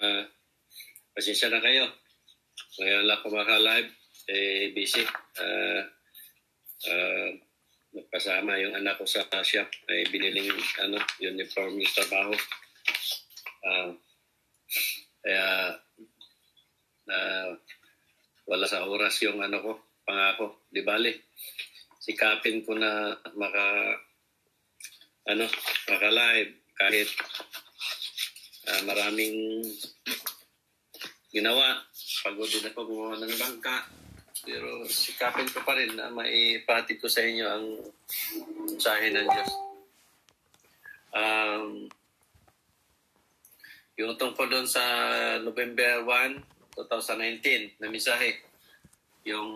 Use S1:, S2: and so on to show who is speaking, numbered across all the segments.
S1: Uh, pasensya na kayo. Ngayon lang kumaka-live. Eh, busy. Uh, uh, nagpasama yung anak ko sa shop. May biniling ano, uniform yung trabaho. Uh, kaya uh, wala sa oras yung ano ko, pangako. Di bali, sikapin ko na maka ano, maka-live kahit uh, maraming ginawa. Pagod din ako gumawa ng bangka. Pero sikapin ko pa rin na maipati ko sa inyo ang mensahe ng Diyos. Um, yung tungkol doon sa November 1, 2019 na mensahe. Yung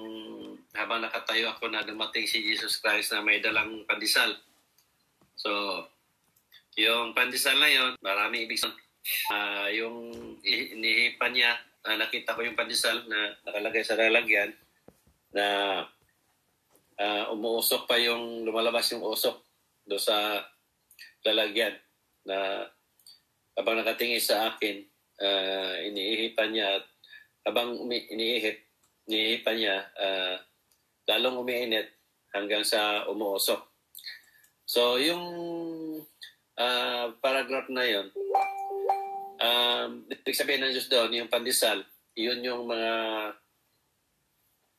S1: habang nakatayo ako na dumating si Jesus Christ na may dalang pandesal. So, yung pandesal na yon, marami ibig sabihin. Uh, yung inihipan niya, uh, nakita ko yung pandesal na nakalagay sa lalagyan na uh, umuusok pa yung, lumalabas yung usok do sa lalagyan na habang nakatingin sa akin, uh, iniihipan niya at habang umi- iniihip, iniihipan niya, uh, lalong umiinit hanggang sa umuusok. So, yung uh, paragraph na yon, um, ibig sabihin ng Diyos doon, yung pandesal, yun yung mga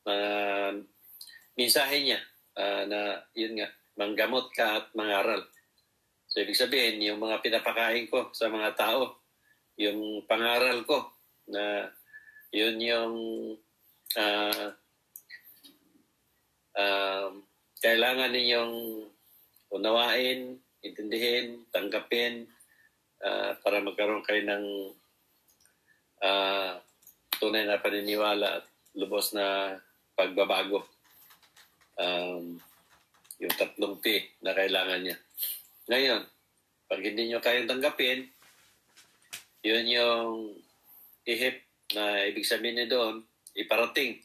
S1: mga mensahe niya uh, na yun nga, manggamot ka at mangaral. So, ibig sabihin, yung mga pinapakain ko sa mga tao, yung pangaral ko na yun yung uh, uh, kailangan ninyong unawain, intindihin, tanggapin uh, para magkaroon kayo ng uh, tunay na paniniwala at lubos na pagbabago. Um, yung tatlong T na kailangan niya. Ngayon, pag hindi nyo kayong tanggapin, yun yung ihip na ibig sabihin niya doon, iparating.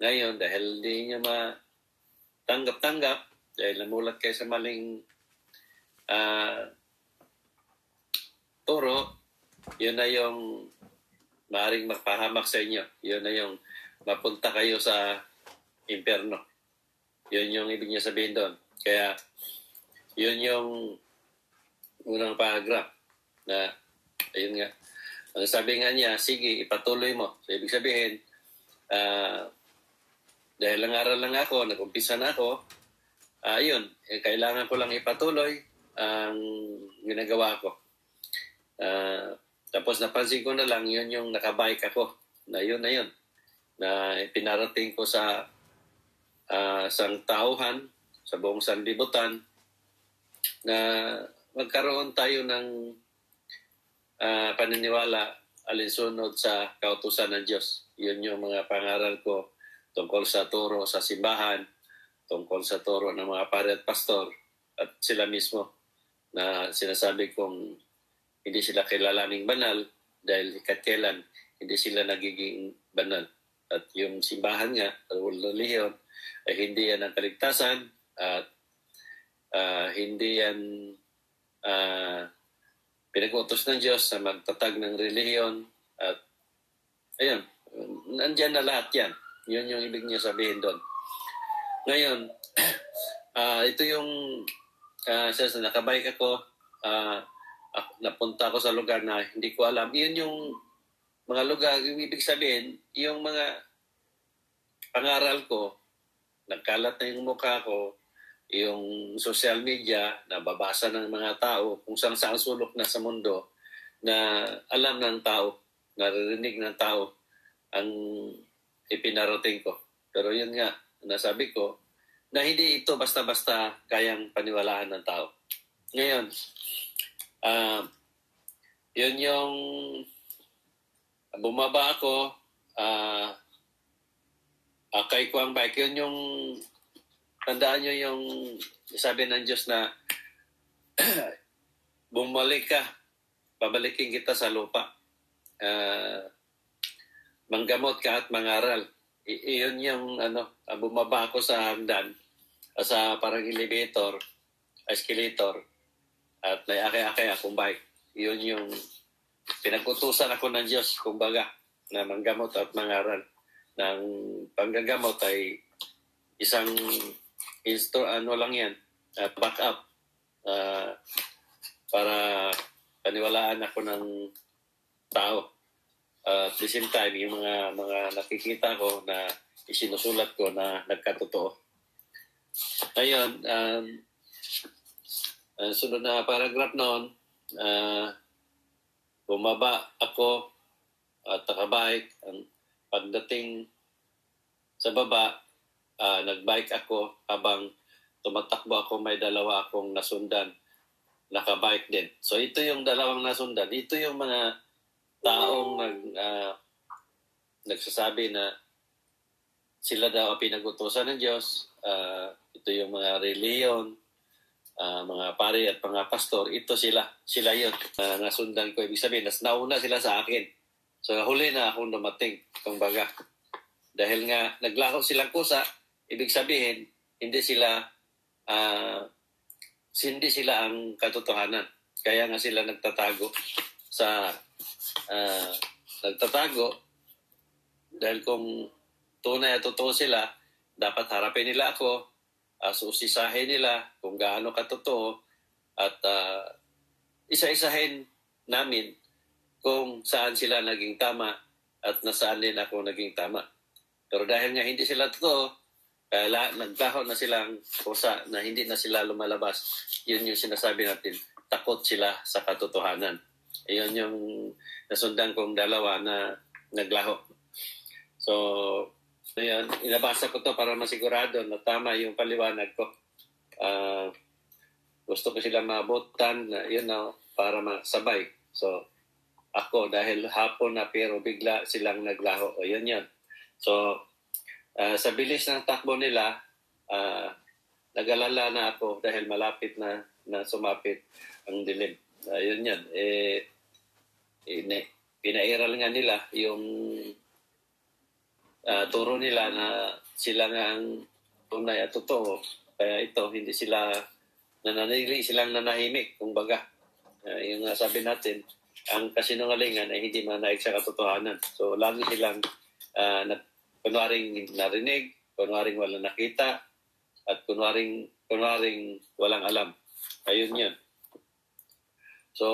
S1: Ngayon, dahil hindi niya matanggap-tanggap, dahil namulat kayo sa maling uh, turo, yun na yung maaaring magpahamak sa inyo. Yun na yung mapunta kayo sa impyerno. Yun yung ibig niya sabihin doon. Kaya, yun yung unang paragraph na, ayun nga, ang sabi nga niya, sige, ipatuloy mo. So, ibig sabihin, uh, dahil nangaral lang ako, nag-umpisa na ako, uh, yun, eh, kailangan ko lang ipatuloy ang ginagawa ko. Uh, tapos napansin ko na lang, yun yung nakabike ako, na yun na yun, na pinarating ko sa uh, sang tauhan, sa buong sanlibutan, na magkaroon tayo ng uh, paniniwala alinsunod sa kautusan ng Diyos. Yun yung mga pangaral ko tungkol sa turo sa simbahan, tungkol sa turo ng mga pare at pastor at sila mismo na sinasabi kong hindi sila kilalaning banal dahil ikat kailan hindi sila nagiging banal. At yung simbahan nga, reliyon, ay hindi yan ang kaligtasan at uh, hindi yan uh, pinag-utos ng Diyos sa magtatag ng relihiyon at ayun, nandyan na lahat yan. Yun yung ibig niya sabihin doon. Ngayon, uh, ito yung uh, sa nakabike ako, uh, uh, napunta ako sa lugar na hindi ko alam. Yun yung mga lugar, yung ibig sabihin, yung mga pangaral ko, nagkalat na yung mukha ko, yung social media na babasa ng mga tao kung saan saan sulok na sa mundo na alam ng tao, naririnig ng tao ang ipinarating ko. Pero yun nga, nasabi ko, na hindi ito basta-basta kayang paniwalaan ng tao. Ngayon, uh, yun yung bumaba ako, uh, uh, kay Kuang Bike, yun yung tandaan nyo yung sabi ng Diyos na bumalik ka, babalikin kita sa lupa. Uh, manggamot ka at mangaral. I- iyon yung ano, bumaba ako sa hagdan, uh, sa parang elevator, escalator, at naiakay-akay akong bike. Iyon yung pinag-utusan ako ng Diyos, kumbaga, na manggamot at mangaral. Ng panggagamot ay isang insto, ano lang yan, uh, backup uh, para paniwalaan ako ng tao. Uh, at the same time, yung mga mga nakikita ko na isinusulat ko na nagkatotoo. Ngayon, um, uh, sunod na paragraph noon, uh, bumaba ako at nakabike. Ang pagdating sa baba, uh, nagbike ako habang tumatakbo ako, may dalawa akong nasundan. Nakabike din. So ito yung dalawang nasundan. Ito yung mga taong nag, uh, nagsasabi na sila daw ang pinag-utosan ng Diyos. Uh, ito yung mga reliyon, uh, mga pare at mga pastor, ito sila. Sila yun. Uh, nasundan ko. Ibig sabihin, nas nauna sila sa akin. So huli na akong dumating, kumbaga. Dahil nga naglaho silang kusa, ibig sabihin, hindi sila uh, hindi sila ang katotohanan. Kaya nga sila nagtatago sa uh, nagtatago dahil kung tunay at totoo sila, dapat harapin nila ako uh, susisahin nila kung gaano katotoo at uh, isa-isahin namin kung saan sila naging tama at nasaan din ako naging tama. Pero dahil nga hindi sila totoo, kaya naglaho na silang kusa na hindi na sila lumalabas. Yun yung sinasabi natin, takot sila sa katotohanan. Iyon yung nasundan kong dalawa na naglaho. So, So yan, inabasa ko to para masigurado na tama yung paliwanag ko. Uh, gusto ko silang maabutan yun na para masabay. So ako dahil hapon na pero bigla silang naglaho. O yun yun. So uh, sa bilis ng takbo nila, uh, nag-alala na ako dahil malapit na na sumapit ang dilim. Uh, yun yan. Eh, eh, pinairal nga nila yung uh, turo nila na sila nga ang tunay at totoo. Kaya ito, hindi sila nananili, silang nanahimik, kumbaga. Uh, yung uh, sabi natin, ang kasinungalingan ay hindi manaig sa katotohanan. So, lagi silang uh, na, kunwaring narinig, kunwaring walang nakita, at kunwaring, kunwaring walang alam. Ayun yun. So,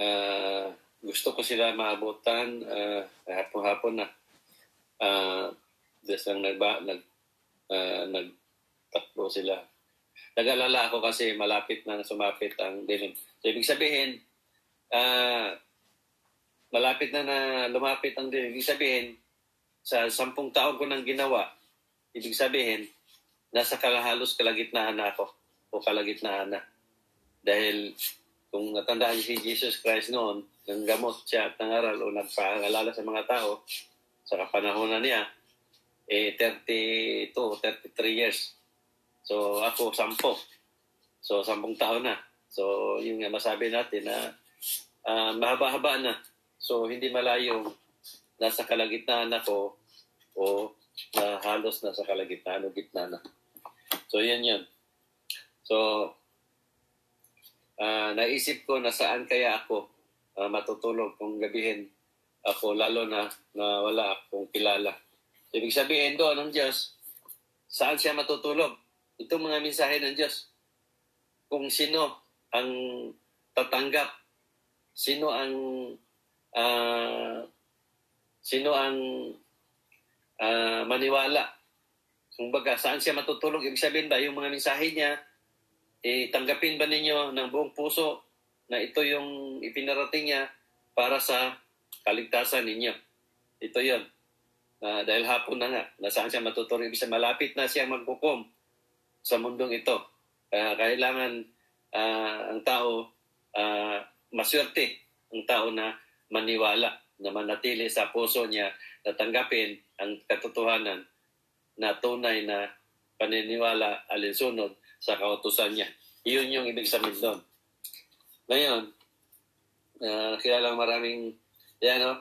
S1: uh, gusto ko sila maabutan uh, hapon-hapon na uh, lang nagba, nag, uh, nagtakbo sila. Nag-alala ako kasi malapit na sumapit ang dilim. So, ibig sabihin, uh, malapit na na lumapit ang dilim. Ibig sabihin, sa sampung taon ko nang ginawa, ibig sabihin, nasa kalahalos kalagitnaan na ako o kalagitnaan na. Dahil kung natandaan si Jesus Christ noon, nang gamot siya at nangaral o nagpaalala sa mga tao, sa kapanahonan niya, eh 32, 33 years. So ako, 10. So 10 taon na. So yung nga masabi natin na uh, mahaba-haba na. So hindi malayo nasa kalagitnaan ako o na halos nasa kalagitnaan o gitna na. So yan yan. So uh, naisip ko na saan kaya ako uh, matutulog kung gabihin ako lalo na na wala akong kilala. Ibig sabihin doon ng Diyos, saan siya matutulog? Itong mga mensahe ng Diyos. Kung sino ang tatanggap, sino ang uh, sino ang uh, maniwala. Kung baga, saan siya matutulog? Ibig sabihin ba, yung mga mensahe niya, eh, tanggapin ba ninyo ng buong puso na ito yung ipinarating niya para sa kaligtasan ninyo. Ito yon. Uh, dahil hapon na nga, nasaan siya matutulog, ibig malapit na siya magbukom sa mundong ito. Kaya uh, kailangan uh, ang tao uh, maswerte, ang tao na maniwala, na manatili sa puso niya na tanggapin ang katotohanan na tunay na paniniwala alinsunod sa kautusan niya. Iyon yung ibig sabihin doon. Ngayon, uh, kaya lang maraming yan, no?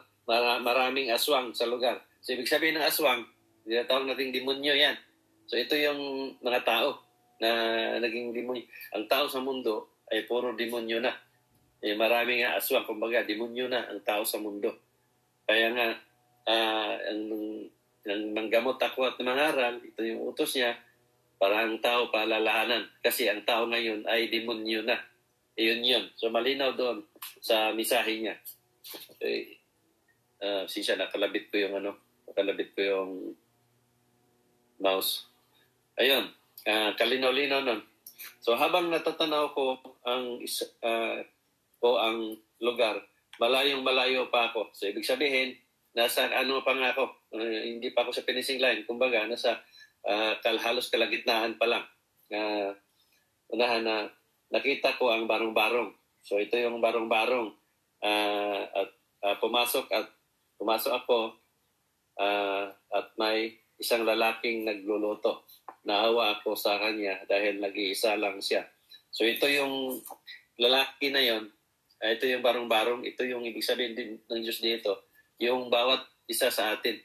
S1: maraming aswang sa lugar. So, ibig sabihin ng aswang, tinatawag nating demonyo yan. So, ito yung mga tao na naging demonyo. Ang tao sa mundo ay puro demonyo na. Eh, marami nga aswang, kumbaga, demonyo na ang tao sa mundo. Kaya nga, uh, ang, ang manggamot ako at mangaral, ito yung utos niya, para ang tao paalalahanan. Kasi ang tao ngayon ay demonyo na. Iyon yun. So malinaw doon sa misahe niya. Okay. Uh, siya nakalabit ko yung ano, nakalabit ko yung mouse. Ayun. Uh, kalinaw-linaw nun. So habang natatanaw ko ang isa, uh, ko ang lugar, malayong malayo pa ako. So ibig sabihin, nasa ano pa nga ako, uh, hindi pa ako sa finishing line. Kumbaga, nasa uh, halos kalagitnaan pa lang. Uh, unahan na nakita ko ang barong-barong. So ito yung barong-barong. Uh, at uh, pumasok at pumasok ako uh, at may isang lalaking nagluluto. Naawa ako sa kanya dahil nag-iisa lang siya. So ito yung lalaki na yon uh, ito yung barong-barong, ito yung ibig sabihin din ng Diyos dito, yung bawat isa sa atin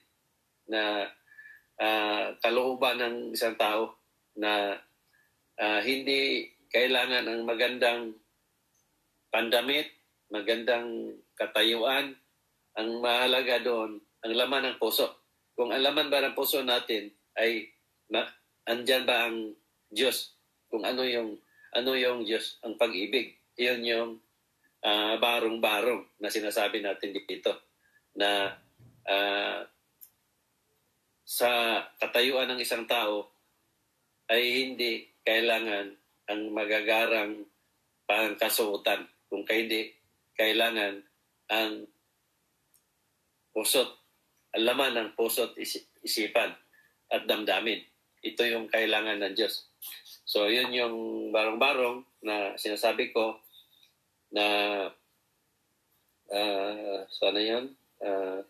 S1: na uh, kalooban ng isang tao na uh, hindi kailangan ng magandang pandamit, magandang katayuan. Ang mahalaga doon, ang laman ng puso. Kung ang laman ba ng puso natin ay ma, andyan ba ang Diyos? Kung ano yung ano yung Diyos, ang pag-ibig. Iyon yung uh, barong-barong na sinasabi natin dito na uh, sa katayuan ng isang tao ay hindi kailangan ang magagarang pangkasuotan kung hindi kailangan ang pusot, ang laman ng pusot isipan at damdamin. Ito yung kailangan ng Diyos. So, yun yung barong-barong na sinasabi ko na uh, sana yan. Uh,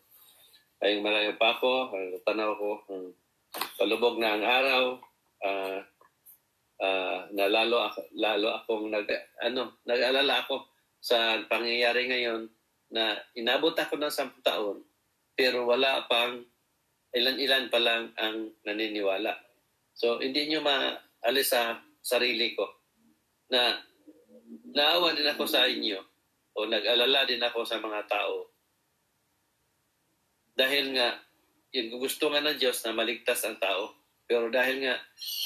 S1: ay malayo pa ako, tanaw ko, um, palubog na ang araw, uh, uh, na lalo ako, lalo akong nag ano, nag-alala ako sa pangyayari ngayon na inabot ako ng 10 taon pero wala pang ilan-ilan pa lang ang naniniwala. So hindi niyo maalis sa sarili ko na naawa din ako sa inyo o nag-alala din ako sa mga tao. Dahil nga, yung gusto nga ng Diyos na maligtas ang tao. Pero dahil nga,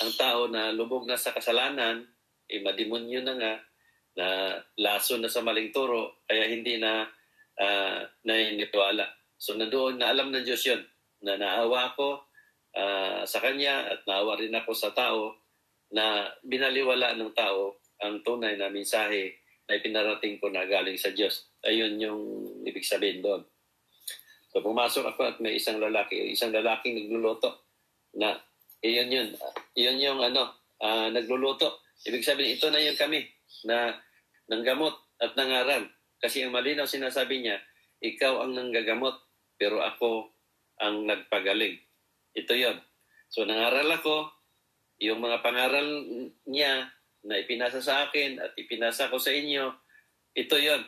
S1: ang tao na lubog na sa kasalanan, eh, madimonyo na nga, na laso na sa maling turo, kaya hindi na uh, naniniwala. So nandoon na alam ng Diyos yun, na naawa ako uh, sa Kanya at naawa rin ako sa tao na binaliwala ng tao ang tunay na mensahe na ipinarating ko na galing sa Diyos. Ayun yung ibig sabihin doon. So pumasok ako at may isang lalaki, isang lalaking nagluluto na iyon yun. Iyon yung ano, uh, nagluluto. Ibig sabihin, ito na yung kami na nanggamot at nangaral. Kasi ang malinaw sinasabi niya, ikaw ang nanggagamot, pero ako ang nagpagaling. Ito yon. So nangaral ako, yung mga pangaral niya na ipinasa sa akin at ipinasa ko sa inyo, ito yon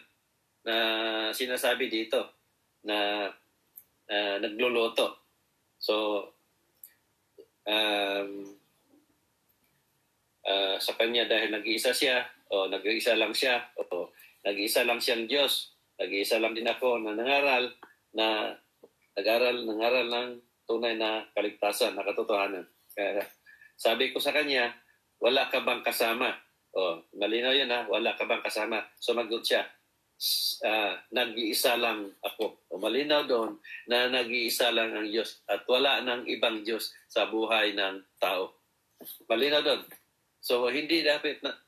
S1: na sinasabi dito na uh, nagluluto. So, um, uh, sa kanya dahil nag-iisa siya, o nag-iisa lang siya, o nag-iisa lang siyang Diyos, nag-iisa lang din ako na nangaral, na nag-aral, nangaral ng tunay na kaligtasan, na katotohanan. Kaya sabi ko sa kanya, wala ka bang kasama? O, malinaw yan ha, wala ka bang kasama? Sumagot siya, uh, nag-iisa lang ako. O malinaw doon na nag-iisa lang ang Diyos at wala nang ibang Diyos sa buhay ng tao. Malinaw doon. So hindi dapat na,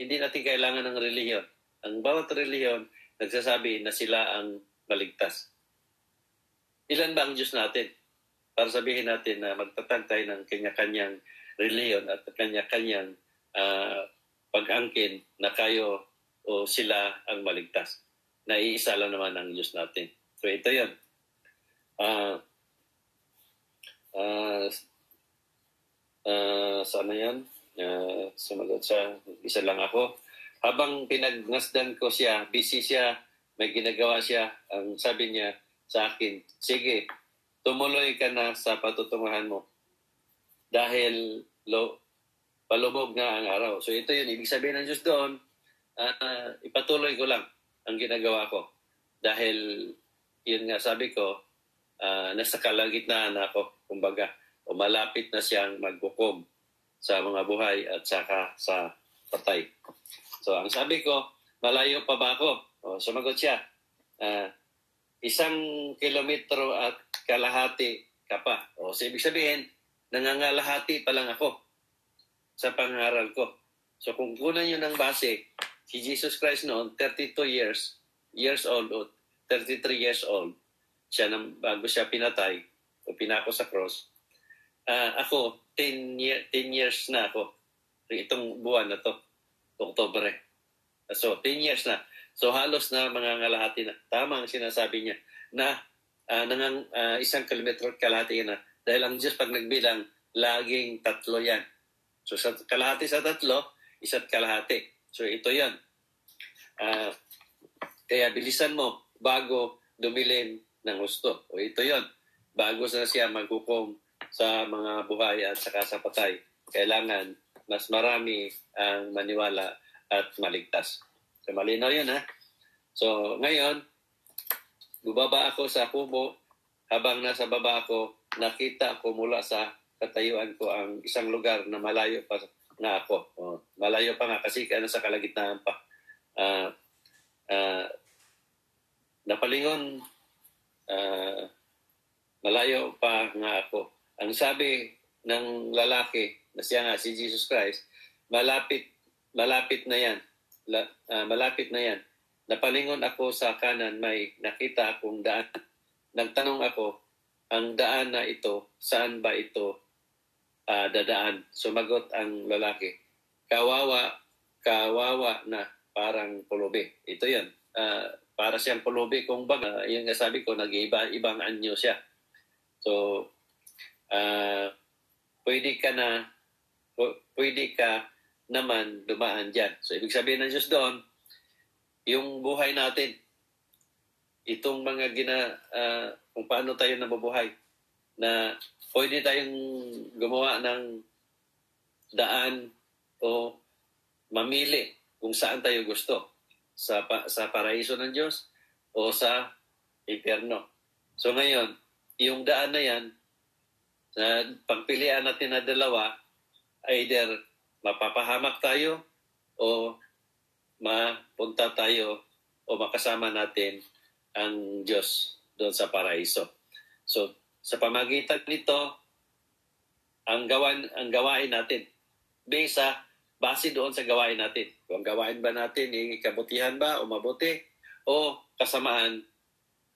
S1: hindi natin kailangan ng reliyon. Ang bawat reliyon nagsasabi na sila ang maligtas. Ilan ba ang Diyos natin? Para sabihin natin na magtatag tayo ng kanya-kanyang reliyon at kanya-kanyang uh, pag-angkin na kayo o sila ang maligtas. Naiisa lang naman ang Diyos natin. So ito yun. Uh, uh, uh, sana yan? Uh, sumagot siya. Isa lang ako. Habang pinagnasdan ko siya, busy siya, may ginagawa siya, ang sabi niya sa akin, sige, tumuloy ka na sa patutunguhan mo. Dahil lo, palubog na ang araw. So ito yun, ibig sabihin ng Diyos doon, uh, ipatuloy ko lang ang ginagawa ko. Dahil, yun nga sabi ko, uh, nasa kalagitnaan ako, kumbaga, o malapit na siyang magbukom sa mga buhay at saka sa patay. So, ang sabi ko, malayo pa ba ako? O, sumagot siya, uh, isang kilometro at kalahati ka pa. O, so, ibig sabihin, nangangalahati pa lang ako sa pangaral ko. So, kung kunan nyo ng base, si Jesus Christ noon, 32 years, years old o 33 years old, siya nang bago siya pinatay o pinako sa cross. Uh, ako, 10, year, 10 years na ako. Itong buwan na to, Oktobre. So, 10 years na. So, halos na mga ngalahati na. Tama ang sinasabi niya na uh, nangang, uh, isang kilometro kalahati na. Dahil ang Diyos pag nagbilang, laging tatlo yan. So, sa kalahati sa tatlo, isa't kalahati. So, ito yan. Uh, kaya bilisan mo bago dumilim ng gusto. O ito yon Bago na siya maghukom sa mga buhay at saka sa patay, kailangan mas marami ang maniwala at maligtas. So malinaw yun ha. So ngayon, bubaba ako sa kubo. Habang nasa baba ako, nakita ko mula sa katayuan ko ang isang lugar na malayo pa nga ako. Oh, malayo pa nga kasi ano, sa kalagitnaan pa. Uh, uh, napalingon uh, malayo pa nga ako. Ang sabi ng lalaki na siya nga si Jesus Christ, malapit malapit na yan. La, uh, malapit na yan. Napalingon ako sa kanan, may nakita akong daan. Nagtanong ako, ang daan na ito, saan ba ito uh, dadaan? Sumagot ang lalaki, kawawa, kawawa na parang pulubi. Ito yan. Uh, para siyang pulubi kung baga, yung sabi ko, nag-iba, ibang anyo siya. So, uh, pwede ka na, pwede ka naman dumaan dyan. So, ibig sabihin ng Diyos doon, yung buhay natin, itong mga gina, uh, kung paano tayo nabubuhay, na pwede tayong gumawa ng daan o mamili kung saan tayo gusto sa sa paraiso ng Diyos o sa impyerno. So ngayon, yung daan na yan, na pagpilian natin na dalawa, either mapapahamak tayo o mapunta tayo o makasama natin ang Diyos doon sa paraiso. So, sa pamagitan nito, ang gawan ang gawain natin based base doon sa gawain natin. Kung gawain ba natin, eh, kabutihan ba o mabuti o kasamaan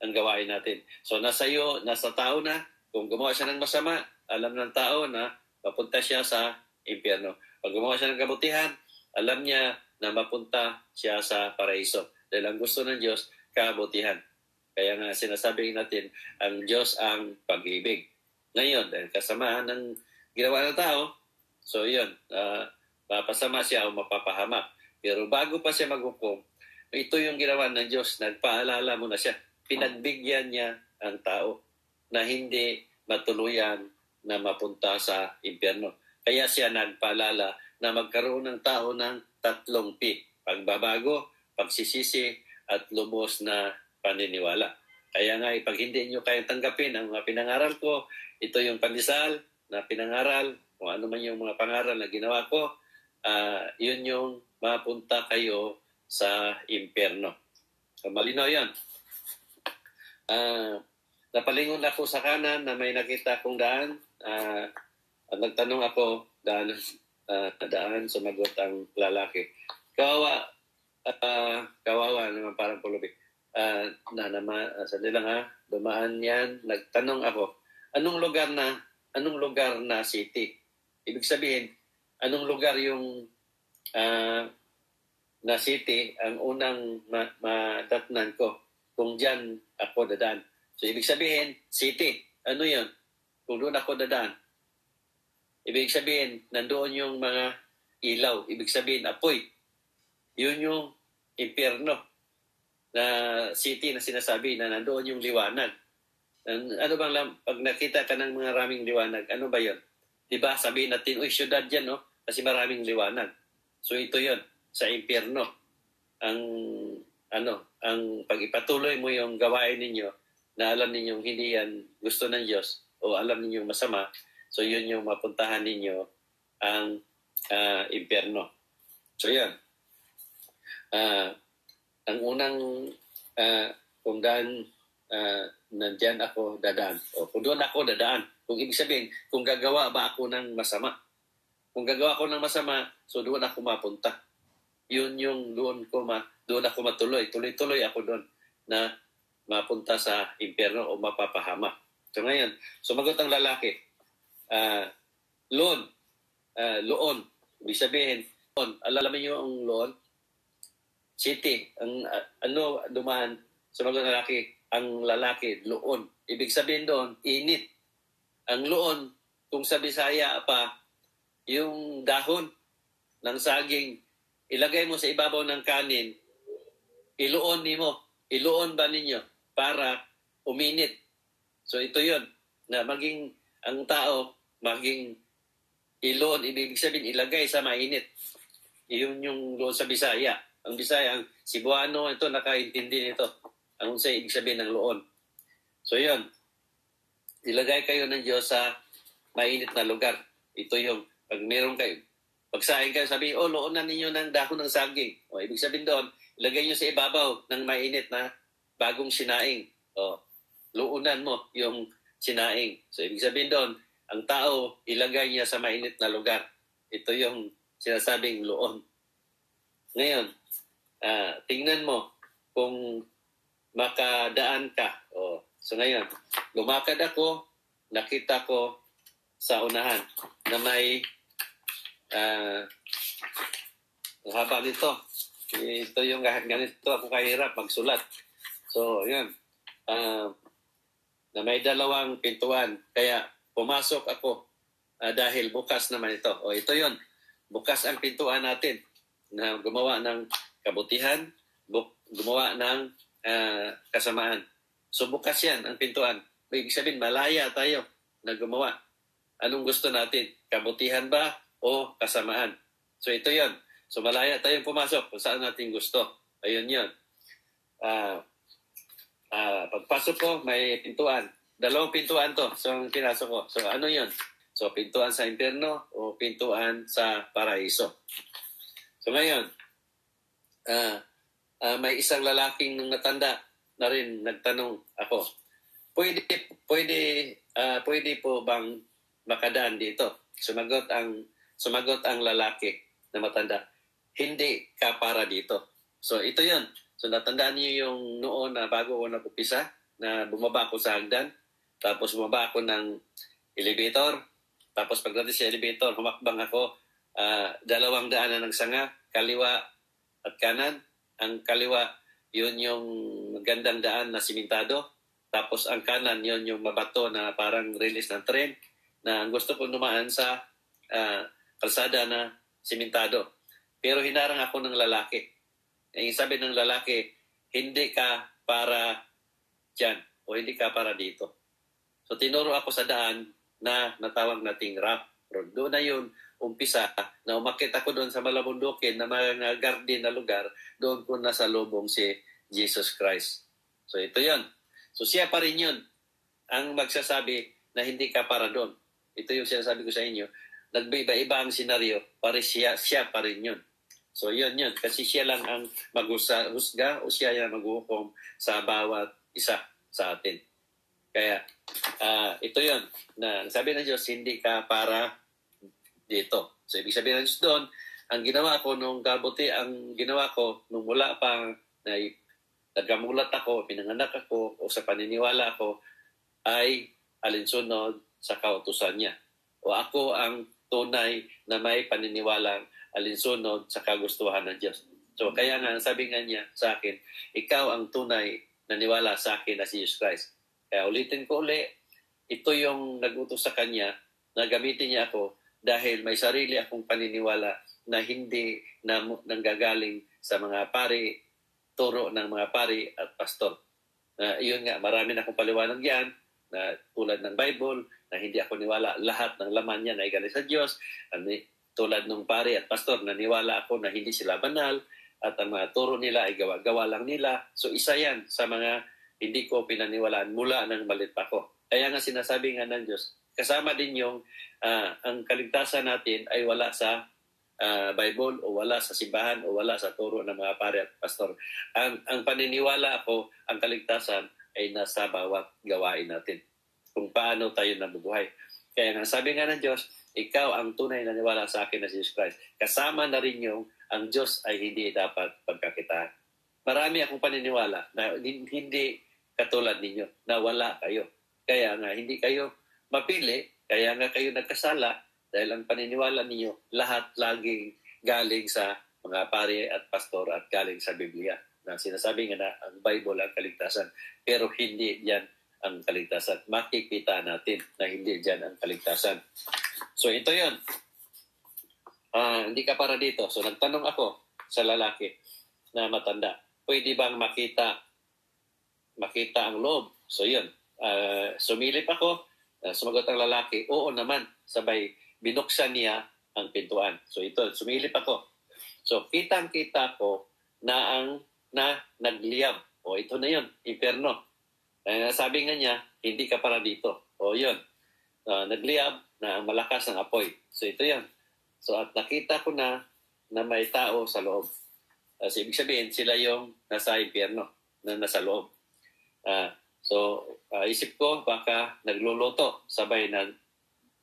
S1: ang gawain natin. So nasa iyo, nasa tao na, kung gumawa siya ng masama, alam ng tao na mapunta siya sa impyerno. Pag gumawa siya ng kabutihan, alam niya na mapunta siya sa paraiso. Dahil ang gusto ng Diyos, kabutihan. Kaya nga sinasabi natin, ang Diyos ang pag-ibig. Ngayon, dahil kasamaan ng ginawa ng tao, so yun, uh, Papasama siya o mapapahamak. Pero bago pa siya maghukom, ito yung ginawa ng Diyos. Nagpaalala mo na siya. Pinagbigyan niya ang tao na hindi matuluyan na mapunta sa impyerno. Kaya siya nagpaalala na magkaroon ng tao ng tatlong P. Pagbabago, pagsisisi, at lubos na paniniwala. Kaya nga, pag hindi nyo kayang tanggapin ang mga pinangaral ko, ito yung pandisal na pinangaral, kung ano man yung mga pangaral na ginawa ko, uh, yun yung mapunta kayo sa impyerno. So, malinaw yan. Uh, napalingon ako sa kanan na may nakita akong daan. Uh, at nagtanong ako, daan, uh, daan, sumagot ang lalaki. Kawawa, uh, kawawa naman parang pulubi. Uh, na naman, uh, sandali lang ha, dumaan yan. Nagtanong ako, anong lugar na, anong lugar na city? Ibig sabihin, anong lugar yung uh, na city ang unang ma- madatnan ko kung dyan ako dadaan. So, ibig sabihin, city. Ano yon Kung doon ako dadaan. Ibig sabihin, nandoon yung mga ilaw. Ibig sabihin, apoy. Yun yung impyerno na city na sinasabi na nandoon yung liwanag. Ano bang, pag nakita ka ng mga raming liwanag, ano ba yon Diba, sabihin natin, uy, syudad yan, no? Kasi maraming liwanag. So ito yon sa impyerno. Ang ano, ang pag-ipatuloy mo yung gawain ninyo na alam ninyong hindi yan gusto ng Diyos o alam ninyong masama, so yun yung mapuntahan ninyo ang uh, impyerno. So yan. Uh, ang unang uh, kung daan uh, nandyan ako dadaan. O kung doon ako dadaan. Kung ibig sabihin, kung gagawa ba ako ng masama. Kung gagawa ako ng masama, so doon ako mapunta. Yun yung doon ko ma, doon ako matuloy. Tuloy-tuloy ako doon na mapunta sa impyerno o mapapahama. So ngayon, sumagot ang lalaki. Uh, loan. Uh, loon. Ibig sabihin, loan. Alam niyo ang loan? City. Ang uh, ano dumaan, sumagot ang lalaki, ang lalaki, loon. Ibig sabihin doon, init. Ang loon, kung sa Bisaya pa, yung dahon ng saging, ilagay mo sa ibabaw ng kanin, iluon ni mo. Iluon ba ninyo para uminit? So ito yon na maging ang tao maging iluon, ibig sabihin ilagay sa mainit. Iyon yung loon sa Bisaya. Ang Bisaya, ang Cebuano, ito nakaintindi nito. Ang sa ibig sabihin ng loon. So yon ilagay kayo ng Diyos sa mainit na lugar. Ito yung pag meron kayo, pagsahin kayo, sabi, oh, loonan ninyo ng dahon ng saging. O, ibig sabihin doon, ilagay nyo sa ibabaw ng mainit na bagong sinaing. O, loonan mo yung sinaing. So, ibig sabihin doon, ang tao, ilagay niya sa mainit na lugar. Ito yung sinasabing loon. Ngayon, uh, tingnan mo kung makadaan ka. O, so ngayon, lumakad ako, nakita ko sa unahan na may uh, haba nito. Ito yung ganito ako kahirap magsulat. So, yun. Uh, na may dalawang pintuan. Kaya pumasok ako uh, dahil bukas naman ito. O ito yon Bukas ang pintuan natin na gumawa ng kabutihan, bu- gumawa ng uh, kasamaan. So bukas yan ang pintuan. Ibig sabihin, malaya tayo na gumawa Anong gusto natin? Kabutihan ba o kasamaan? So ito yon. So malaya tayong pumasok kung saan natin gusto. Ayun yon. Uh, uh, pagpasok ko, may pintuan. Dalawang pintuan to. So ang pinasok ko. So ano yon? So pintuan sa impyerno o pintuan sa paraiso. So ngayon, uh, uh, may isang lalaking natanda na rin nagtanong ako, pwede, pwede, uh, pwede po bang makadaan dito. Sumagot ang sumagot ang lalaki na matanda, hindi ka para dito. So ito 'yon. So natandaan niyo yung noon na bago ako nagupisa na bumaba ako sa hagdan, tapos bumaba ako ng elevator, tapos pagdating sa elevator, humakbang ako uh, dalawang daanan ng sanga, kaliwa at kanan. Ang kaliwa, yun yung magandang daan na simentado. Tapos ang kanan, yun yung mabato na parang release ng tren na gusto ko dumaan sa uh, kalsada na simentado. Pero hinarang ako ng lalaki. Ang sabi ng lalaki, hindi ka para dyan o hindi ka para dito. So tinuro ako sa daan na natawag nating rough road. Doon na yun umpisa na umakit ako doon sa malabundukin na mga garden na lugar, doon ko nasa lubong si Jesus Christ. So ito yon. So siya pa rin yun ang magsasabi na hindi ka para doon. Ito yung sinasabi ko sa inyo. Nagbiba-iba ang senaryo, pare siya, siya pa rin yun. So yun yun, kasi siya lang ang maghusga o siya yung maghuhukom sa bawat isa sa atin. Kaya uh, ito yun, na sabi ng Diyos, hindi ka para dito. So ibig sabihin ng Diyos doon, ang ginawa ko nung kabuti, ang ginawa ko nung mula pa na nagamulat ako, pinanganak ako, o sa paniniwala ko, ay alinsunod sa kautusan niya. O ako ang tunay na may paniniwalang alinsunod sa kagustuhan ng Diyos. So kaya nga, sabi nga niya sa akin, ikaw ang tunay na niwala sa akin na si Jesus Christ. Kaya ulitin ko uli, ito yung nagutos sa kanya na gamitin niya ako dahil may sarili akong paniniwala na hindi na nanggagaling sa mga pari, turo ng mga pari at pastor. Uh, iyon nga, marami na akong paliwanag yan na tulad ng Bible, na hindi ako niwala lahat ng laman niya na igaling sa Diyos. Ano, tulad ng pare at pastor, naniwala ako na hindi sila banal at ang mga turo nila ay gawa-gawa lang nila. So isa yan sa mga hindi ko pinaniwalaan mula nang malit pa ako. Kaya nga sinasabi nga ng Diyos, kasama din yung uh, ang kaligtasan natin ay wala sa uh, Bible o wala sa simbahan o wala sa turo ng mga pare at pastor. Ang, ang paniniwala ako, ang kaligtasan ay nasa bawat gawain natin. Kung paano tayo nabubuhay. Kaya nga sabi nga ng Diyos, ikaw ang tunay na niwala sa akin na Jesus Christ. Kasama na rin yung ang Diyos ay hindi dapat pagkakitaan. Marami akong paniniwala na hindi katulad ninyo, na wala kayo. Kaya nga, hindi kayo mapili, kaya nga kayo nagkasala dahil ang paniniwala ninyo, lahat laging galing sa mga pare at pastor at galing sa Biblia na sinasabi nga na ang Bible ang kaligtasan. Pero hindi yan ang kaligtasan. Makikita natin na hindi dyan ang kaligtasan. So ito yon uh, hindi ka para dito. So nagtanong ako sa lalaki na matanda, pwede bang makita makita ang loob? So yun, uh, sumilip ako, uh, sumagot ang lalaki, oo naman, sabay binuksan niya ang pintuan. So ito, sumilip ako. So kitang-kita ko na ang na nagliyab. O ito na yun, imperno. Uh, sabi nga niya, hindi ka para dito. O yun, uh, nagliyab na ang malakas ng apoy. So ito yan. So at nakita ko na na may tao sa loob. Uh, so ibig sabihin, sila yung nasa impyerno, na nasa loob. Uh, so uh, isip ko, baka nagluluto sabay ng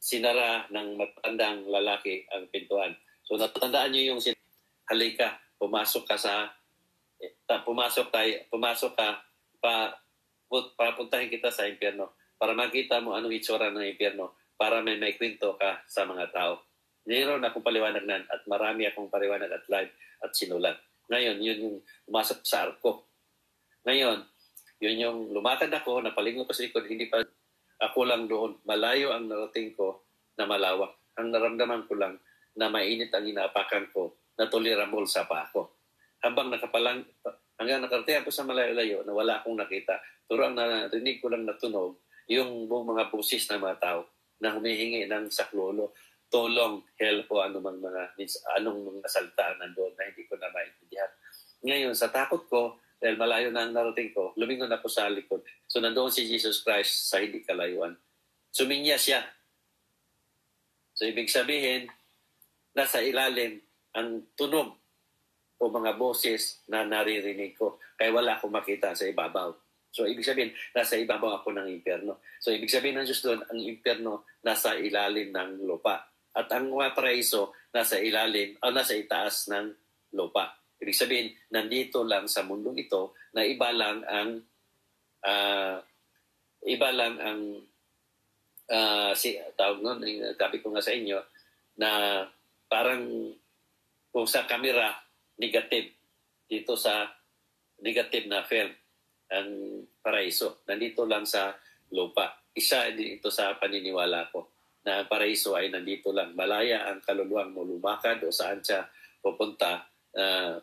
S1: sinara ng matandang lalaki ang pintuan. So natandaan niyo yung sin- halika, pumasok ka sa eh, pumasok tayo, pumasok ka pa papuntahin kita sa impyerno para makita mo anong itsura ng impyerno para may may kwento ka sa mga tao. Mayroon akong paliwanag nan at marami akong paliwanag at live at sinulat. Ngayon, yun yung umasap sa arko. Ngayon, yun yung lumakad ako, napalingon ko sa likod, hindi pa ako lang doon. Malayo ang narating ko na malawak. Ang naramdaman ko lang na mainit ang inaapakan ko na tolerable sa pa ako. Habang nakapalang, hanggang nakarating ako sa malayo-layo na wala akong nakita, pero ang narinig ko lang na tunog, yung mga busis ng mga tao na humihingi ng saklolo tulong, help o anumang mga, anong mga salita nandoon na hindi ko na maintindihan. Ngayon, sa takot ko, dahil malayo na ang narating ko, lumingon ako sa likod. So nandoon si Jesus Christ sa hindi kalayuan. Suminya siya. So ibig sabihin, nasa ilalim ang tunog o mga boses na naririnig ko. Kaya wala akong makita sa ibabaw. So, ibig sabihin, nasa ibabaw ako ng impyerno. So, ibig sabihin ng Diyos doon, ang impyerno nasa ilalim ng lupa. At ang mga paraiso nasa ilalim o nasa itaas ng lupa. Ibig sabihin, nandito lang sa mundong ito na iba lang ang uh, iba lang ang uh, si tawag noon, sabi ko nga sa inyo na parang kung sa camera negative dito sa negative na film ang paraiso. Nandito lang sa lupa. Isa dito sa paniniwala ko na paraiso ay nandito lang. Malaya ang kaluluwang mo lumakad o saan siya pupunta uh,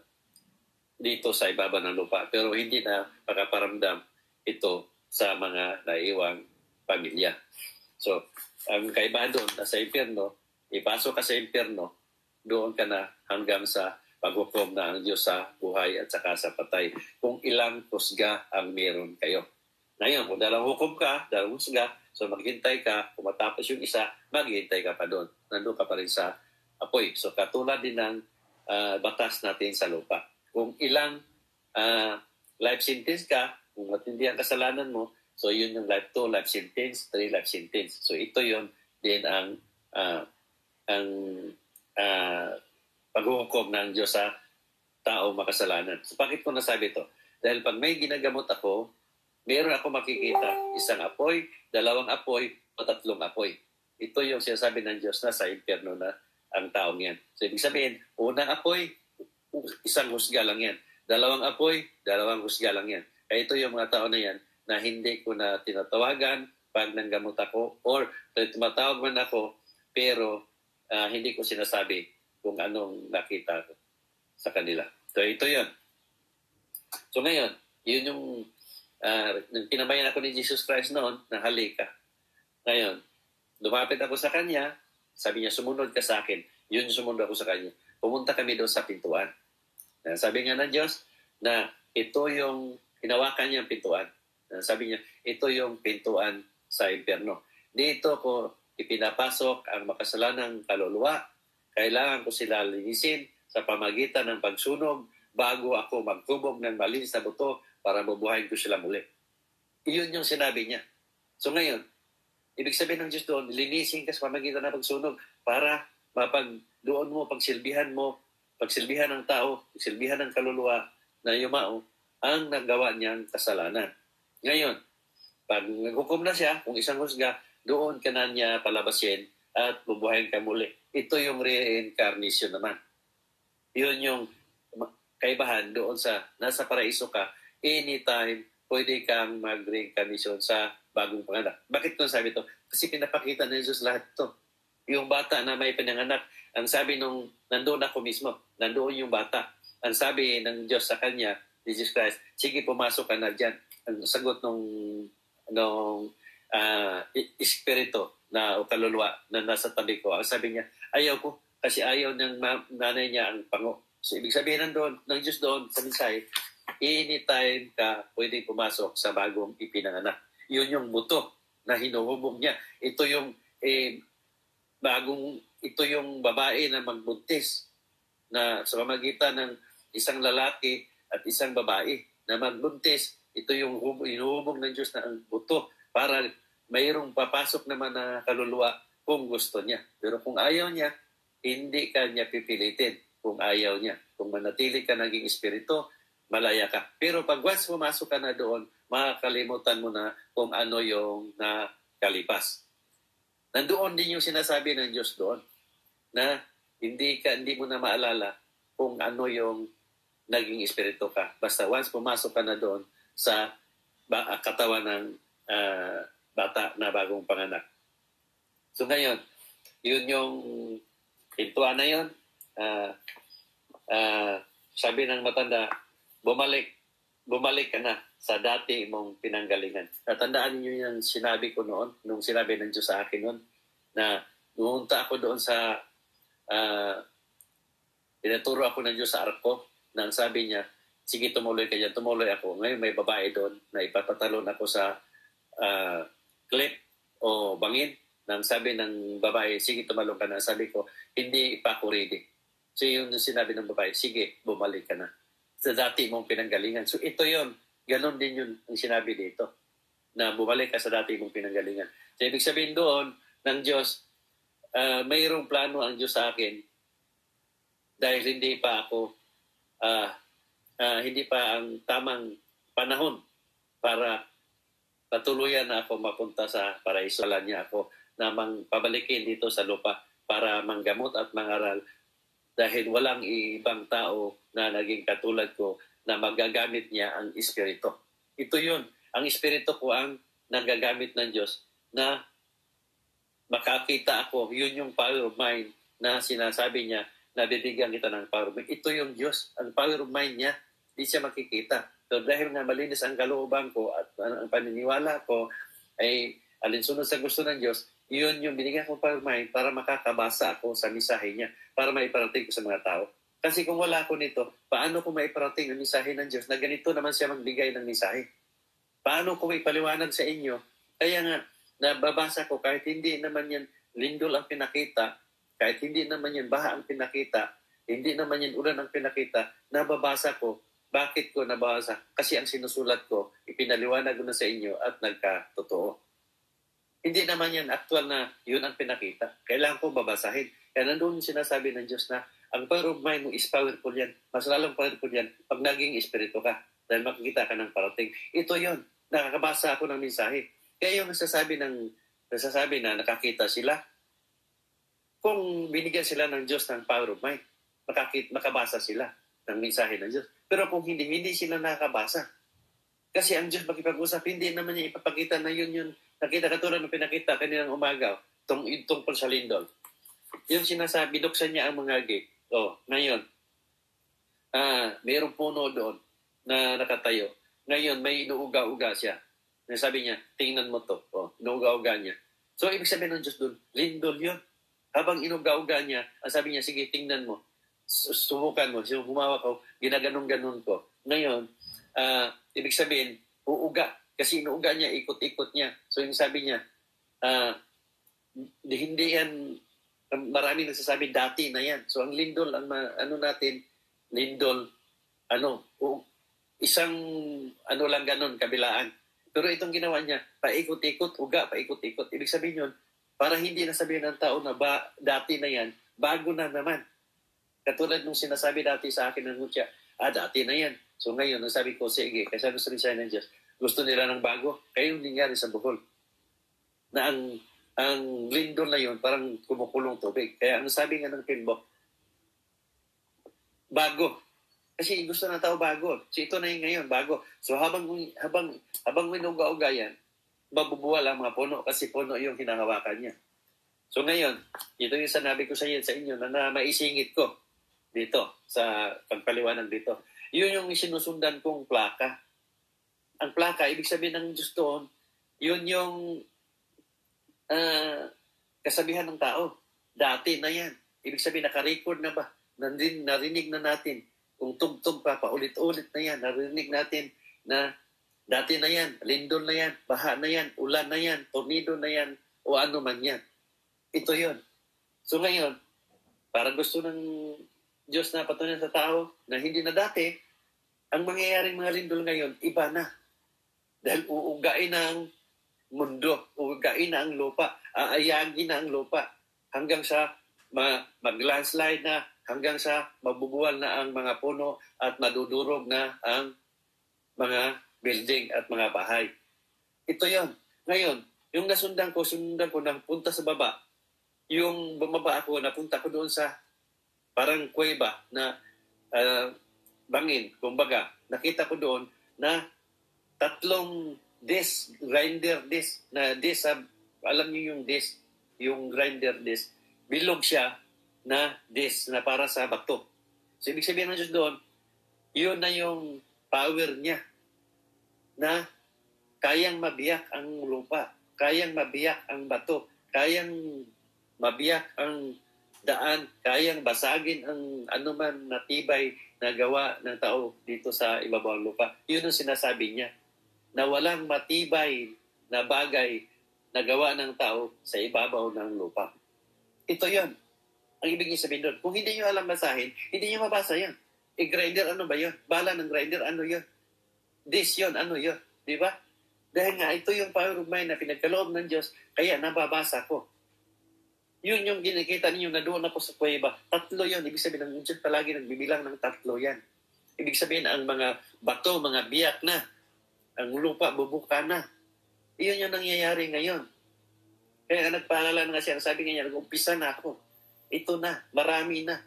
S1: dito sa ibaba ng lupa. Pero hindi na pakaparamdam ito sa mga naiwang pamilya. So, ang kaibahan doon, nasa impyerno, ipasok ka sa impyerno, doon ka na hanggang sa paghukom na ang Diyos sa buhay at saka sa patay. Kung ilang kusga ang meron kayo. Ngayon, kung dalang hukom ka, dalang husga, So maghintay ka, kung matapos yung isa, maghintay ka pa doon. Nandun ka pa rin sa apoy. So katulad din ng uh, batas natin sa lupa. Kung ilang uh, life sentence ka, kung matindi ang kasalanan mo, so yun yung life 2, life sentence, 3, life sentence. So ito yun din ang uh, ang uh, paghuhukom ng Diyos sa tao makasalanan. So bakit ko nasabi ito? Dahil pag may ginagamot ako, meron ako makikita isang apoy, dalawang apoy, o tatlong apoy. Ito yung sinasabi ng Diyos na sa impyerno na ang taong yan. So ibig sabihin, unang apoy, isang husga lang yan. Dalawang apoy, dalawang husga lang yan. Kaya ito yung mga tao na yan na hindi ko na tinatawagan pag nanggamot ako or tumatawag man ako pero uh, hindi ko sinasabi kung anong nakita ko sa kanila. So ito yon. So ngayon, yun yung uh, nung pinabayan ako ni Jesus Christ noon, na halika. Ngayon, lumapit ako sa kanya, sabi niya, sumunod ka sa akin. Yun sumunod ako sa kanya. Pumunta kami doon sa pintuan. Sabi nga ng Diyos na ito yung hinawakan niyang pintuan. Sabi niya, ito yung pintuan sa impyerno. Dito ko ipinapasok ang makasalanang kaluluwa. Kailangan ko sila linisin sa pamagitan ng pagsunog bago ako magtubog ng malinis na buto para mabuhayin ko sila muli. Iyon yung sinabi niya. So ngayon, ibig sabihin ng Diyos doon, linisin ka sa pamagitan ng pagsunog para mapag doon mo, pagsilbihan mo, pagsilbihan ng tao, pagsilbihan ng kaluluwa na yumao, ang nagawa niyang kasalanan. Ngayon, pag naghukom na siya, kung isang husga, doon ka na niya palabasin at bubuhayin ka muli. Ito yung reincarnation naman. Yun yung kaibahan doon sa nasa paraiso ka, anytime pwede kang mag-reincarnation sa bagong panganak. Bakit ko sabi to? Kasi pinapakita ng Jesus lahat to. Yung bata na may pinanganak, ang sabi nung nandoon ako mismo, nandoon yung bata. Ang sabi ng Diyos sa kanya, Jesus Christ, sige pumasok ka na dyan. Ang sagot nung, nung uh, espiritu na o kaluluwa na nasa tabi ko, ang sabi niya, ayaw ko kasi ayaw ng nanay niya ang pango. So ibig sabihin nandoon, ng Diyos doon sa minsay, anytime ka pwede pumasok sa bagong ipinanganak. Yun yung buto na hinuhubog niya. Ito yung eh, bagong ito yung babae na magbuntis na sa pamagitan ng isang lalaki at isang babae na magbuntis. Ito yung inuhubog ng Diyos na ang buto para mayroong papasok naman na kaluluwa kung gusto niya. Pero kung ayaw niya, hindi ka niya pipilitin kung ayaw niya. Kung manatili ka naging espiritu, malaya ka. Pero pag once pumasok ka na doon, makakalimutan mo na kung ano yung nakalipas. Nandoon din yung sinasabi ng Diyos doon na hindi ka hindi mo na maalala kung ano yung naging espiritu ka. Basta once pumasok ka na doon sa katawan ng uh, bata na bagong panganak. So ngayon, yun yung pintuan na yun. Uh, uh, sabi ng matanda, bumalik, bumalik ka na sa dati mong pinanggalingan. Natandaan niyo yung sinabi ko noon, nung sinabi ng Diyos sa akin noon, na numunta ako doon sa, uh, pinaturo ako ng Diyos sa arko, nang sabi niya, sige tumuloy ka dyan, tumuloy ako. Ngayon may babae doon na ipapatalon ako sa uh, clip o bangin. Nang sabi ng babae, sige tumalong ka na. Sabi ko, hindi pa ako ready. So yung sinabi ng babae, sige, bumalik ka na. Sa dati mong pinanggalingan. So ito yon Ganon din yun ang sinabi dito. Na bumalik ka sa dati mong pinanggalingan. So ibig sabihin doon ng Diyos, uh, mayroong plano ang Diyos sa akin dahil hindi pa ako, uh, uh, hindi pa ang tamang panahon para patuluyan na ako mapunta sa paraiso. Wala niya ako na mang pabalikin dito sa lupa para manggamot at mangaral dahil walang ibang tao na naging katulad ko na magagamit niya ang Espiritu. Ito yun. Ang Espiritu ko ang nagagamit ng Diyos na makakita ako. Yun yung power of mind na sinasabi niya na bibigyan kita ng power of mind. Ito yung Diyos. Ang power of mind niya, hindi siya makikita. So dahil nga malinis ang kalooban ko at ang paniniwala ko ay alinsunod sa gusto ng Diyos, yun yung binigyan ko of mind para makakabasa ako sa misahe niya, para maiparating ko sa mga tao. Kasi kung wala ako nito, paano ko maiparating ang mensahe ng Diyos na ganito naman siya magbigay ng mensahe? Paano ko maipaliwanag sa inyo? Kaya nga, nababasa ko kahit hindi naman yan lindol ang pinakita, kahit hindi naman yan baha ang pinakita, hindi naman yan ulan ang pinakita, nababasa ko. Bakit ko nabasa? Kasi ang sinusulat ko, ipinaliwanag ko na sa inyo at nagkatotoo. Hindi naman yan actual na yun ang pinakita. Kailangan ko babasahin. Kaya nandun sinasabi ng Diyos na ang power of mind mo is powerful yan. Mas lalong powerful yan pag naging espiritu ka. Dahil makikita ka ng parating. Ito yon Nakakabasa ako ng mensahe. Kaya yung nasasabi, ng, nasasabi na nakakita sila, kung binigyan sila ng Diyos ng power of mind, makakit, makabasa sila ng mensahe ng Diyos. Pero kung hindi, hindi sila nakakabasa. Kasi ang Diyos makipag-usap, hindi naman niya ipapakita na yun yun. Nakita katulad ng pinakita kanilang umaga, tung, tungkol sa lindol. Yung sinasabi, buksan niya ang mga gate Oh, ngayon, ah, mayroong puno doon na nakatayo. Ngayon, may inuuga-uga siya. Sabi niya, tingnan mo to. Oh, inuuga-uga niya. So, ibig sabihin ng Diyos doon, lindol yun. Habang inuga-uga niya, ang sabi niya, sige, tingnan mo. Su- subukan mo, yung humawak ko, ginaganon-ganon ko. Ngayon, ah, ibig sabihin, uuga. Kasi inuuga niya, ikot-ikot niya. So yung sabi niya, di- hindi yan, marami nagsasabi dati na yan. So ang lindol, ang ma- ano natin, lindol, ano, u- isang ano lang ganon, kabilaan. Pero itong ginawa niya, paikot-ikot, uga, paikot-ikot. Ibig sabihin yun, para hindi na sabihin ng tao na ba, dati na yan, bago na naman. Katulad nung sinasabi dati sa akin ng mutya, ah, dati na yan. So ngayon, ang sabi ko, sige, kasi gusto rin ng Diyos, gusto nila ng bago. Kaya yung nangyari sa Bohol. Na ang ang lindol na yun, parang kumukulong tubig. Kaya ang sabi nga ng Timbok, bago. Kasi gusto ng tao bago. So ito na yung ngayon, bago. So habang habang habang minuga-uga yan, mabubuwal ang mga puno kasi puno yung hinahawakan niya. So ngayon, ito yung sanabi ko sa inyo, sa inyo na, na maisingit ko dito sa pagpaliwanag dito. Yun yung sinusundan kong plaka. Ang plaka, ibig sabihin ng Diyos doon, yun yung ah, kasabihan ng tao. Dati na yan. Ibig sabihin, naka-record na ba? Nandin, narinig na natin. Kung tugtog pa, paulit-ulit na yan. Narinig natin na dati na yan, lindol na yan, baha na yan, ulan na yan, tornado na yan, o ano man yan. Ito yon. So ngayon, para gusto ng Diyos na patunayan sa tao na hindi na dati, ang mangyayaring mga lindol ngayon, iba na. Dahil uugain na ang mundo, uugain na ang lupa, aayagin na ang lupa, hanggang sa ma- mag-landslide na, hanggang sa mabubuwal na ang mga puno at madudurog na ang mga building at mga bahay. Ito yon. Ngayon, yung nasundan ko, sundan ko nang punta sa baba, yung bumaba ako, napunta ko doon sa parang kuweba na ah, bangin, kumbaga, nakita ko doon na tatlong disc, grinder disc, na disc, ah, alam niyo yung disc, yung grinder disc, bilog siya na disc na para sa bato. So, ibig sabihin ng Diyos doon, yun na yung power niya na kayang mabiyak ang lupa, kayang mabiyak ang bato, kayang mabiyak ang daan, kayang basagin ang anuman na tibay na gawa ng tao dito sa ibabaw lupa. Yun ang sinasabi niya, na walang matibay na bagay na gawa ng tao sa ibabaw ng lupa. Ito yon. Ang ibig niya sabihin doon. Kung hindi niyo alam basahin, hindi niyo mabasa yan. E grinder, ano ba yun? Bala ng grinder, ano yun? This yun, ano yun? Di ba? Dahil nga, ito yung power of mind na pinagkaloob ng Diyos, kaya nababasa ko. Yun yung ginikita ninyo na doon ako sa kuweba. Tatlo yun. Ibig sabihin, ng Diyos palagi nagbibilang ng tatlo yan. Ibig sabihin, ang mga bato, mga biyak na, ang lupa, bubuka na. Iyon yung nangyayari ngayon. Kaya nagpaalala na nga siya, sabi nga niya, nag-umpisa na ako. Ito na, marami na.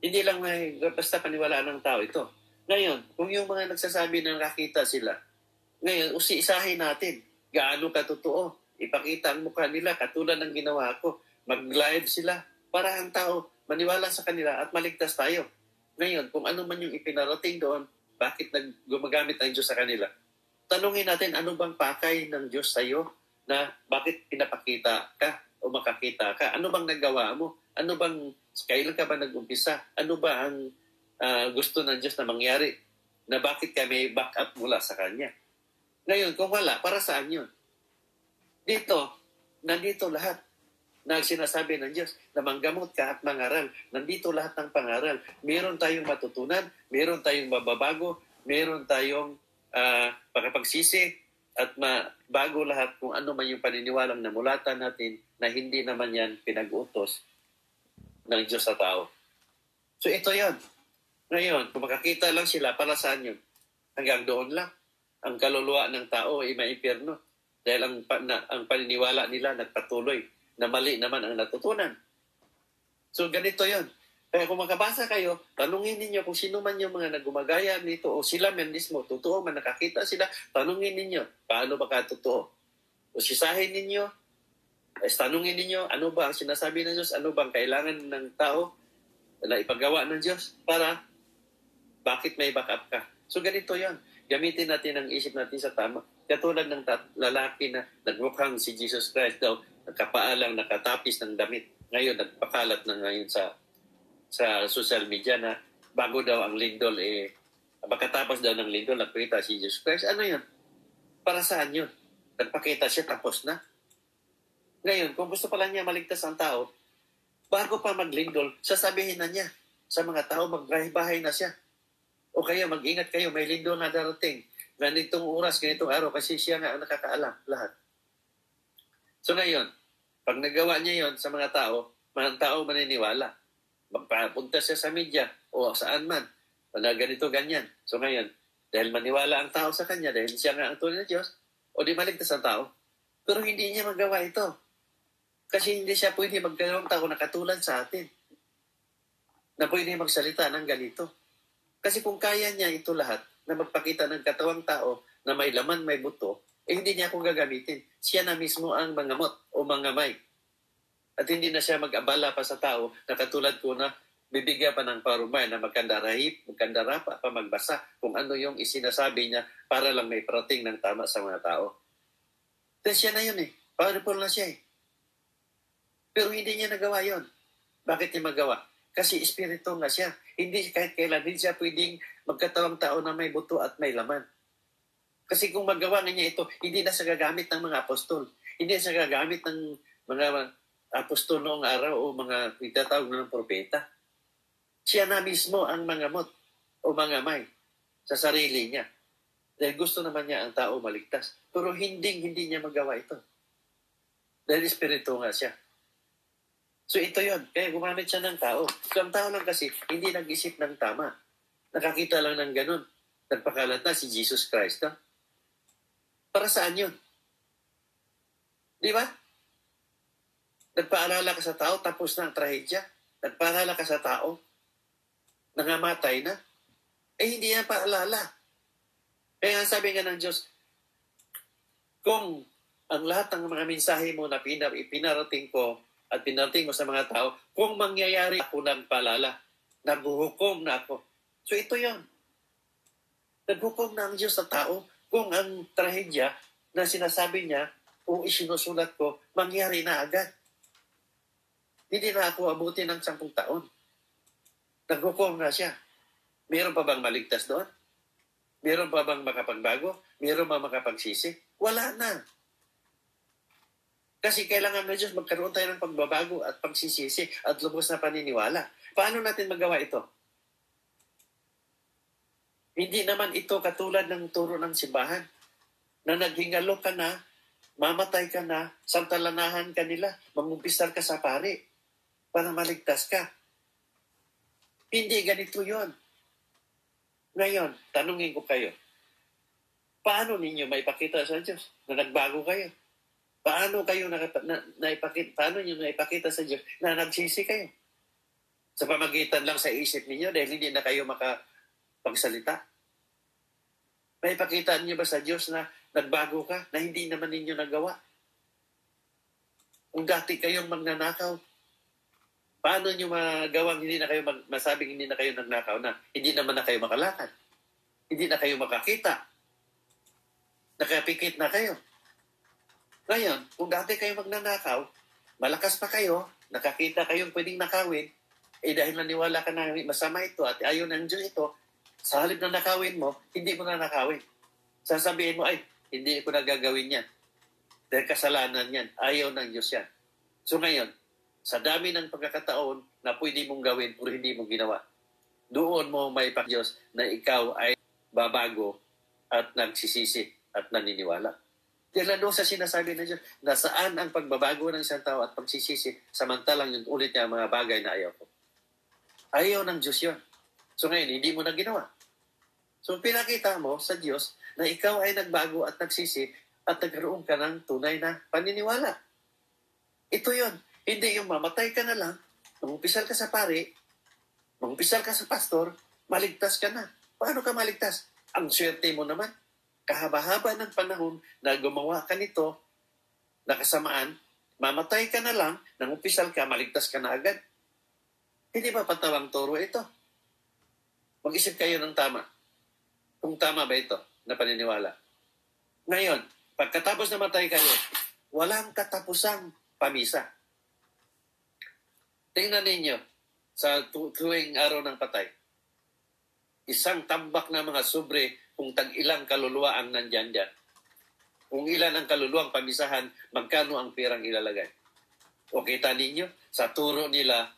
S1: Hindi lang may basta paniwalaan ng tao ito. Ngayon, kung yung mga nagsasabi na nakakita sila, ngayon, usi-isahin natin. Gaano ka totoo? Ipakita ang mukha nila katulad ng ginawa ko. Mag-live sila para ang tao maniwala sa kanila at maligtas tayo. Ngayon, kung ano man yung ipinarating doon, bakit nag gumagamit ang Diyos sa kanila? Tanungin natin, ano bang pakay ng Diyos sa iyo na bakit pinapakita ka o makakita ka? Ano bang nagawa mo? Ano bang, kailan ka ba nag-umpisa? Ano ba ang ah, gusto ng Diyos na mangyari? Na bakit kami back up mula sa Kanya? Ngayon, kung wala, para saan yun? Dito, nandito lahat na sinasabi ng Diyos na manggamot ka at mangaral. Nandito lahat ng pangaral. Meron tayong matutunan, meron tayong mababago, meron tayong uh, pagkapagsisi at mabago lahat kung ano man yung paniniwalang namulatan natin na hindi naman yan pinag-utos ng Diyos sa tao. So ito yon. Ngayon, kung makakita lang sila, para saan yun? Hanggang doon lang. Ang kaluluwa ng tao ay maimpyerno. Dahil ang, na, ang paniniwala nila nagpatuloy na mali naman ang natutunan. So ganito yon. Kaya kung makabasa kayo, tanungin ninyo kung sino man yung mga nagumagaya nito o sila man mismo, totoo man nakakita sila, tanungin ninyo, paano ba katotoo? O sisahin ninyo, es tanungin ninyo, ano ba ang sinasabi ng Diyos, ano bang kailangan ng tao na ipagawa ng Diyos para bakit may backup ka. So ganito yon. Gamitin natin ang isip natin sa tama. Katulad ng lalaki na nagmukhang si Jesus Christ daw, nagkapaalang nakatapis ng damit. Ngayon, nagpakalat na ngayon sa sa social media na bago daw ang lindol eh pagkatapos daw ng lindol nagpakita si Jesus Christ. Ano yun? Para saan yun? Nagpakita siya tapos na. Ngayon, kung gusto pala niya maligtas ang tao, bago pa maglindol, sasabihin na niya sa mga tao, magbahay na siya. O kaya mag-ingat kayo, may lindol na darating. Ganitong oras, ganitong araw, kasi siya nga ang nakakaalam lahat. So ngayon, pag nagawa niya yon sa mga tao, mga tao maniniwala. Magpapunta siya sa media o saan man. Wala ganito, ganyan. So ngayon, dahil maniwala ang tao sa kanya, dahil siya nga ang tunay na Diyos, o di maligtas ang tao. Pero hindi niya magawa ito. Kasi hindi siya pwede magkaroon tao na katulad sa atin. Na pwede magsalita ng ganito. Kasi kung kaya niya ito lahat, na magpakita ng katawang tao na may laman, may buto, eh hindi niya ako gagamitin. Siya na mismo ang mangamot o mangamay. At hindi na siya mag-abala pa sa tao na katulad ko na bibigyan pa ng parumay na magkandarahip, magkandara pa, pa magbasa kung ano yung isinasabi niya para lang may parating ng tama sa mga tao. Then siya na yun eh. Powerful na siya eh. Pero hindi niya nagawa yon. Bakit niya magawa? Kasi espiritu nga siya. Hindi kahit kailan, hindi siya pwedeng magkatawang tao na may buto at may laman. Kasi kung magawa niya ito, hindi na siya gagamit ng mga apostol. Hindi na siya gagamit ng mga apostol noong araw o mga itatawag na ng propeta. Siya na mismo ang mangamot o mangamay sa sarili niya. Dahil gusto naman niya ang tao maligtas. Pero hindi, hindi niya magawa ito. Dahil espiritu nga siya. So ito yon Kaya gumamit siya ng tao. So ang tao lang kasi, hindi nag-isip ng tama. Nakakita lang ng ganun. Nagpakalat na si Jesus Christ. No? Para saan yun? Di ba? Nagpaalala ka sa tao, tapos na ang trahedya. Nagpaalala ka sa tao, nangamatay na. Eh, hindi yan paalala. Kaya sabi nga ng Diyos, kung ang lahat ng mga mensahe mo na pinarating ko at pinarating mo sa mga tao, kung mangyayari ako ng palala, naghuhukom na ako. So ito yon. Naghukom na ang Diyos sa tao kung ang trahedya na sinasabi niya o isinusulat ko, mangyari na agad. Hindi na ako abuti ng sampung taon. Naghukom na siya. Meron pa bang maligtas doon? Meron pa bang makapagbago? Meron pa makapagsisi? Wala na. Kasi kailangan na Diyos magkaroon tayo ng pagbabago at pagsisisi at lubos na paniniwala. Paano natin magawa ito? Hindi naman ito katulad ng turo ng simbahan na naghingalo ka na, mamatay ka na, santalanahan ka nila, mangumpisal ka sa pari para maligtas ka. Hindi ganito yon. Ngayon, tanungin ko kayo, paano ninyo maipakita sa Diyos na nagbago kayo? Paano kayo na, na, naipakita, paano niyo naipakita sa Diyos na nagsisi kayo? Sa pamagitan lang sa isip ninyo dahil hindi na kayo makapagsalita. Maipakita niyo ba sa Diyos na nagbago ka, na hindi naman ninyo nagawa? Kung dati kayong magnanakaw, paano niyo magawang hindi na kayo mag, masabing hindi na kayo nagnakaw na hindi naman na kayo makalakad? Hindi na kayo makakita? Nakapikit na kayo? Ngayon, kung dati kayo magnanakaw, malakas pa kayo, nakakita kayong pwedeng nakawin, eh dahil naniwala ka na masama ito at ayaw ng Diyos ito, sa halip na nakawin mo, hindi mo na nakawin. Sasabihin mo, ay, hindi ko na gagawin yan. Dahil kasalanan yan. Ayaw ng Diyos yan. So ngayon, sa dami ng pagkakataon na pwede mong gawin pero hindi mo ginawa, doon mo may Diyos na ikaw ay babago at nagsisisi at naniniwala. Kailan doon sa sinasabi ng Diyos, nasaan ang pagbabago ng isang tao at pagsisisi, samantalang yung ulit niya mga bagay na ayaw ko. Ayaw ng Diyos yun. So ngayon, hindi mo na ginawa. So pinakita mo sa Diyos na ikaw ay nagbago at nagsisi at nagkaroon ka ng tunay na paniniwala. Ito yon Hindi yung mamatay ka na lang, mangumpisal ka sa pari, mangumpisal ka sa pastor, maligtas ka na. Paano ka maligtas? Ang swerte mo naman kahaba-haba ng panahon na gumawa ka nito, nakasamaan, mamatay ka na lang, nang umpisal ka, maligtas ka na agad. Hindi ba patawang turo ito? Mag-isip kayo ng tama. Kung tama ba ito na paniniwala. Ngayon, pagkatapos na matay kayo, walang katapusang pamisa. Tingnan ninyo, sa tu- tuwing araw ng patay. Isang tambak na mga sobre kung tag-ilang kaluluwa ang nandyan dyan. Kung ilan ang kaluluwang pamisahan, magkano ang pirang ilalagay. O kita ninyo, sa turo nila,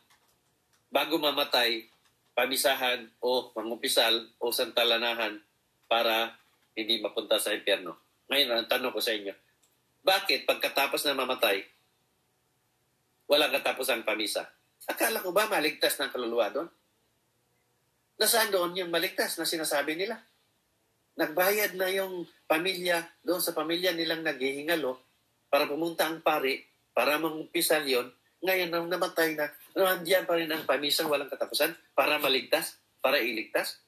S1: bago mamatay, pamisahan o mangupisal o santalanahan para hindi mapunta sa impyerno. Ngayon, ang tanong ko sa inyo, bakit pagkatapos na mamatay, walang katapos ang pamisa? Akala ko ba maligtas ng kaluluwa doon? Nasaan doon yung maligtas na sinasabi nila? Nagbayad na yung pamilya, doon sa pamilya nilang naghihingalo para pumunta ang pari, para mangumpisal yon. Ngayon, nang namatay na, nandiyan pa rin ang pamisang walang katapusan para maligtas, para iligtas.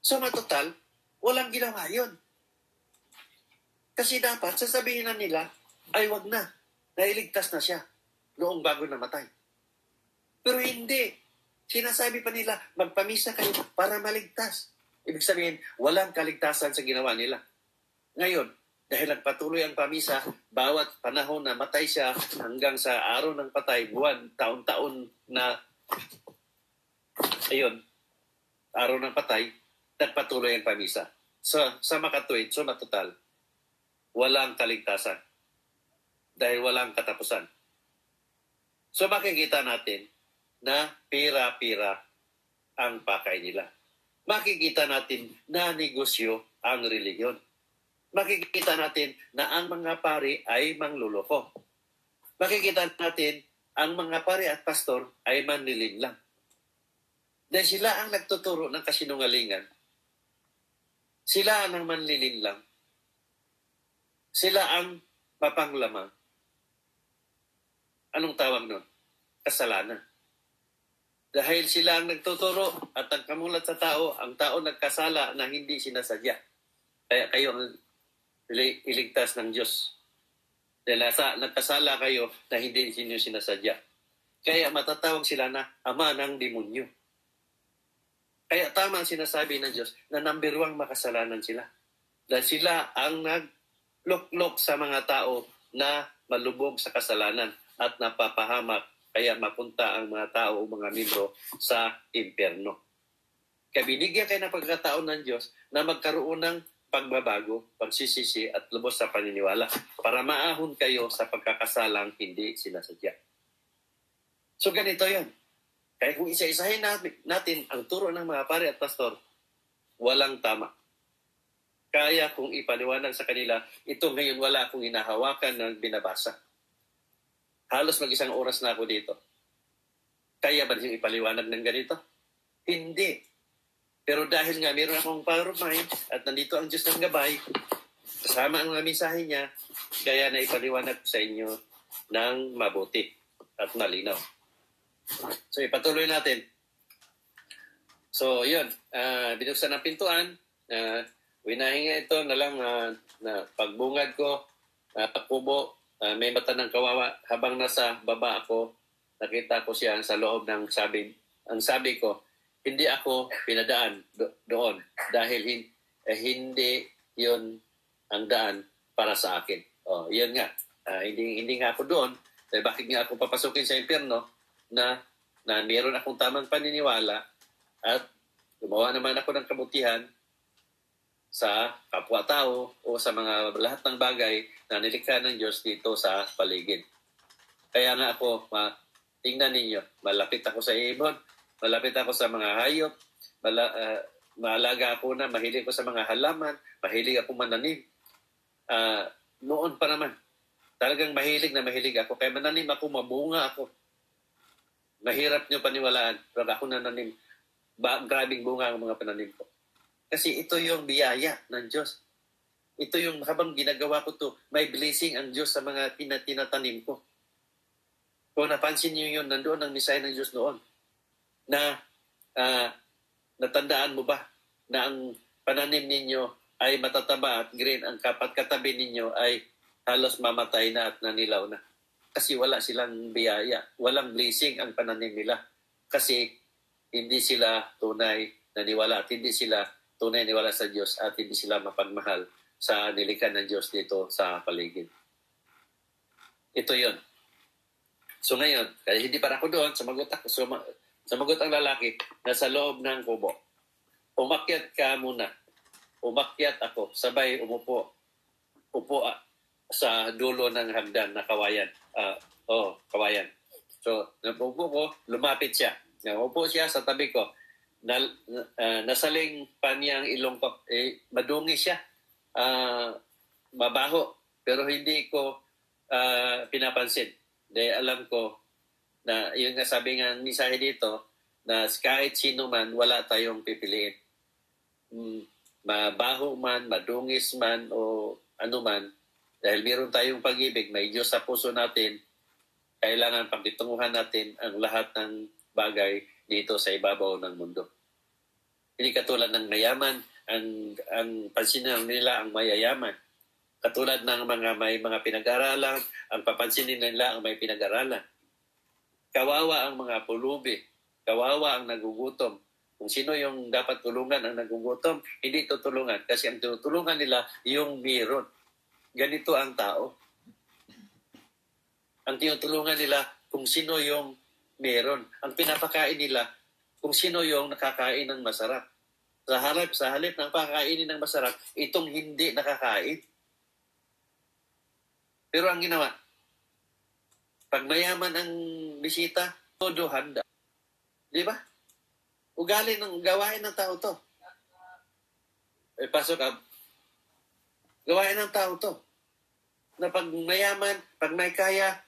S1: So, matotal, walang ginawa yon. Kasi dapat, sasabihin na nila, ay wag na, nailigtas na siya noong bago namatay. Pero hindi. Sinasabi pa nila, magpamisa kayo para maligtas. Ibig sabihin, walang kaligtasan sa ginawa nila. Ngayon, dahil nagpatuloy ang pamisa, bawat panahon na matay siya hanggang sa araw ng patay, buwan, taon-taon na, ayun, araw ng patay, nagpatuloy ang pamisa. So, sa makatuwid, so matotal, walang kaligtasan. Dahil walang katapusan. So makikita natin na pira-pira ang pakay nila. Makikita natin na negosyo ang reliyon. Makikita natin na ang mga pari ay mangluloko. Makikita natin ang mga pari at pastor ay manlilin lang. Dahil sila ang nagtuturo ng kasinungalingan. Sila ang manlilin lang. Sila ang mapanglamang. Anong tawag nun? Kasalanan. Dahil sila ang nagtuturo at nagkamulat sa tao, ang tao nagkasala na hindi sinasadya. Kaya kayo ang iligtas ng Diyos. Dahil nasa, nagkasala kayo na hindi sinyo sinasadya. Kaya matatawag sila na ama ng demonyo. Kaya tama ang sinasabi ng Diyos na number one makasalanan sila. Dahil sila ang nagluklok sa mga tao na malubog sa kasalanan at napapahamak kaya mapunta ang mga tao o mga membro sa impyerno. Kaya binigyan kayo ng pagkataon ng Diyos na magkaroon ng pagbabago, pagsisisi at lubos sa paniniwala para maahon kayo sa pagkakasalang hindi sinasadya. So ganito yon. Kaya kung isa-isahin natin ang turo ng mga pare at pastor, walang tama. Kaya kung ipaliwanag sa kanila, ito ngayon wala akong inahawakan ng binabasa. Halos mag-isang oras na ako dito. Kaya ba yung ipaliwanag ng ganito? Hindi. Pero dahil nga meron akong power of mind at nandito ang Diyos ng gabay, kasama ang mga mensahe niya, kaya na ipaliwanag sa inyo ng mabuti at malinaw. So ipatuloy natin. So yun, uh, binuksan ang pintuan, uh, winahinga ito na lang uh, na pagbungad ko, uh, kubo, uh, may mata ng kawawa. Habang nasa baba ako, nakita ko siya sa loob ng sabi. Ang sabi ko, hindi ako pinadaan do- doon dahil hin- eh, hindi yon ang daan para sa akin. Oh, yun nga. Uh, hindi hindi nga ako doon. Eh, bakit nga ako papasukin sa impyerno? na na meron akong tamang paniniwala at gumawa naman ako ng kabutihan sa kapwa-tao o sa mga lahat ng bagay na nilikha ng Diyos dito sa paligid. Kaya nga ako, ma, tingnan ninyo, malapit ako sa ibon, malapit ako sa mga hayop, mala, uh, maalaga ako na, mahilig ko sa mga halaman, mahilig ako mananim. Uh, noon pa naman, talagang mahilig na mahilig ako. Kaya mananim ako, mabunga ako. Mahirap nyo paniwalaan, pero ako nananim. Ba, grabing bunga ang mga pananim ko. Kasi ito yung biyaya ng Diyos. Ito yung habang ginagawa ko to, may blessing ang Diyos sa mga tinatanim ko. Kung napansin niyo yun, nandoon ang misay ng Diyos noon. Na uh, natandaan mo ba na ang pananim ninyo ay matataba at green, ang kapat katabi ninyo ay halos mamatay na at nanilaw na kasi wala silang biyaya, walang blessing ang pananim nila. Kasi hindi sila tunay naniwala at hindi sila tunay naniwala sa Diyos at hindi sila mapagmahal sa nilikan ng Diyos dito sa paligid. Ito yon. So ngayon, kaya hindi pa ako doon, sumagot ako, suma, sumagot ang lalaki, nasa loob ng kubo. Umakyat ka muna. Umakyat ako, sabay umupo. Upo ah, sa dulo ng hagdan na kawayan. Uh, oh, kawayan. So, napupo ko, lumapit siya. Naupo siya sa tabi ko. Na, uh, nasaling pa niya ang ilong ko. Eh, madungi siya. Uh, mabaho. Pero hindi ko uh, pinapansin. Dahil alam ko na yung nasabi nga Sahi dito, na kahit sino man, wala tayong pipiliin. Mm, mabaho man, madungis man, o ano man, dahil meron tayong pag-ibig, may Diyos sa puso natin, kailangan pagtitunguhan natin ang lahat ng bagay dito sa ibabaw ng mundo. Hindi katulad ng mayaman, ang, ang pansinin nila ang mayayaman Katulad ng mga may mga pinag-aralan, ang papansinin nila ang may pinag-aralan. Kawawa ang mga pulubi. Kawawa ang nagugutom. Kung sino yung dapat tulungan ang nagugutom, hindi tutulungan. Kasi ang tutulungan nila, yung meron. Ganito ang tao. Ang tinutulungan nila, kung sino yung meron. Ang pinapakain nila, kung sino yung nakakain ng masarap. Sa halip, sa halip ng pakainin ng masarap, itong hindi nakakain. Pero ang ginawa, pag mayaman ang bisita, todo handa. Di ba? Ugali ng gawain ng tao to. Eh, pasok up. Gawain ng tao to. Na pag mayaman, pag may kaya,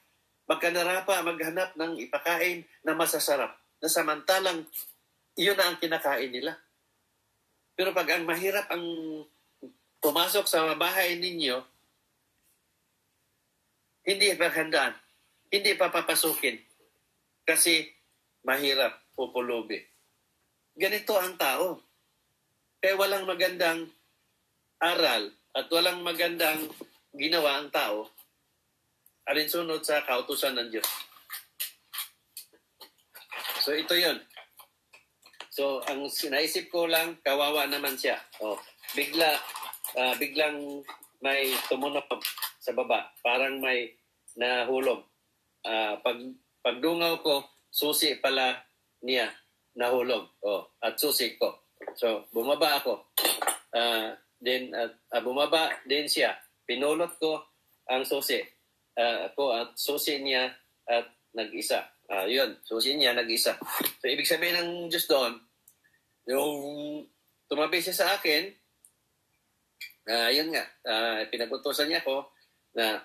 S1: magkanarapa, maghanap ng ipakain na masasarap. Na samantalang, iyon na ang kinakain nila. Pero pag ang mahirap ang pumasok sa bahay ninyo, hindi paghandaan. Hindi papapasukin. Kasi mahirap pupulubi. Ganito ang tao. Kaya walang magandang aral at walang magandang ginawa ang tao alinsunod sa kautusan ng Diyos. So ito yon. So ang sinaisip ko lang, kawawa naman siya. Oh, bigla, uh, biglang may tumunog sa baba. Parang may nahulog. Uh, pag pagdungaw ko, susi pala niya nahulog. Oh, at susi ko. So, bumaba ako. Uh, then, uh, uh, bumaba din siya. Pinulot ko ang susi. Uh, ako at susi niya at nag-isa. Uh, yun, susi niya nag-isa. So, ibig sabihin ng Diyos doon, yung tumabi siya sa akin, uh, yun nga, uh, pinagutusan niya ko na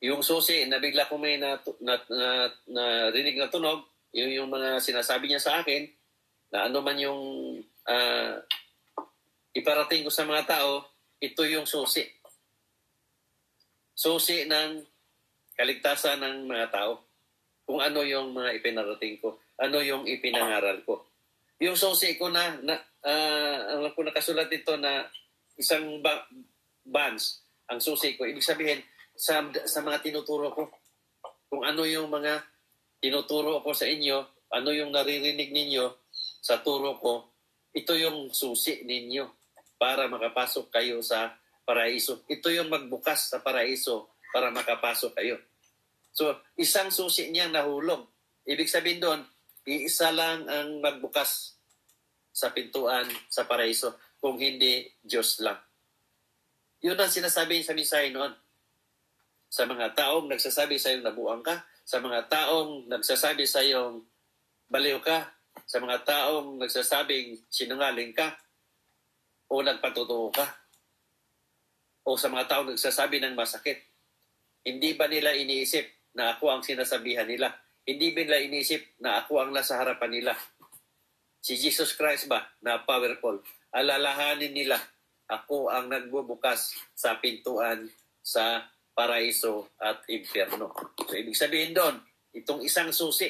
S1: yung susi na bigla ko may na, na, na, na rinig na tunog, yung, yung mga sinasabi niya sa akin, na ano man yung uh, iparating ko sa mga tao, ito yung susi. Susi ng kaligtasan ng mga tao. Kung ano yung mga ipinarating ko, ano yung ipinangaral ko. Yung susi ko na, na uh, ang ko nakasulat dito na isang ba- bands, ang susi ko, ibig sabihin, sa, sa mga tinuturo ko. Kung ano yung mga tinuturo ko sa inyo, ano yung naririnig ninyo sa turo ko, ito yung susi ninyo para makapasok kayo sa paraiso. Ito yung magbukas sa paraiso para makapasok kayo. So, isang susi niyang nahulog. Ibig sabihin doon, iisa lang ang magbukas sa pintuan sa paraiso kung hindi Diyos lang. Yun ang sinasabi sa misay noon sa mga taong nagsasabi sa iyong nabuang ka, sa mga taong nagsasabi sa iyong baliw ka, sa mga taong nagsasabing sinungaling ka, o nagpatutuo ka, o sa mga taong nagsasabi ng masakit. Hindi ba nila iniisip na ako ang sinasabihan nila? Hindi ba nila iniisip na ako ang nasa harapan nila? Si Jesus Christ ba na powerful? Alalahanin nila, ako ang nagbubukas sa pintuan sa paraiso at impyerno. So ibig sabihin doon, itong isang susi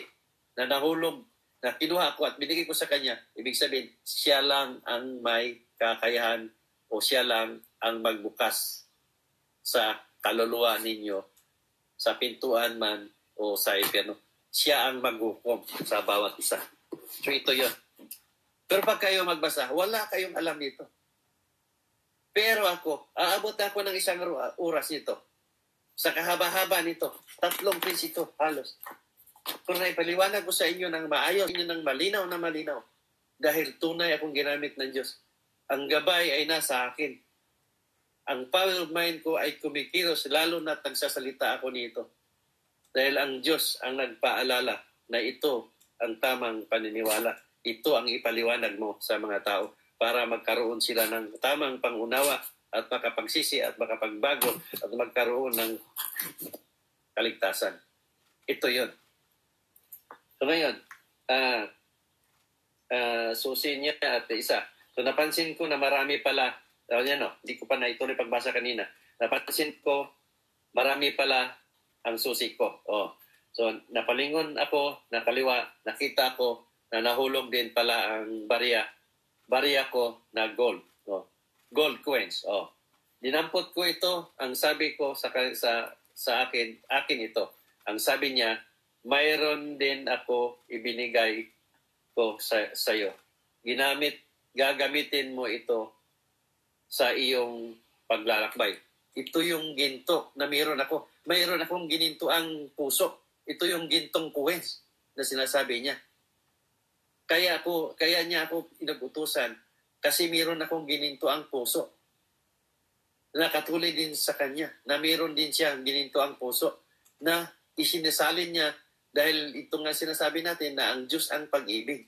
S1: na nahulog, na kinuha ko at binigay ko sa kanya, ibig sabihin, siya lang ang may kakayahan o siya lang ang magbukas sa kaluluwa ninyo sa pintuan man o sa impyerno. Siya ang maghukom sa bawat isa. So ito yon. Pero pag kayo magbasa, wala kayong alam nito. Pero ako, aabot ako ng isang oras nito sa kahaba-haba nito. Tatlong pins ito, halos. Kung naipaliwanag ko sa inyo ng maayos, inyo ng malinaw na malinaw. Dahil tunay akong ginamit ng Diyos. Ang gabay ay nasa akin. Ang power of mind ko ay kumikilos, lalo na nagsasalita ako nito. Dahil ang Diyos ang nagpaalala na ito ang tamang paniniwala. Ito ang ipaliwanag mo sa mga tao para magkaroon sila ng tamang pangunawa at makapagsisi at makapagbago at magkaroon ng kaligtasan. Ito yon. So ngayon, uh, uh, susi niya at isa. So napansin ko na marami pala, uh, yan no, hindi ko pa na ituloy pagbasa kanina. Napansin ko, marami pala ang susi ko. Oh. So napalingon ako, nakaliwa, nakita ko na nahulog din pala ang barya. Barya ko na gold. Gold coins. Oh. Dinampot ko ito, ang sabi ko sa, sa, sa akin, akin ito. Ang sabi niya, mayroon din ako ibinigay ko sa, sa iyo. Ginamit, gagamitin mo ito sa iyong paglalakbay. Ito yung ginto na mayroon ako. Mayroon akong gininto ang puso. Ito yung gintong kuwens na sinasabi niya. Kaya ako, kaya niya ako inagutusan kasi mayroon akong gininto ang puso. Nakatuloy din sa kanya na mayroon din siya gininto ang puso na isinasalin niya dahil ito nga sinasabi natin na ang Diyos ang pag-ibig.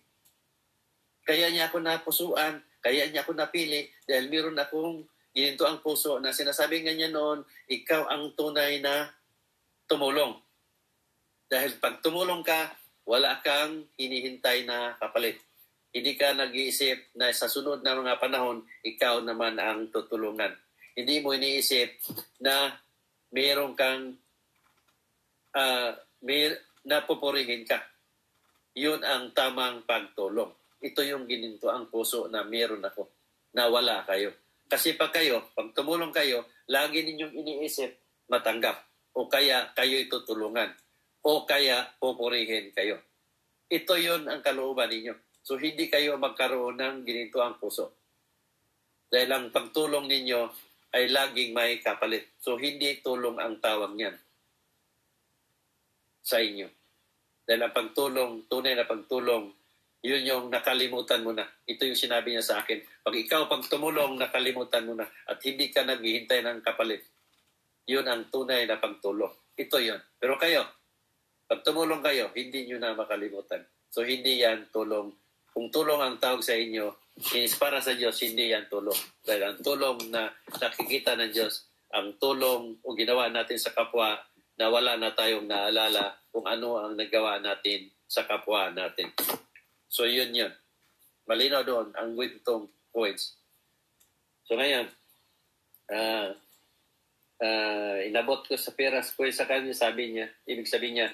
S1: Kaya niya ako napusuan, kaya niya ako napili dahil meron akong gininto ang puso na sinasabi nga niya noon, ikaw ang tunay na tumulong. Dahil pag tumulong ka, wala kang hinihintay na kapalit. Hindi ka nag-iisip na sa sunod na mga panahon, ikaw naman ang tutulungan. Hindi mo iniisip na mayroon kang uh, may, na pupurihin ka. Yun ang tamang pagtulong. Ito yung gininto ang puso na meron ako, na wala kayo. Kasi pag kayo, pag tumulong kayo, lagi ninyong iniisip matanggap o kaya kayo tutulungan o kaya pupurihin kayo. Ito yon ang kalooban ninyo. So hindi kayo magkaroon ng ginito ang puso. Dahil ang pagtulong ninyo ay laging may kapalit. So hindi tulong ang tawag niyan sa inyo. Dahil ang pagtulong, tunay na pagtulong, yun yung nakalimutan mo na. Ito yung sinabi niya sa akin. Pag ikaw pag tumulong, nakalimutan mo na at hindi ka naghihintay ng kapalit. Yun ang tunay na pagtulong. Ito yun. Pero kayo, pag tumulong kayo, hindi nyo na makalimutan. So hindi yan tulong. Kung tulong ang tawag sa inyo, is para sa Diyos, hindi yan tulong. Dahil ang tulong na nakikita ng Diyos, ang tulong o ginawa natin sa kapwa na wala na tayong naalala kung ano ang nagawa natin sa kapwa natin. So yun yun. Malinaw doon ang wintong points. So ngayon, uh, uh, inabot ko sa peras ko sa kanya, sabi niya, ibig sabihin niya,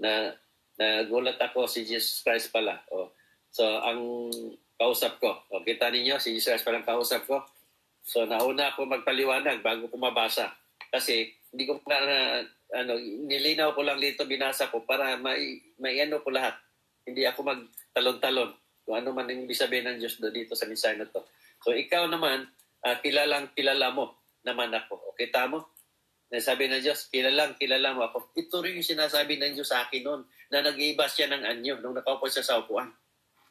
S1: na nagulat ako si Jesus Christ pala. Oh. So ang kausap ko, oh, kita ninyo, si Jesus Christ pala kausap ko. So nauna ako magpaliwanag bago ko mabasa. Kasi hindi ko na ano, nilinaw ko lang dito, binasa ko para may, may ano ko lahat. Hindi ako magtalon-talon kung ano man yung sabihin ng Diyos dito sa mensahe na to. So ikaw naman, uh, kilalang kilala mo naman ako. O kita mo? Nasabi ng Diyos, kilalang kilala mo ako. Ito rin yung sinasabi ng Diyos sa akin noon na nag-iiba siya ng anyo nung nakaupo siya sa upuan.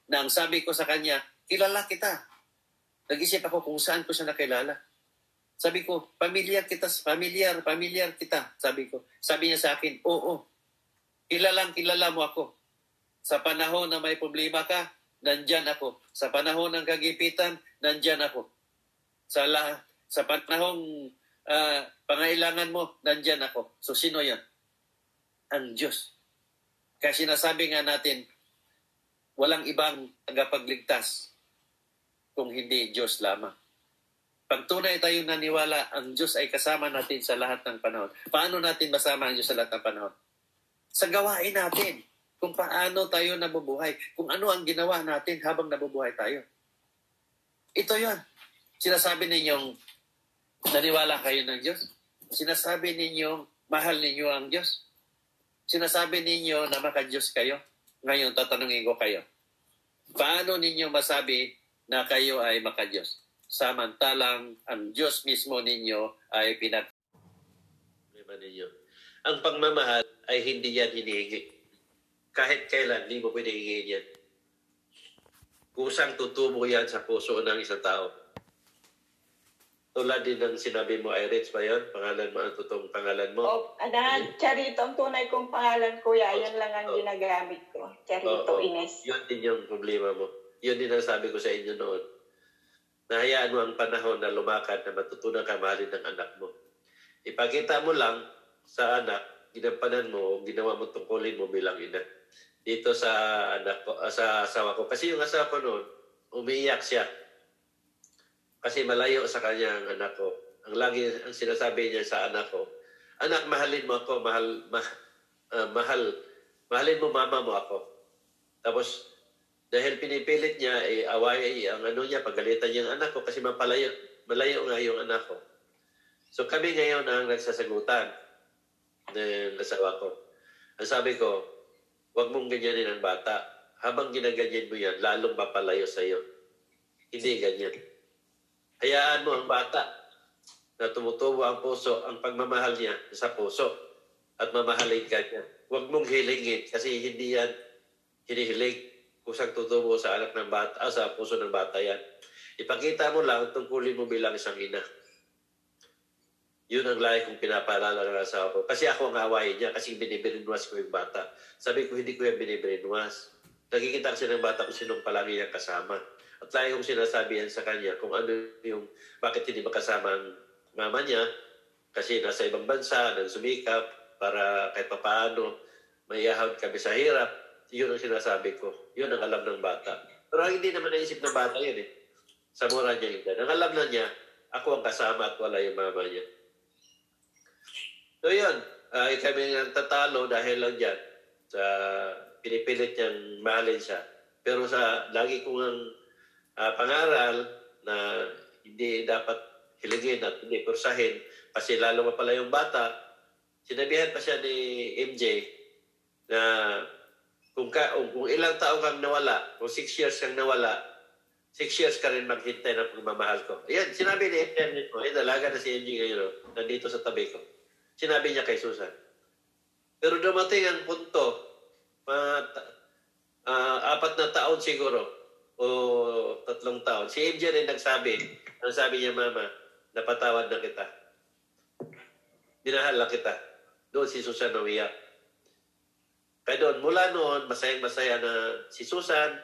S1: Na ang sabi ko sa kanya, kilala kita. Nag-isip ako kung saan ko siya nakilala. Sabi ko, pamilyar kita, familiar, familiar kita. Sabi ko. Sabi niya sa akin, oo. Kilalang kilala mo ako. Sa panahon na may problema ka, nandyan ako. Sa panahon ng kagipitan, nandyan ako. Sa, la, sa panahong uh, pangailangan mo, nandyan ako. So sino yan? Ang Diyos. Kaya sinasabi nga natin, walang ibang tagapagligtas kung hindi Diyos lamang. Pag tunay tayong naniwala, ang Diyos ay kasama natin sa lahat ng panahon. Paano natin masama ang Diyos sa lahat ng panahon? Sa gawain natin. Kung paano tayo nabubuhay. Kung ano ang ginawa natin habang nabubuhay tayo. Ito yon. Sinasabi ninyong naniwala kayo ng Diyos. Sinasabi ninyong mahal ninyo ang Diyos. Sinasabi ninyo na maka-Diyos kayo. Ngayon, tatanungin ko kayo. Paano ninyo masabi na kayo ay maka-Diyos? samantalang ang Diyos mismo ninyo ay pinag ninyo. Ang pagmamahal ay hindi yan hinihingi. kahit kailan, hindi mo pwede yan. Kusang tutubo yan sa puso ng isang tao. Tulad din ng sinabi mo, Iris ba yun? Pangalan mo, ang totoong pangalan mo?
S2: O, anan, Charito ang tunay kong pangalan, kuya. Yan lang ang ginagamit ko. Charito
S1: Oo.
S2: Ines.
S1: Yun din yung problema mo. Yun din ang sabi ko sa inyo noon. Nahayaan mo ang panahon na lumakad na matutunan ka mahalin ng anak mo. Ipakita mo lang sa anak, ginampanan mo, o ginawa mo tungkulin mo bilang ina. Dito sa anak ko, ah, sa asawa ko. Kasi yung asawa ko noon, umiiyak siya. Kasi malayo sa kanya ang anak ko. Ang lagi ang sinasabi niya sa anak ko, anak, mahalin mo ako, mahal, ma, ah, mahal, mahalin mo mama mo ako. Tapos, dahil pinipilit niya, eh, away ang ano niya, pagalitan niya ang anak ko kasi mapalayo, malayo nga yung anak ko. So kami ngayon ang nagsasagutan ng asawa ko. Ang sabi ko, huwag mong ganyanin ang bata. Habang ginaganyan mo yan, lalong mapalayo sa iyo. Hindi ganyan. Hayaan mo ang bata na tumutubo ang puso, ang pagmamahal niya sa puso at mamahalin ka niya. Huwag mong hilingin kasi hindi yan hinihiling kusang tutubo sa anak ng bata, ah, sa puso ng bata yan. Ipakita mo lang tungkulin mo bilang isang ina. Yun ang lahi kong pinapaalala ng asawa ko. Kasi ako ang awayin niya kasi binibrinwas ko yung bata. Sabi ko, hindi ko yan binibrinwas. Nakikita kasi ng bata kung sinong palagi niyang kasama. At lahi kong sinasabi yan sa kanya kung ano yung, bakit hindi makasama ang mama niya. Kasi nasa ibang bansa, nang sumikap para kahit papaano maiyahag kami sa hirap. Yun ang sinasabi ko. Yun ang alam ng bata. Pero hindi naman naisip ng bata yun eh. Sa mura niya yun. Ang alam na niya, ako ang kasama at wala yung mama niya. So yun, uh, kami ang tatalo dahil lang dyan sa pinipilit niyang mahalin siya. Pero sa lagi kong ang ah, pangaral na hindi dapat hilingin at hindi kursahin kasi lalo pa pala yung bata, sinabihan pa siya ni MJ na kung, ka, kung, kung ilang taon kang nawala, kung six years kang nawala, six years ka rin maghintay ng pagmamahal ko. Ayan, sinabi ni MJ mo, eh, dalaga na si MJ ngayon, oh, nandito sa tabi ko. Sinabi niya kay Susan. Pero dumating ang punto, mga ah, apat na taon siguro, o tatlong taon, si MJ rin nagsabi, ang sabi niya, Mama, napatawad na kita. Minahal lang kita. Doon si Susan umiyak. Kaya doon, mula noon, masayang masaya na si Susan,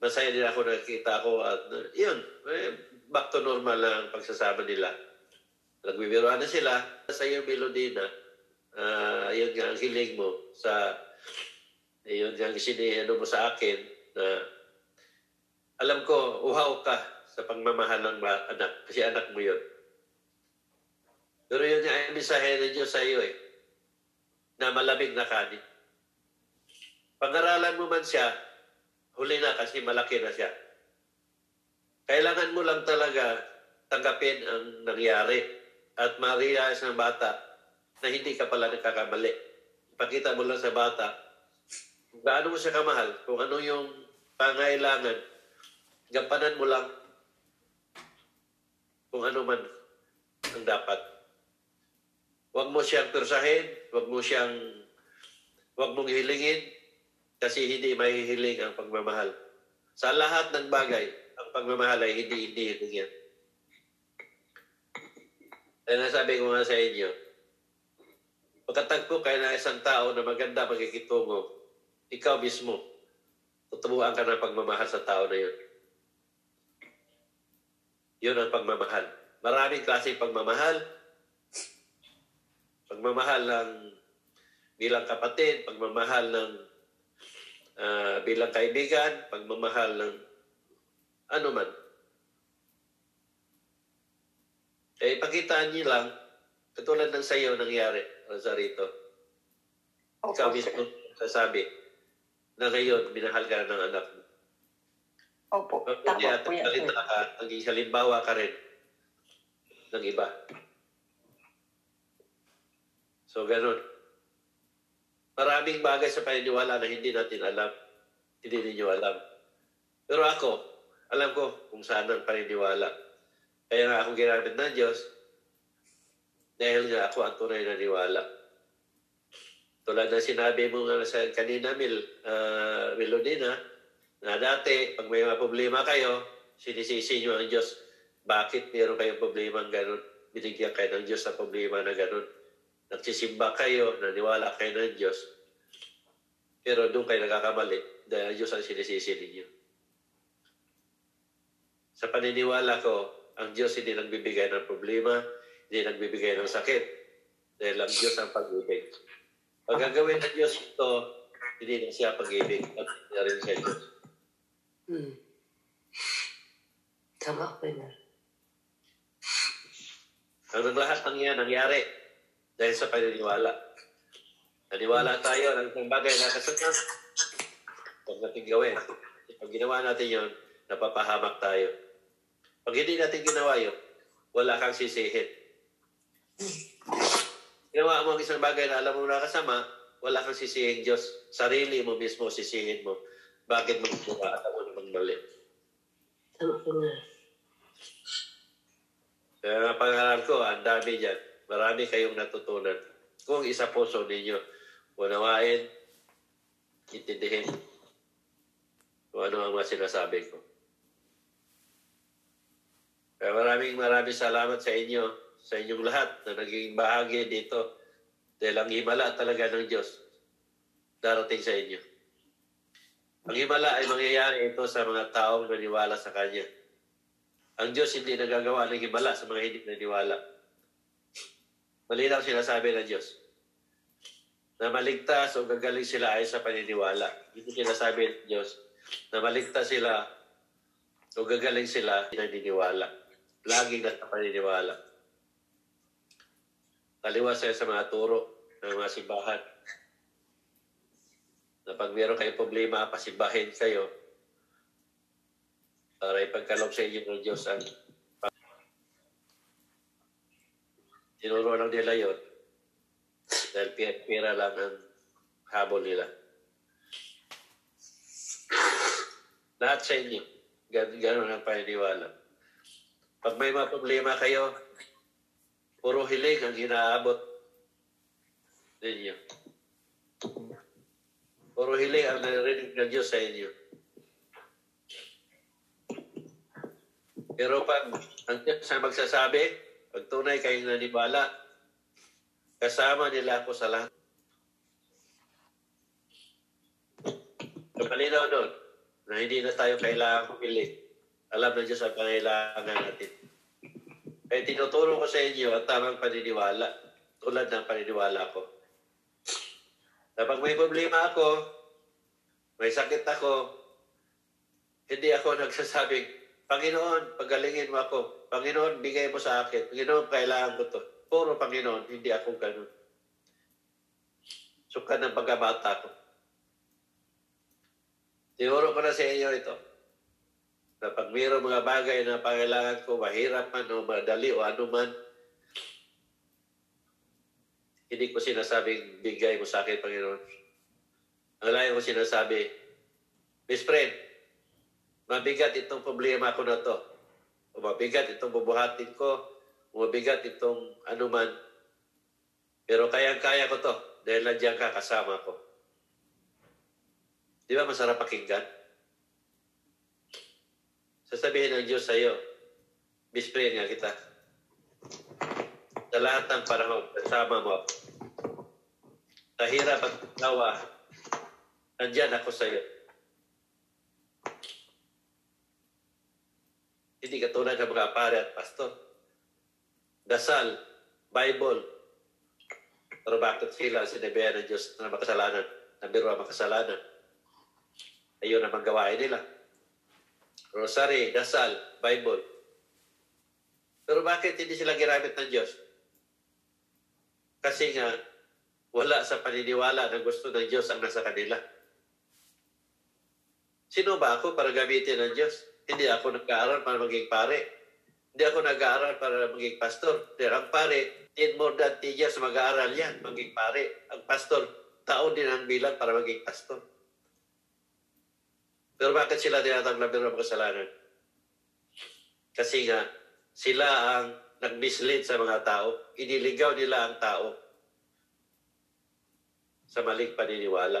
S1: masaya din ako nakikita ako at uh, yun, eh, back to normal lang ang pagsasama nila. Nagbibiroan na sila sa iyo melody na ah, yun nga ang hiling mo sa yun nga ang siniano mo sa akin na alam ko, uhaw ka sa pagmamahal ng anak kasi anak mo yun. Pero yun nga ang mensahe ng Diyos sa iyo eh, na malamig na kanin. Pag-aralan mo man siya, huli na kasi malaki na siya. Kailangan mo lang talaga tanggapin ang nangyari at ma-realize ng bata na hindi ka pala nagkakamali. Ipakita mo lang sa bata kung gaano mo siya kamahal, kung ano yung pangailangan, gampanan mo lang kung ano man ang dapat. Huwag mo siyang persahin, huwag mo siyang, huwag mong hilingin, kasi hindi mahihiling ang pagmamahal. Sa lahat ng bagay, ang pagmamahal ay hindi hindi hilingin. Kaya nasabi ko nga sa inyo, pagkatagpo kayo na isang tao na maganda magkikitungo, ikaw mismo, tutubuan ka ng pagmamahal sa tao na yun. Yun ang pagmamahal. Maraming klaseng pagmamahal. Pagmamahal ng bilang kapatid, pagmamahal ng ah, bilang kaibigan, pagmamahal ng ano man. Eh, pakitaan niyo lang, katulad ng sayo nangyari, Rosarito.
S2: Opo,
S1: Ikaw mismo sasabi na ngayon, minahal ka ng anak mo.
S2: Opo, tama
S1: at
S2: po yan, sir.
S1: salita ka, naging halimbawa ka rin ng iba. So, ganun. Maraming bagay sa paniniwala na hindi natin alam. Hindi ninyo alam. Pero ako, alam ko kung saan ang paniniwala. Kaya nga ako ginamit ng Diyos dahil nga ako ang tunay na niwala. Tulad ng sinabi mo nga sa kanina, Mil, uh, Melodina, na dati, pag may mga problema kayo, sinisisi nyo ang Diyos. Bakit meron kayong problema ng ganun? Binigyan kayo ng Diyos sa problema na ganun. Nagsisimba kayo, naniwala kayo ng Diyos. Pero doon kayo nagkakamali dahil ang Diyos ang sinisisi ninyo. Sa paniniwala ko, ang Diyos hindi nagbibigay ng problema, hindi nagbibigay ng sakit. Dahil ang Diyos ang pag-ibig. Pag gagawin ng Diyos ito, hindi na siya pag-ibig at hindi na rin siya Diyos.
S3: Hmm. Tama ko na.
S1: Ang lahat ng yan nangyari dahil sa paniniwala. Naniwala tayo ng isang bagay na kasunod. Huwag natin gawin. Pag ginawa natin yon, napapahamak tayo. Pag hindi natin ginawa yun, wala kang sisihin. Ginawa mo ang isang bagay na alam mo nakasama, wala kang sisihin Diyos. Sarili mo mismo sisihin mo. Bakit mo ginawa mali?
S3: Tama ko na.
S1: Kaya nga pangaral ko, ang dami dyan. Marami kayong natutunan. Kung isa puso ninyo, unawain, intindihin kung ano ang mga sinasabi ko. Kaya maraming maraming salamat sa inyo, sa inyong lahat na naging bahagi dito. Dahil ang himala talaga ng Diyos darating sa inyo. Ang himala ay mangyayari ito sa mga taong naniwala sa Kanya. Ang Diyos hindi nagagawa ng himala sa mga hindi naniwala. Malinaw sinasabi ng Diyos na maligtas o gagaling sila ay sa paniniwala. Hindi sinasabi ng Diyos na maligtas sila o gagaling sila na naniniwala. Laging nasa paniniwala. Taliwas sa mga turo ng mga simbahan na pag meron kayong problema, pasimbahin kayo para ipagkaloob sa inyo ng Diyos ang tinuro lang nila yon dahil pira lang ang habol nila. Lahat sa inyo, gan ganun ang paniniwala. Pag may mga problema kayo, puro hiling ang inaabot ninyo. Puro hiling ang narinig ng Diyos sa inyo. Pero pag ang Diyos ang magsasabi, pag tunay kayong nanibala, kasama nila ako sa lahat. Malinaw doon na hindi na tayo kailangan pumili. Alam na Diyos ang pangailangan natin. Kaya tinuturo ko sa inyo ang tamang paniniwala tulad ng paniniwala ko. Kapag may problema ako, may sakit ako, hindi ako nagsasabing, Panginoon, pagalingin mo ako. Panginoon, bigay mo sa akin. Panginoon, kailangan ko to. Puro Panginoon, hindi ako ganun. Sukat ng pagkabata ko. Tinuro ko na sa inyo ito. Na pag mayroong mga bagay na pangailangan ko, mahirap man o madali o anuman, hindi ko sinasabing bigay mo sa akin, Panginoon. Ang layo ko sinasabi, Miss friend, mabigat itong problema ko na to. O mabigat itong bubuhatin ko, o mabigat itong anuman. Pero kayang-kaya ko to dahil nandiyan ka kasama ko. Di ba masarap pakinggan? Sasabihin ng Diyos sa iyo, bisprayin nga kita. Sa lahat ng panahon, kasama mo ako. Sa hirap at tawa, nandyan ako sa iyo. Hindi katulad ng mga pare at pastor. Dasal, Bible. Pero bakit sila sinabihan ng Diyos na makasalanan, na biro ang makasalanan? Ayun ang gawain nila. Rosary, dasal, Bible. Pero bakit hindi sila ginamit ng Diyos? Kasi nga, wala sa paniniwala na gusto ng Diyos ang nasa kanila. Sino ba ako para gamitin ng Diyos? Hindi ako nag-aaral para maging pare. Hindi ako nag-aaral para maging pastor. Pero ang pare, 10 more than 10 years mag-aaral yan, maging pare. Ang pastor, taon din ang bilang para maging pastor. Pero bakit sila tinatawag na ng kasalanan? Kasi nga, sila ang nag-mislead sa mga tao. Iniligaw nila ang tao. Sa maling paniniwala.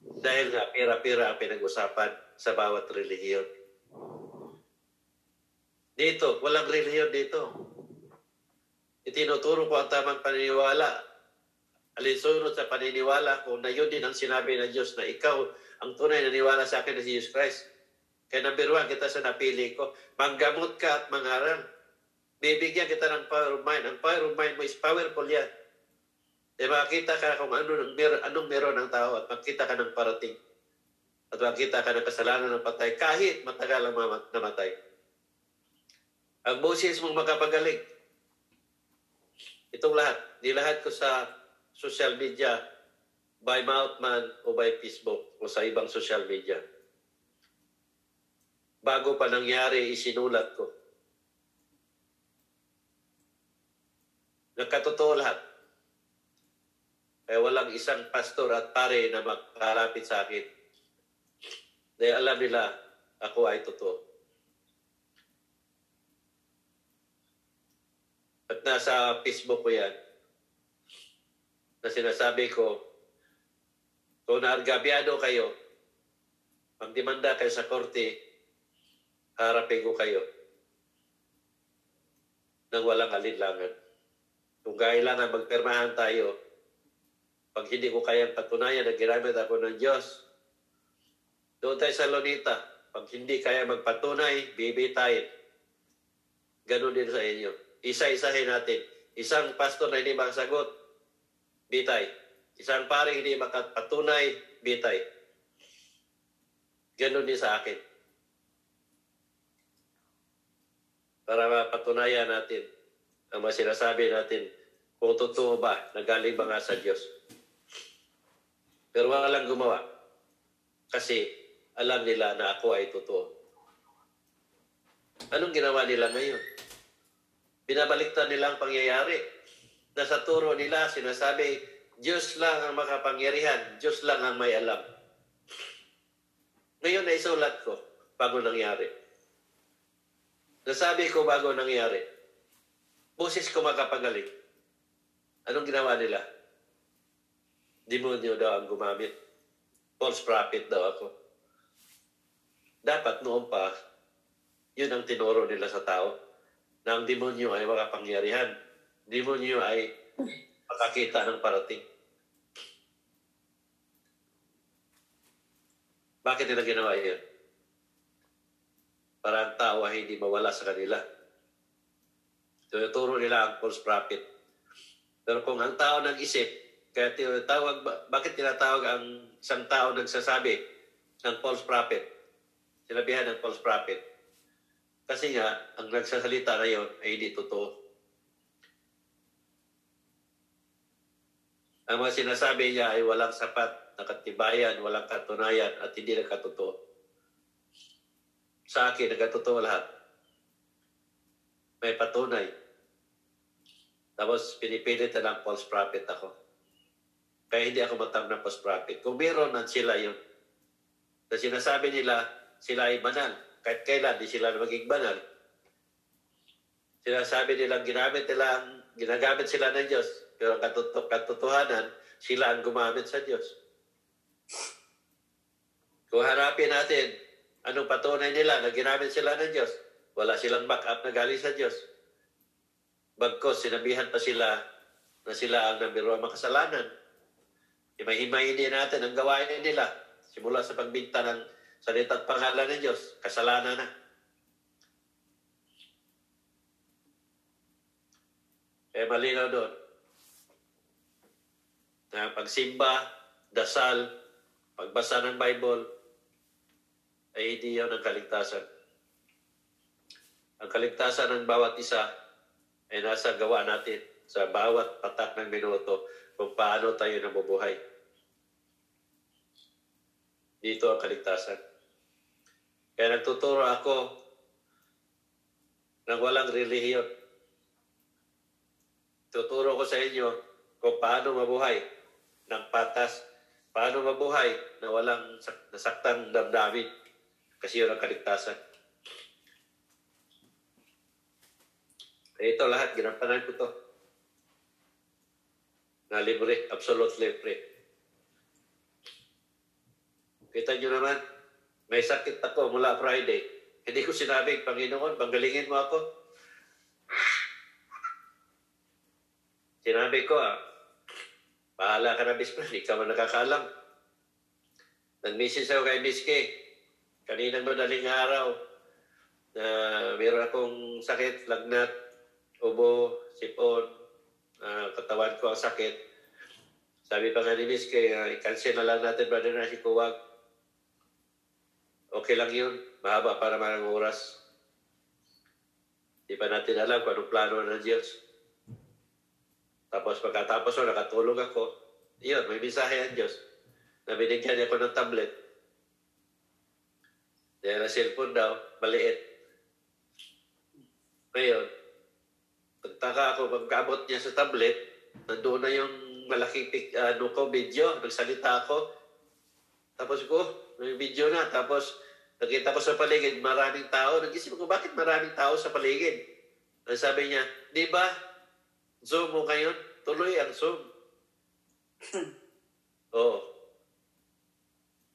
S1: Dahil nga, pira-pira ang pinag-usapan sa bawat relihiyon. Dito, walang relihiyon dito. Itinuturo ko ang tamang paniniwala. Alinsunod sa paniniwala ko na yun din ang sinabi ng Diyos na ikaw ang tunay na niwala sa akin na si Jesus Christ. Kaya one, kita sa napili ko, manggamot ka at mangaral. Bibigyan kita ng power of mind. Ang power of mind mo is powerful yan. Eh, makakita ka kung ano, mer- anong meron ng tao at makita ka ng parating. At makita ka ng kasalanan ng patay kahit matagal ang namatay. Ang boses mong makapagaling. Itong lahat. Di lahat ko sa social media by mouth man o by Facebook o sa ibang social media. Bago pa nangyari, isinulat ko. Nagkatotoo lahat. Kaya walang isang pastor at pare na makalapit sa akin. Dahil alam nila, ako ay totoo. At nasa Facebook ko yan, na sinasabi ko, kung naargabyado kayo, magdemanda kayo sa korte, harapin ko kayo nang walang alinlangan. Kung kailangan magpermahan tayo, pag hindi ko kayang patunayan na ginamit ako ng Diyos, doon tayo sa Lonita. Pag hindi kaya magpatunay, bibitayin. Ganon din sa inyo. Isa-isahin natin. Isang pastor na hindi makasagot, bitay. Isang pare hindi makapatunay, bitay. Ganon din sa akin. Para mapatunayan natin ang mga sinasabi natin kung totoo ba, nagaling ba nga sa Diyos. Pero walang gumawa. Kasi alam nila na ako ay totoo. Anong ginawa nila ngayon? Binabaliktad nila ang pangyayari. Nasa turo nila, sinasabi, Diyos lang ang makapangyarihan. Diyos lang ang may alam. Ngayon na isulat ko bago nangyari. Nasabi ko bago nangyari. Boses ko makapagaling. Anong ginawa nila? Demonyo daw ang gumamit. False prophet daw ako. Dapat noon pa, yun ang tinuro nila sa tao na ang demonyo ay makapangyarihan. Demonyo ay makakita ng parating. Bakit nila ginawa yun? Para ang tao ay hindi mawala sa kanila. Tinuturo nila ang false prophet. Pero kung ang tao nag-isip, kaya tinatawag, bakit tinatawag ang isang tao nagsasabi ng false prophet? Sinabihan ng false prophet. Kasi nga, ang nagsasalita ngayon ay hindi totoo. Ang mga sinasabi niya ay walang sapat na katibayan, walang katunayan at hindi nakatotoo. Sa akin, nagkatotoo lahat. May patunay. Tapos pinipilit na lang false prophet ako. Kaya hindi ako matawag ng prophet. Kung meron sila yun, na sinasabi nila, sila ay banal. Kahit kailan, di sila maging banal. Sinasabi nila, ginamit nila, ang- ginagamit sila ng Diyos. Pero ang katoto- katotohanan, sila ang gumamit sa Diyos. Kung harapin natin, anong patunay nila na ginamit sila ng Diyos? Wala silang backup na galing sa Diyos. Bagkos, sinabihan pa sila na sila ang number one makasalanan. Himay-himayin din natin ang gawain nila. Simula sa pagbinta ng salita at pangalan ng Diyos, kasalanan na. Kaya malinaw doon na pagsimba, dasal, pagbasa ng Bible, ay hindi yun ang kaligtasan. Ang kaligtasan ng bawat isa ay nasa gawa natin sa bawat patak ng minuto kung paano tayo nabubuhay. Dito ang kaligtasan. Kaya nagtuturo ako ng walang relihiyon. Tuturo ko sa inyo kung paano mabuhay ng patas, paano mabuhay na walang sak- nasaktang damdamin kasi yun ang kaligtasan. Ito lahat, ginampanan ko to. Na libre, absolutely free. Kita nyo naman, may sakit ako mula Friday. Hindi ko sinabi, Panginoon, panggalingin mo ako. Sinabi ko, ah, bahala ka na, Miss Fran, hindi ka man nakakaalam. Nag-message ako kay Miss K. Kaninang madaling araw na meron akong sakit, lagnat, ubo, sipon, ah, katawan ko ang sakit. Sabi pa nga ni Miss K, uh, i-cancel na lang natin, brother na si Kuwag. Okay lang yun. Mahaba para marang oras. Di pa natin alam kung anong plano ng Diyos. Tapos pagkatapos ko, nakatulog ako. Iyon, may mensahe ang Diyos. Na binigyan niya ako ng tablet. Dahil na cellphone daw, maliit. Ngayon, pagtaka ako, pagkabot niya sa tablet, nandoon na yung malaking pic, ano ko, video. Nagsalita ako. Tapos ko, may video na. Tapos, nakita ko sa paligid, maraming tao. Nag-isip ko, bakit maraming tao sa paligid? Ang sabi niya, di ba, Zoom mo ngayon? Tuloy ang Zoom. Oo.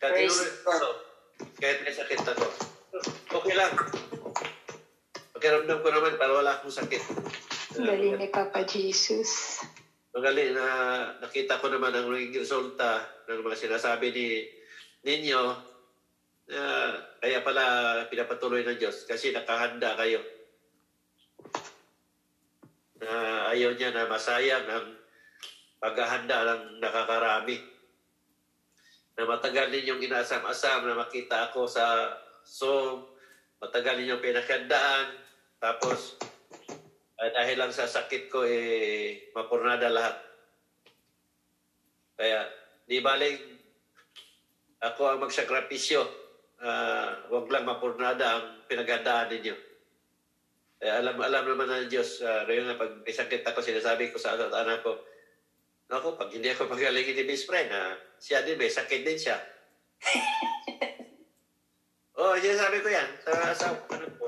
S1: Kahit
S4: Praise God.
S1: ko, kahit may sakit ako. Okay lang. Pakiramdam ko naman, para wala akong sakit.
S2: Galing ni Papa Jesus.
S1: Magaling na nakita ko naman ang naging resulta ng mga sinasabi ni ninyo na kaya pala pinapatuloy ng Diyos kasi nakahanda kayo. Na ayaw niya na masayang ang paghahanda ng nakakarami. Na matagal ninyong inasam-asam na makita ako sa Zoom, matagal ninyong pinakandaan, tapos ay dahil lang sa sakit ko, eh, mapurnada lahat. Kaya, di baling ako ang magsakripisyo. Ah, wag lang mapurnada ang pinaghandaan ninyo. Eh, alam alam naman ng Diyos, uh, nga pag may sakit ako, sinasabi ko sa anak ko, Ako, pag hindi ako pagalingin ni Miss Fred, ah, siya din, may sakit din siya. oh, sinasabi ko yan sa, sa ano ko.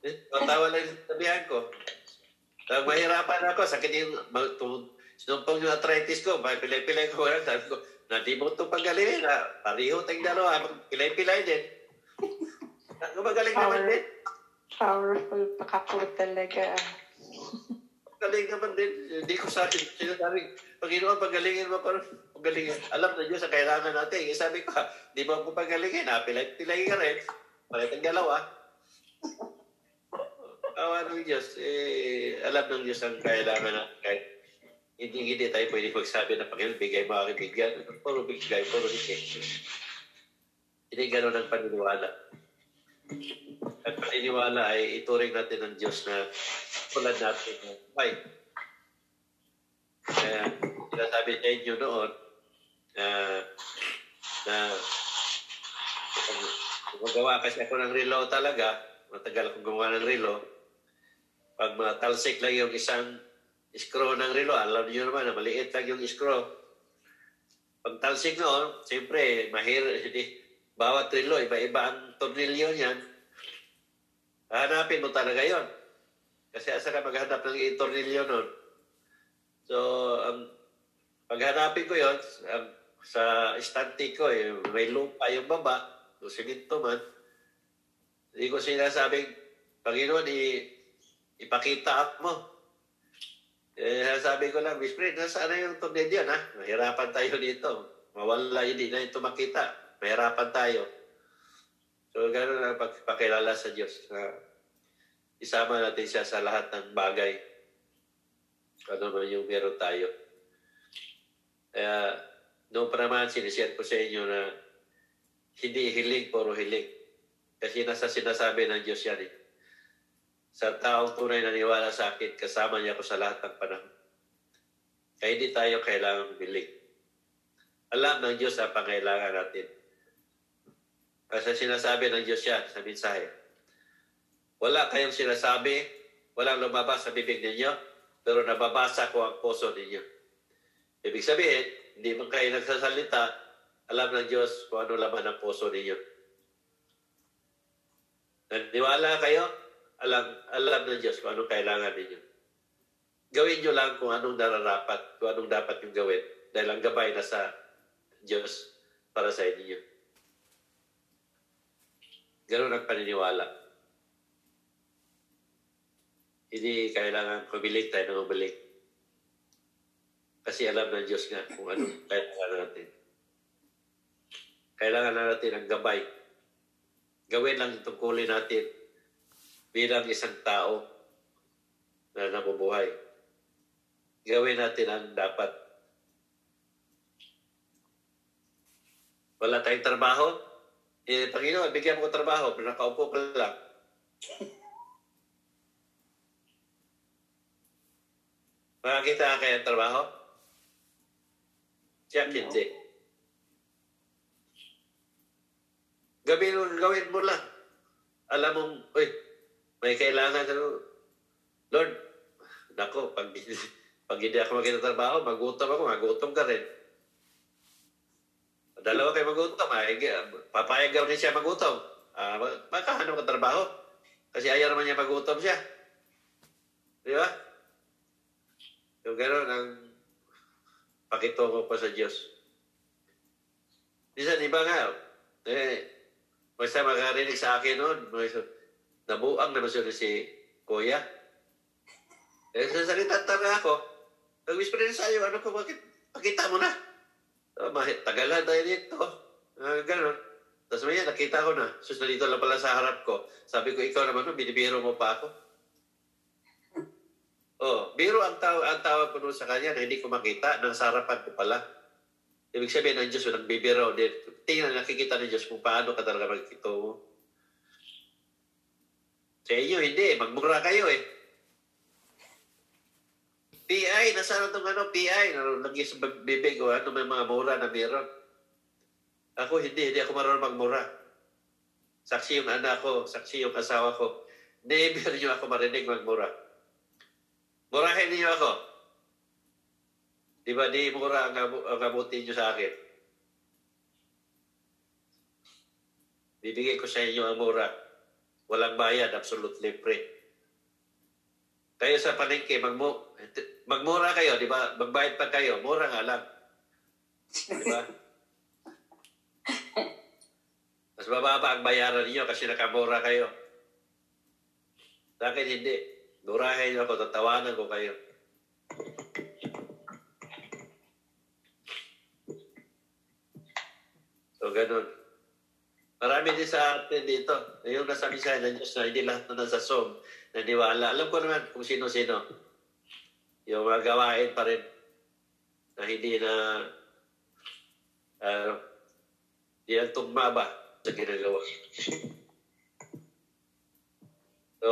S1: Eh, Matawa lang yung sabihan ko. Pag mahirapan ako, sakit yung, sinumpong yung arthritis ko, may pilay-pilay ko, sabi ko, na di mo ito pagalingin, ha? Pariho tayong dalawa, pilay-pilay din. Gumagaling naman din.
S2: Powerful pa ka po talaga.
S1: Galing naman din. Hindi ko sa atin. Sinasabi, Panginoon, pagalingin mo ko. Pagalingin. Alam na Diyos ang kailangan natin. Eh, sabi ko, di mo ko pagalingin. Ha? Pilay-pilay ka rin. Palit ang dalawa. Awa ng Diyos. Eh, alam ng Diyos ang kailangan natin. Kahit hindi hindi tayo pwede magsabi na Panginoon, bigay mo aking bigyan. Puro bigay, puro bigay. Hindi ganun ang paniniwala. At paniniwala ay ituring natin ng Diyos na tulad natin na buhay. Kaya sinasabi sa inyo noon ah, na kung magawa kasi ako ng relo talaga, matagal akong gumawa ng relo, pag matalsik lang yung isang screw ng relo, alam niyo naman na maliit lang yung screw. Pag talsik noon, siyempre, mahir, hindi, bawat relo, iba-iba ang tornilyo niyan. Hanapin mo talaga yon. Kasi asa ka maghanap ng tornilyo noon. So, ang paghanapin ko yon ang, sa istante ko, eh, may lupa yung baba, o siminto man. Hindi ko sinasabing, Panginoon, i, ipakita mo. Eh, sabi ko lang, Miss Fred, nasaan na yung tornilyo, ha? Mahirapan tayo dito. Mawala, hindi na ito makita. Mahirapan tayo. So, gano'n ang pagpakilala sa Diyos na isama natin siya sa lahat ng bagay. Ano man yung meron tayo. Kaya, noong pa naman, sinishare ko sa inyo na hindi hiling, puro hiling. Kasi nasa sinasabi ng Diyos yan eh. Sa taong tunay na niwala sa akin, kasama niya ako sa lahat ng panahon. Kaya hindi tayo kailangang biling. Alam ng Diyos ang pangailangan natin. Kasi sinasabi ng Diyos yan sa mensahe. Wala kayong sinasabi, walang lumabas sa bibig ninyo, pero nababasa ko ang puso ninyo. Ibig sabihin, hindi man kayo nagsasalita, alam ng Diyos kung ano laman ang puso ninyo. Naniwala kayo, alam, alam ng Diyos kung anong kailangan ninyo. Gawin nyo lang kung anong nararapat, kung anong dapat yung gawin. Dahil ang gabay na sa Diyos. para sa inyo. Ganun ang paniniwala. Hindi kailangan kumilig tayo ng umilig. Kasi alam ng Diyos nga kung ano kailangan natin. Kailangan na natin ang gabay. Gawin lang itong kulay natin bilang isang tao na nabubuhay. Gawin natin ang dapat. Wala tayong trabaho? Eh, Panginoon, bigyan mo ko trabaho, pero nakaupo ka lang. Makakita ka kaya trabaho? Siya hindi. Gawin gawin mo lang. Alam mong, uy, may kailangan ano, Lord, nako, pag, pag hindi ako magkitatrabaho, magutom ako, magutom ka rin. Dalawa kayo magutom, ay, papayag daw rin siya magutom. Ah, uh, makahanap ka trabaho. Kasi ayaw naman niya magutom siya. Di ba? Yung gano'n ang pakitungo pa sa Diyos. Minsan, iba nga, eh, basta makarinig sa akin noon, nabuang naman siya si Kuya. Eh, sa salita talaga ako, nag-whisper rin sa'yo, ano ko, bakit, pakita mo na. Oh, mahit, tagalan tayo dito. Uh, ganon. Tapos maya, nakita ko na. Sus, nandito lang pala sa harap ko. Sabi ko, ikaw naman, no, binibiro mo pa ako. Oh, biro ang, taw ang tawag ko noon sa kanya na hindi ko makita, nang sarapan ko pala. Ibig sabihin ng Diyos, nang bibiro. Tingnan, nakikita ng Diyos kung paano ka talaga magkito mo. Sa inyo, hindi. Magmura kayo eh. PI, nasaan itong ano, PI? Lagi sa bibig o ano may mga mura na meron. Ako hindi, hindi ako marunong magmura. Saksi yung anak ko, saksi yung asawa ko. Never niyo ako marinig magmura. Murahin niyo ako. Di ba di mura ang, ang abutin niyo sa akin? Bibigay ko sa inyo ang mura. Walang bayad, absolutely free. Kayo sa palengke, magmo, magmura kayo, di ba? Magbayad pa kayo, mura nga lang. Di ba? Mas bababa ang bayaran niyo kasi nakamura kayo. Sa akin hindi. Murahin niyo ako, tatawanan ko kayo. So, ganun. Marami din sa atin dito. Yung nasa misay ng Diyos na hindi lahat na nasa Zoom naniwala. Alam ko naman kung sino-sino. Yung mga gawain pa rin na hindi na uh, hindi ang tugma ba sa ginagawa. So,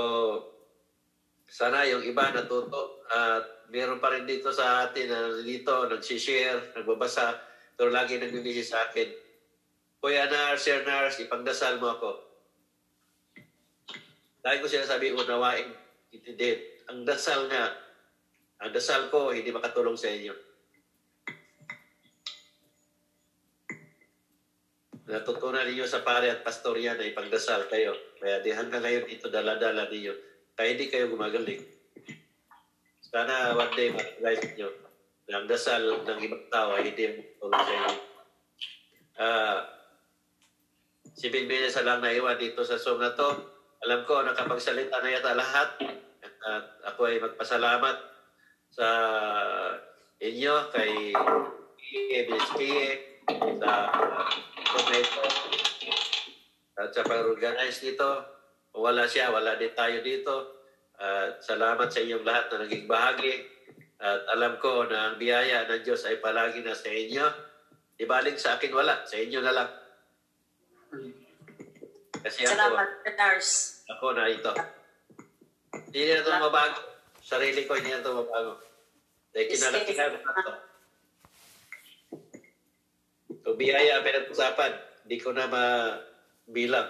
S1: sana yung iba natuto at meron pa rin dito sa atin na dito nagsishare, nagbabasa, pero lagi nagbibisi sa akin. Kuya Nars, Sir Nars, ipagdasal mo ako. Lagi ko sinasabi, unawain, itindihin. Ang dasal nga, ang dasal ko, hindi makatulong sa inyo. Natutunan ninyo sa pare at pastor yan na ipagdasal kayo. Kaya di hanggang ngayon ito dala-dala ninyo. Kaya hindi kayo gumagaling. Sana one day ma-realize nyo na ang dasal ng ibang tao ay hindi makatulong sa inyo. Uh, si Binbinis lang na iwan dito sa Zoom na to. Alam ko, nakapagsalita na yata lahat. At ako ay magpasalamat sa inyo, kay BSP, sa Tomato, at sa pag-organize dito. Wala siya, wala din tayo dito. At salamat sa inyong lahat na naging bahagi. At alam ko na ang biyaya ng Diyos ay palagi na sa inyo. Ibaling sa akin wala, sa inyo na lang. Kasi
S4: Salamat,
S1: ako,
S4: Nars.
S1: ako na ito. Hindi na ito mabago. Sarili ko, hindi na ito mabago. Dahil kinalakihan na ito. So, biyaya pinag-usapan. Hindi ko na mabilang.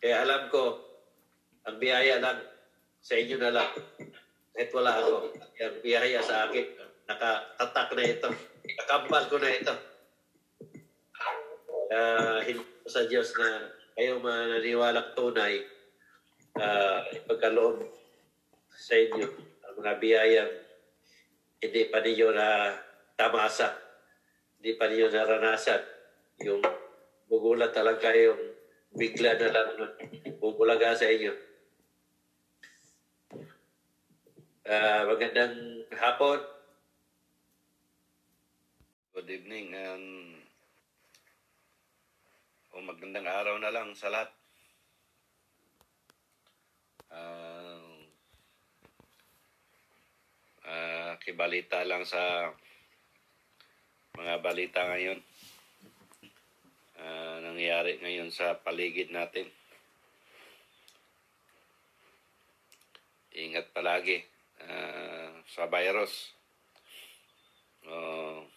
S1: Kaya alam ko, ang biyaya lang, sa inyo na lang. Kahit wala ako. Ang biyaya sa akin, nakatatak na ito. Nakambal ko na ito. Uh, hindi sa Diyos na kayo mananiwalang tunay uh, ipagkaloob sa inyo ang mga biyayang hindi pa ninyo na tamasa, hindi pa ninyo naranasan
S4: yung gugulat talaga yung bigla na lang bubulaga sa inyo. Ah, magandang hapon.
S1: Good evening and o magandang araw na lang sa lahat. Ah, ah, kibalita lang sa mga balita ngayon. Ah, nangyayari ngayon sa paligid natin. Ingat palagi ah, sa virus. Oh,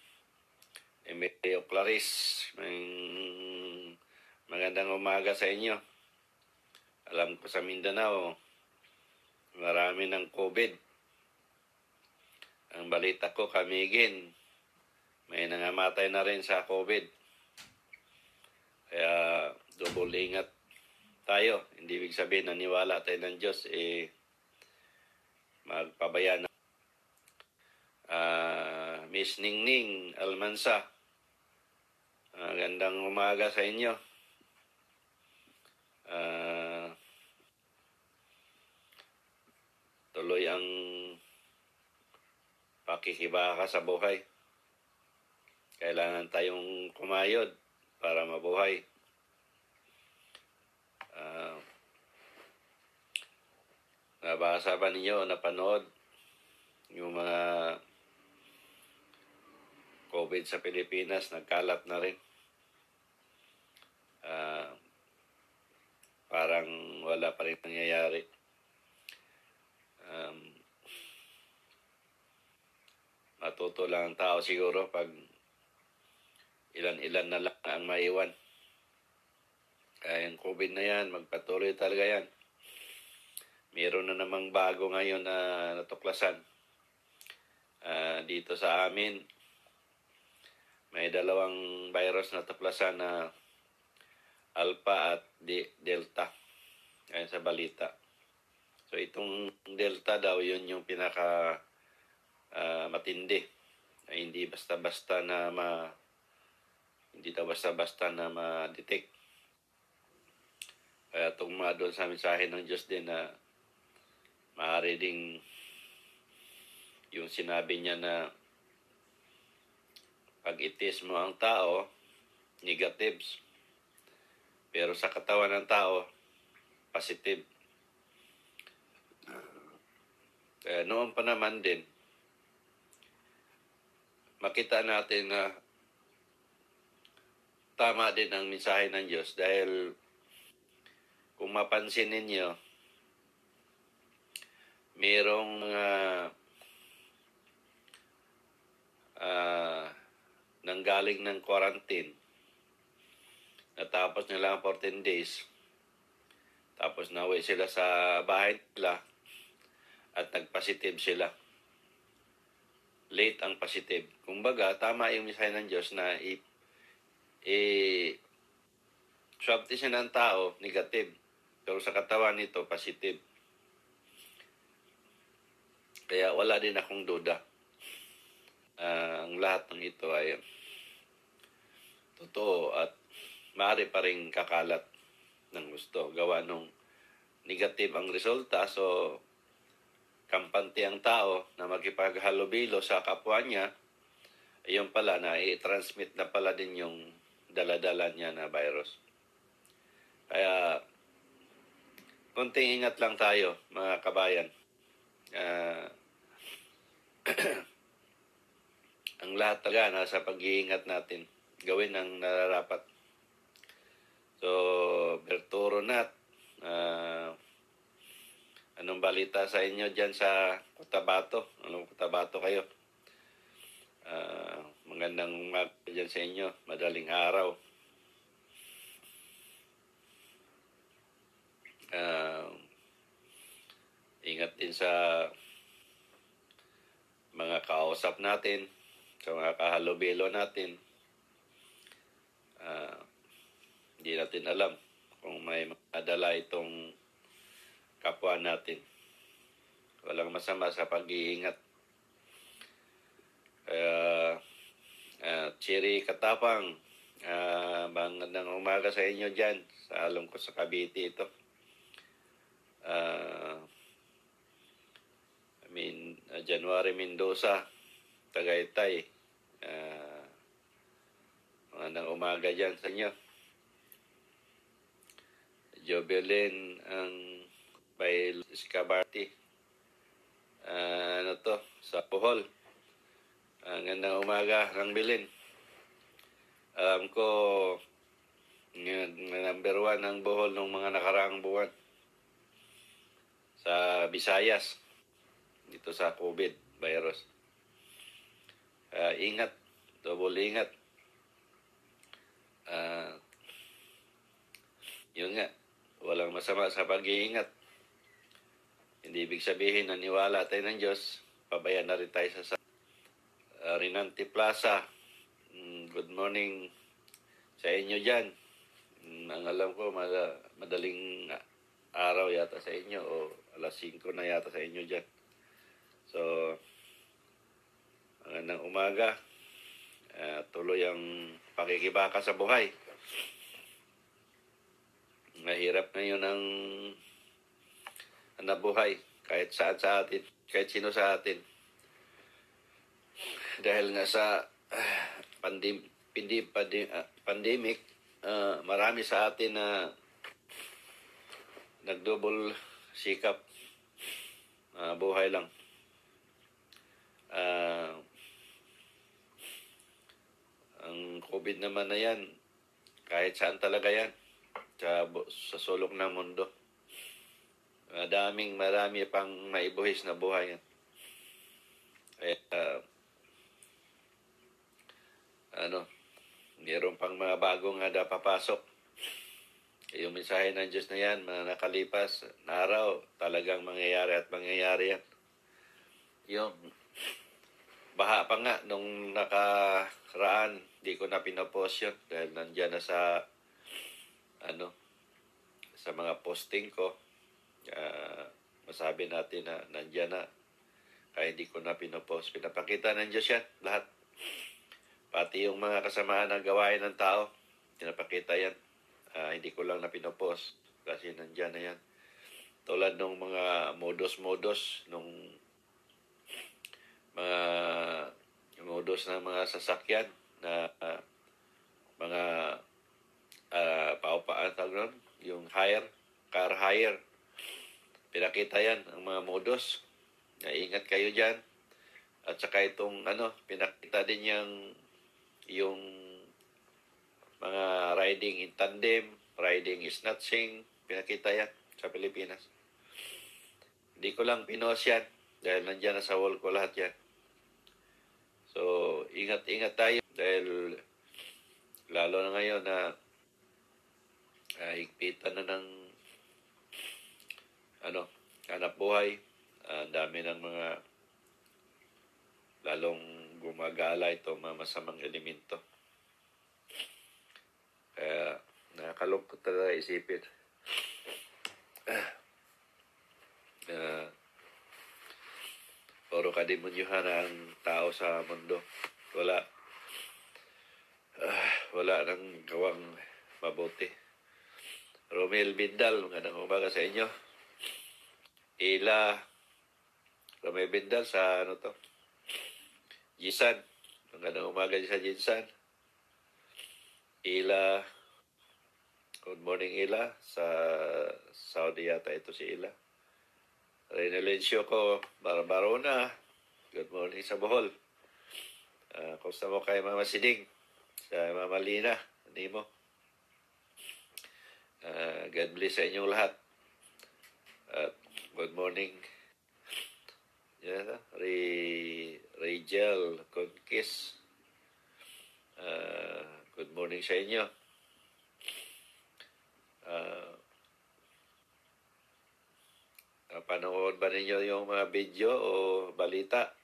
S1: Emilio Clarice, may magandang umaga sa inyo. Alam ko sa Mindanao, marami ng COVID. Ang balita ko, kamigin, may nangamatay na rin sa COVID. Kaya double ingat tayo. Hindi ibig sabihin naniwala tayo ng Diyos, eh, magpabaya na. Ah, Miss Ningning Almansa, Magandang umaga sa inyo. Ah, tuloy ang pakikibaka sa buhay. Kailangan tayong kumayod para mabuhay. Ah, nabasa ba ninyo, napanood yung mga COVID sa Pilipinas, nagkalat na rin. Ah, parang wala pa rin nangyayari. Um, matuto lang ang tao siguro pag ilan-ilan na lang ang maiwan. Kaya yung COVID na yan, magpatuloy talaga yan. Meron na namang bago ngayon na natuklasan. Ah, dito sa amin, may dalawang virus na tuklasan na Alpha at De- Delta. Ayon sa balita. So itong Delta daw yun yung pinaka ah, matindi. Na hindi basta-basta na ma hindi daw basta-basta na ma-detect. Kaya tugma doon sa mensahe ng Diyos din na maaari ding yung sinabi niya na pag itis mo ang tao, negatives. Pero sa katawan ng tao, positive. Kaya noon pa naman din, makita natin na tama din ang mensahe ng Diyos dahil kung mapansin ninyo, merong mga ah, nanggaling ng quarantine. Natapos nila ang 14 days. Tapos nauwi sila sa bahay nila at nagpositive sila. Late ang positive. Kumbaga, tama yung mensahe ng Diyos na i, i swab test ng tao, negative. Pero sa katawan nito, positive. Kaya wala din akong duda. Ah, ang lahat ng ito ay totoo at maaari pa rin kakalat ng gusto. Gawa nung negative ang resulta, so kampante ang tao na makipaghalubilo sa kapwa niya, ayun pala na i-transmit na pala din yung daladala niya na virus. Kaya, konting ingat lang tayo, mga kabayan. Ah, ang lahat talaga nasa pag-iingat natin. Gawin ang nararapat. So, Berturo Nat, ah, anong balita sa inyo dyan sa Cotabato? Anong Cotabato kayo? Ah, magandang umaga dyan sa inyo. Madaling araw. Ah, ingat din sa mga kausap natin, sa mga kahalubilo natin. Ah, hindi natin alam kung may madala itong kapwa natin. Walang masama sa pag-iingat. Kaya, ah, Chiri Katapang, Ah, magandang umaga sa inyo dyan. Sa alam ko sa Cavite ito. Ah, I mean, ah, January Mendoza, Tagaytay. Ah, magandang umaga dyan sa inyo. Jobelin ang by Scabarte. Ah, ano to? Sa Bohol. Ang gandang umaga ng Bilin. Alam ko, number one ang Bohol ng mga nakaraang buwan sa Visayas dito sa COVID virus. Ah, ingat, double ingat. Ah, yun nga, walang masama sa pag-iingat. Hindi ibig sabihin na niwala tayo ng Diyos, pabayaan na rin tayo sa, uh, Rinante Plaza. Mm, good morning sa inyo dyan. Mm, ang alam ko, mada, madaling araw yata sa inyo o alas 5 na yata sa inyo dyan. So, magandang umaga. Uh, tuloy ang pakikibaka sa buhay. Mahirap ngayon ang ang nabuhay kahit saan sa atin, kahit sino sa atin. Dahil nga sa ah, pandim, pindi, ah, pandemic, ah, marami sa atin na nagdouble sikap Ah, buhay lang. Ah, ang COVID naman na yan, kahit saan talaga yan, sa, sa sulok ng mundo. Madaming marami pang maibuhis na buhay. Kaya, ah, ano, mayroon pang mga bagong nga papasok. Yung mensahe ng Diyos na yan, mga nakalipas na talagang mangyayari at mangyayari yan. Yung baha pa nga nung nakaraan, di ko na pinapost yun dahil nandyan na sa ano sa mga posting ko. Ah, masabi natin na nandyan na kaya hindi ko na pinopost. Pinapakita ng Diyos yan, lahat. Pati yung mga kasamaan na gawain ng tao, pinapakita yan. Ah, hindi ko lang na pinopost kasi nandyan na yan. Tulad ng mga modus-modus nung mga modus ng mga sasakyan na ah, mga uh, paupaan tawag yung hire, car hire. Pinakita yan, ang mga modus. Ingat kayo dyan. At saka itong ano, pinakita din yung yung mga riding in tandem, riding is snatching, pinakita yan sa Pilipinas. Hindi ko lang pinost yan dahil nandyan na sa wall ko lahat yan. So, ingat-ingat tayo dahil lalo na ngayon na uh, higpitan na ng ano, hanap buhay. Ah, Ang dami ng mga lalong gumagala itong mga masamang elemento. Kaya nakakalungkot talaga isipin. Uh, puro kademonyuhan ang tao sa mundo. Wala. ah, wala nang gawang mabuti. Romel Bindal, magandang umaga sa inyo. Ila Romel Bindal sa ano to? Jisan. Magandang umaga sa Jisan. Ila Good morning, Ila. Sa Saudi yata ito si Ila. Renelencio ko, Barbarona. Good morning sa Bohol. Uh, kumusta mo kay Mama Siding? Sa Mama Lina, hindi mo. Uh, God bless sa inyong lahat. At good morning. Yeah, Ray, Rachel Conquist. Uh, good morning sa inyo. Uh, panood ba ninyo yung mga video o balita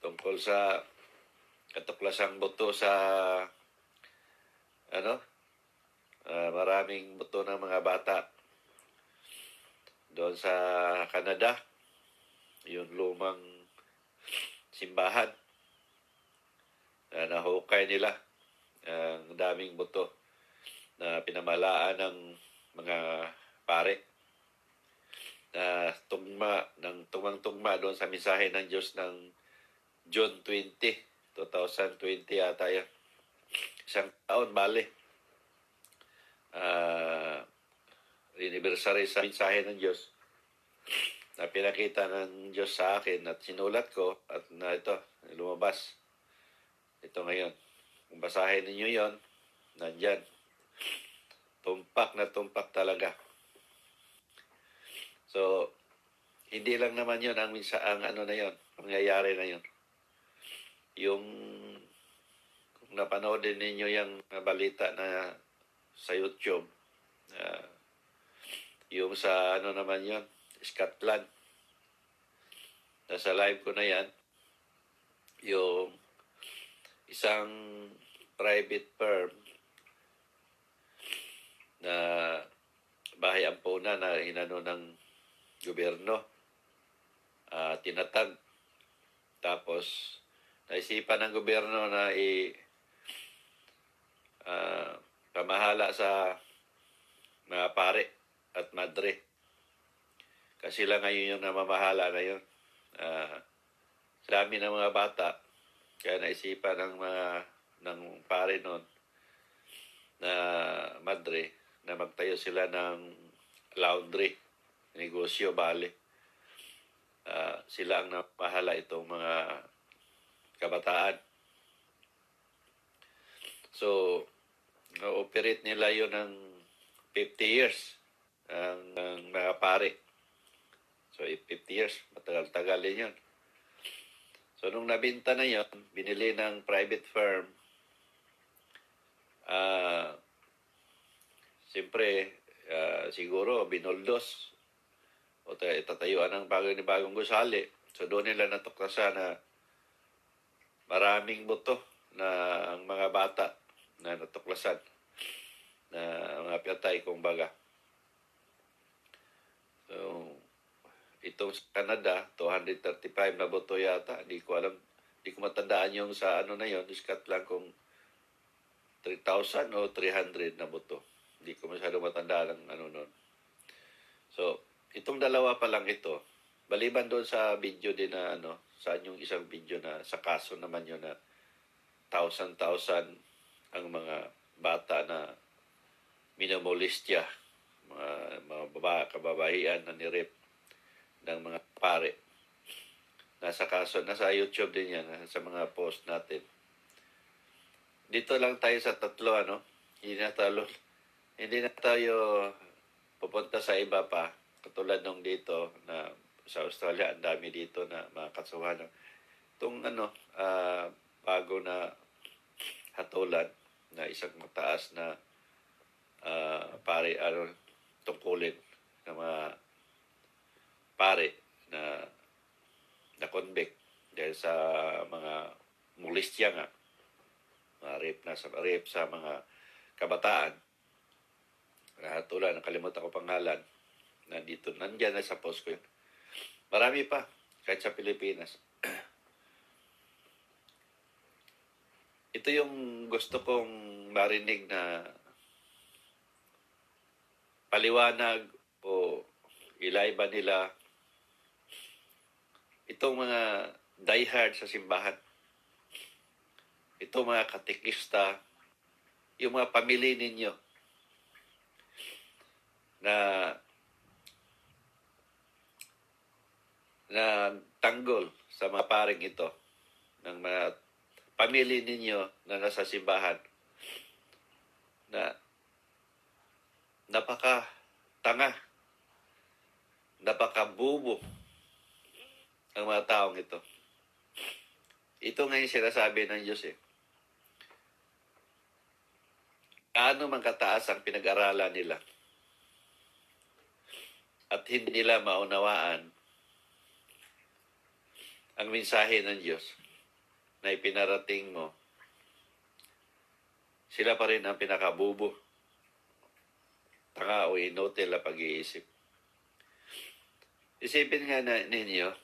S1: tungkol sa katuklasang buto sa ano uh, maraming buto ng mga bata doon sa Canada yung lumang simbahan na nahukay nila ang daming buto na pinamalaan ng mga pare na tugma ng tungmang-tugma doon sa mensahe ng Diyos ng June 20, 2020 yata yan. Isang taon, bale. Ah, anniversary sa mensahe ng Diyos na pinakita ng Diyos sa akin at sinulat ko at na ito, lumabas. Ito ngayon. Kung basahin ninyo yon nandyan. Tumpak na tumpak talaga. So, hindi lang naman yun ang, minsa, ang ano na yun, pangyayari na yun. Yung, kung napanood din ninyo yung balita na sa YouTube, ah, yung sa ano naman yun, Scotland. Nasa live ko na yan. Yung isang private firm na bahay ampunan na inano ng gobyerno. ah tinatag. Tapos, naisipan ng gobyerno na i ah, pamahala sa mga pare at madre. Kasi lang ngayon yung namamahala na yun. Ah, dami ng mga bata. Kaya naisipan ng mga ng pare noon na madre na magtayo sila ng laundry, negosyo, bale. Ah, sila ang namahala itong mga kabataan. So, na-operate nila yun ng 50 years ang, ang mga pare. So, 50 years, matagal-tagal din yun. So, nung nabinta na yun, binili ng private firm, ah, siyempre, ah, siguro, binuldos o ta- tatayuan ng bagong ni bagong gusali. So, doon nila natuklasan na maraming buto na ang mga bata na natuklasan na mga piyatay, kumbaga. So, itong Canada, 235 na boto yata. Hindi ko alam, hindi ko matandaan yung sa ano na yon diskat lang kung 3,000 o 300 na boto. Hindi ko masyado matandaan ang ano nun. So, itong dalawa pa lang ito, baliban doon sa video din na ano, saan yung isang video na sa kaso naman yun na thousand-thousand ang mga bata na minamolestya, mga, mga baba, kababahian na nirip ng mga pare. Nasa kaso, nasa YouTube din yan, sa mga post natin. Dito lang tayo sa tatlo, ano? Hindi na tayo, hindi na tayo pupunta sa iba pa. Katulad nung dito na sa Australia, ang dami dito na mga kasuhan. Itong ano, ah, bago na hatulan na isang mataas na ah, pare, ano, tungkulin ng mga pare na na-convict dahil sa mga molestya nga, mga rape na sa rape sa mga kabataan. Nahatulan, nakalimutan ko pangalan. Nandito, nandyan na sa post ko yun. Marami pa, kahit sa Pilipinas. Ito yung gusto kong marinig na paliwanag o ilaiba nila itong mga diehard sa simbahan. Itong mga katikista, yung mga pamilya ninyo na na tanggol sa mga paring ito ng mga pamilya ninyo na nasa simbahan na napaka tanga napakabubo ang mga taong ito. Ito nga yung sinasabi ng Diyos eh. Ano man kataas ang pinag-aralan nila at hindi nila maunawaan ang mensahe ng Diyos na ipinarating mo, sila pa rin ang pinakabubo. Tanga o inotel na pag-iisip. Isipin nga na ninyo,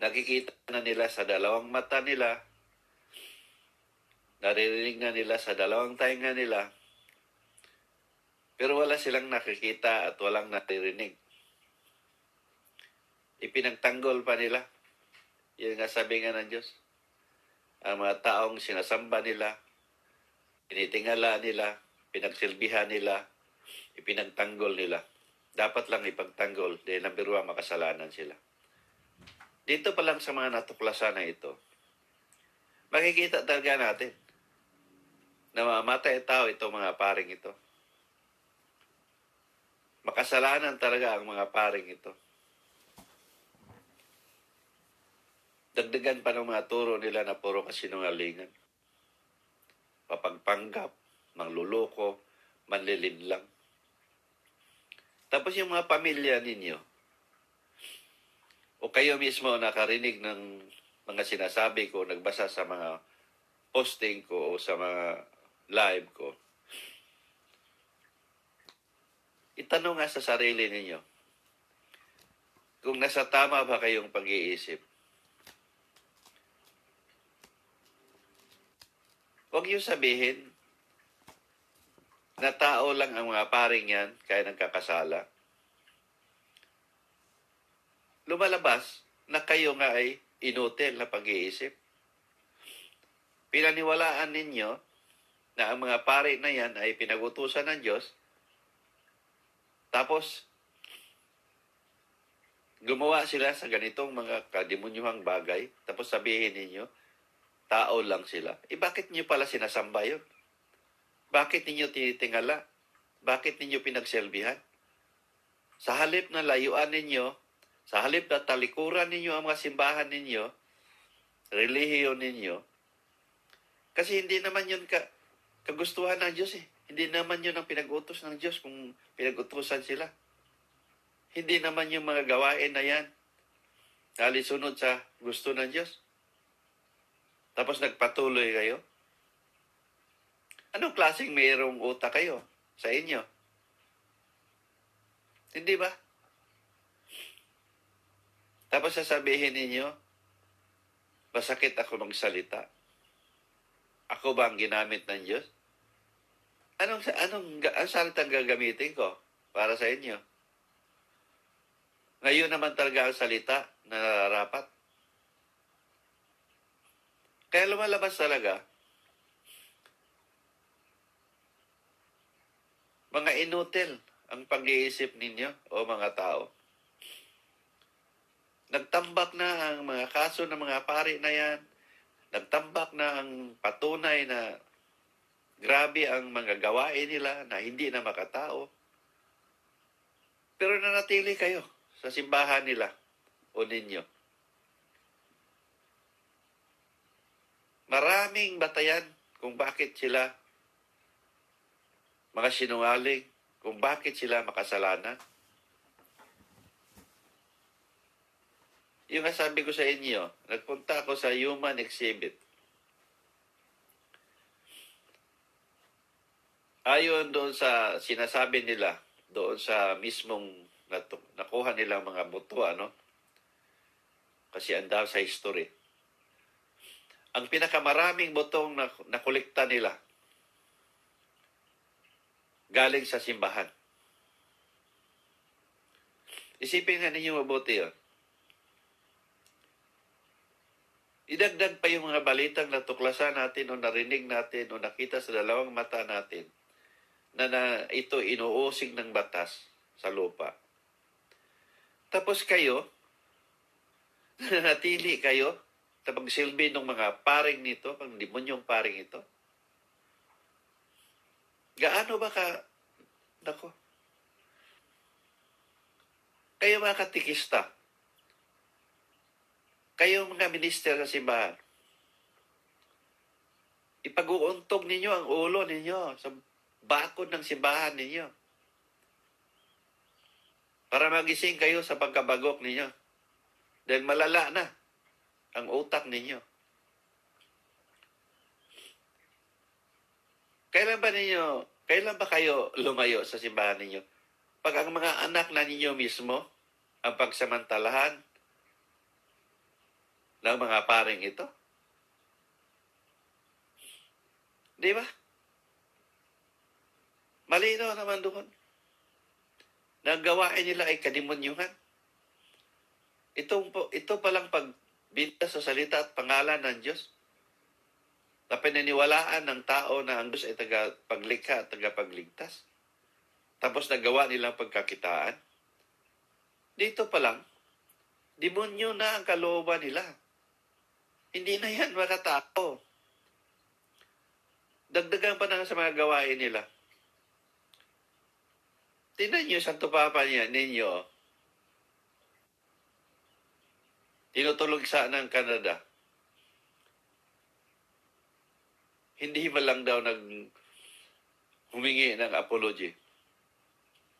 S1: nakikita na nila sa dalawang mata nila naririnig na nila sa dalawang tainga nila, pero wala silang nakikita at walang naririnig. Ipinagtanggol pa nila. Yun nga sabi nga ng Diyos. Ang mga taong sinasamba nila, tinitingala nila, pinagsilbihan nila, ipinagtanggol nila. Dapat lang ipagtanggol dahil number one, makasalanan sila. Dito pa lang sa mga natuklasan na ito, makikita talaga natin na mamatay tao itong mga paring ito. Makasalanan talaga ang mga paring ito. Dagdagan pa ng mga turo nila na puro kasinungalingan. Papagpanggap, mangluloko, manlilinlang. Tapos yung mga pamilya ninyo, o kayo mismo nakarinig ng mga sinasabi ko, nagbasa sa mga posting ko o sa mga live ko, itanong nga sa sarili ninyo, kung nasa tama ba kayong pag-iisip. Huwag niyo sabihin na tao lang ang mga paring yan kaya nagkakasala. Lumalabas na kayo nga ay inutil na pag-iisip. Pinaniwalaan ninyo na ang mga pari na yan ay pinagutusan ng Diyos. Tapos, gumawa sila sa ganitong mga kadimunyuhang bagay. Tapos sabihin ninyo, tao lang sila. Eh bakit niyo pala sinasamba yun? Bakit ninyo tinitingala? Bakit ninyo pinagselbihan? Sa halip na layuan ninyo, sa halip na talikuran ninyo ang mga simbahan ninyo, relihiyon ninyo, kasi hindi naman yun ka, kagustuhan ng Diyos eh. Hindi naman yun ang pinag-utos ng Diyos kung pinag-utusan sila. Hindi naman yung mga gawain na yan nalisunod sa gusto ng Diyos. Tapos nagpatuloy kayo. Anong klaseng mayroong utak kayo sa inyo? Hindi ba? Tapos sasabihin ninyo, masakit ako magsalita. Ako ba ang ginamit ng Diyos? Anong, anong, ang salitang gagamitin ko para sa inyo? Ngayon naman talaga ang salita na nararapat. Kaya lumalabas talaga, mga inutil ang pag-iisip ninyo o mga tao. Nagtambak na ang mga kaso ng mga pari na yan. Nagtambak na ang patunay na grabe ang mga gawain nila na hindi na makatao. Pero nanatili kayo sa simbahan nila o ninyo. Maraming batayan kung bakit sila mga sinungaling, kung bakit sila makasalanan. Yung sabi ko sa inyo, nagpunta ako sa human exhibit. Ayon doon sa sinasabi nila, doon sa mismong nakuha nilang mga buto, ano? Kasi andar sa history. Ang pinakamaraming butong na nakolekta nila galing sa simbahan. Isipin nga ninyo mabuti yun. Idagdag pa yung mga balitang natuklasan natin o narinig natin o nakita sa dalawang mata natin na, na ito inuusig ng batas sa lupa. Tapos kayo, nanatili kayo sa pagsilbi ng mga paring nito, pang demonyong paring ito. Gaano ba ka, nako, kayo mga katikista, kayo mga minister sa simbahan, ipag-uuntog ninyo ang ulo ninyo sa bakod ng simbahan ninyo. Para magising kayo sa pagkabagok ninyo. Dahil malala na ang utak ninyo. Kailan ba ninyo, kailan ba kayo lumayo sa simbahan ninyo? Pag ang mga anak na ninyo mismo ang pagsamantalahan ng mga paring ito? Di ba? Malinaw naman doon. Nagawain nila ay kademonyuhan. Itong ito palang pagbinta sa salita at pangalan ng Diyos na pinaniwalaan ng tao na ang Diyos ay tagapaglikha at tagapagligtas. Tapos nagawa nilang pagkakitaan. Dito pa lang, demonyo na ang kalooban nila. Hindi na yan mga tao. Dagdagan pa na sa mga gawain nila. Tingnan niyo, Santo Papa niya, ninyo. Tinutulog sa ng Canada. Hindi ba lang daw nag humingi ng apology?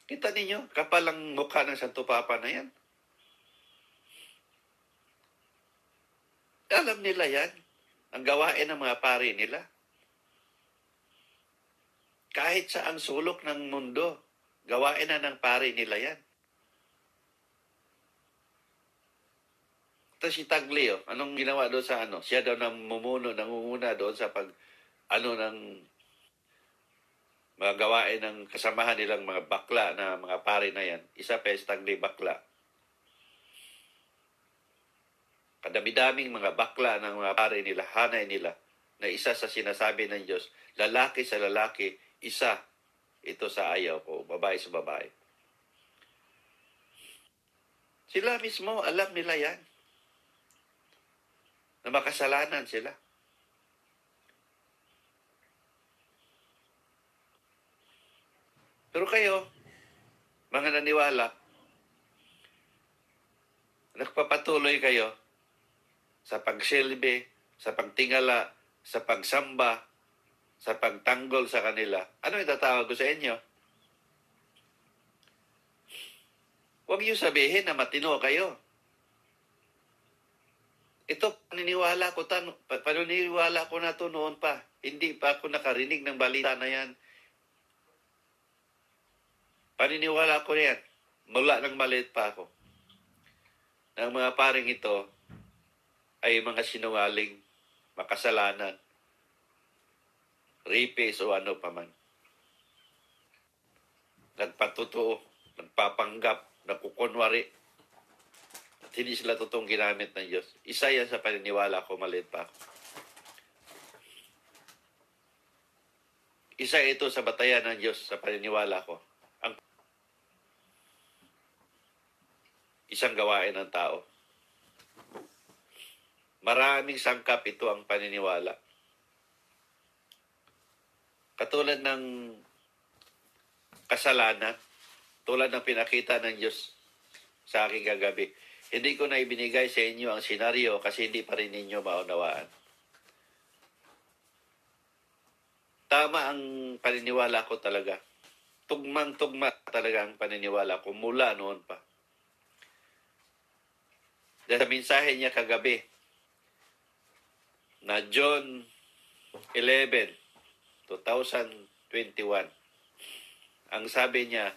S1: Kita ninyo, kapalang mukha ng Santo Papa na yan. Alam nila yan. Ang gawain ng mga pari nila. Kahit sa ang sulok ng mundo, gawain na ng pari nila yan. Tapos si Taglio, anong ginawa doon sa ano? Siya daw nang mumuno, nangunguna doon sa pag, ano ng mga gawain ng kasamahan nilang mga bakla na mga pari na yan. Isa pa si Taglio bakla. Kadami-daming mga bakla ng mga pari nila, hanay nila, na isa sa sinasabi ng Diyos, lalaki sa lalaki, isa ito sa ayaw ko, babae sa babae. Sila mismo, alam nila yan. Na makasalanan sila. Pero kayo, mga naniwala, nagpapatuloy kayo sa pagsilbi, sa pagtingala, sa pagsamba, sa pagtanggol sa kanila. Ano itatawag ko sa inyo? Huwag niyo sabihin na matino kayo. Ito, paniniwala ko, tan paniniwala ko na to noon pa. Hindi pa ako nakarinig ng balita na yan. Paniniwala ko na yan. Mula nang maliit pa ako. Ang mga paring ito ay mga sinungaling, makasalanan, rapist o ano pa man. Nagpatutuo, nagpapanggap, nagkukunwari. At hindi sila totoong ginamit ng Diyos. Isa yan sa paniniwala ko, maliit pa ako. Isa ito sa batayan ng Diyos sa paniniwala ko. Ang isang gawain ng tao. Maraming sangkap ito ang paniniwala. Katulad ng kasalanan, tulad ng pinakita ng Diyos sa aking kagabi. Hindi ko na ibinigay sa inyo ang senaryo kasi hindi pa rin ninyo maunawaan. Tama ang paniniwala ko talaga. Tugmang-tugma talaga ang paniniwala ko mula noon pa. Dahil sa mensahe niya kagabi na John 11, 2021. Ang sabi niya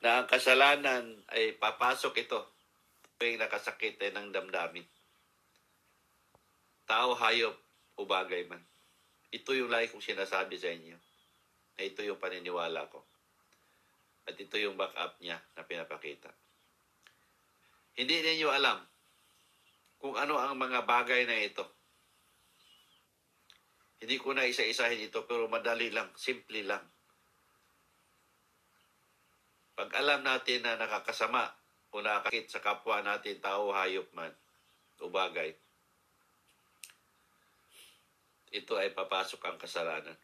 S1: na ang kasalanan ay papasok ito tuwing nakasakit ay ng damdamin. Tao, hayop, o bagay man. Ito yung lagi kong sinasabi sa inyo. Na ito yung paniniwala ko. At ito yung backup niya na pinapakita. Hindi ninyo alam kung ano ang mga bagay na ito. Hindi ko na isa-isahin ito pero madali lang, simple lang. Pag alam natin na nakakasama o nakakit sa kapwa natin, tao, hayop man, o bagay, ito ay papasok ang kasalanan.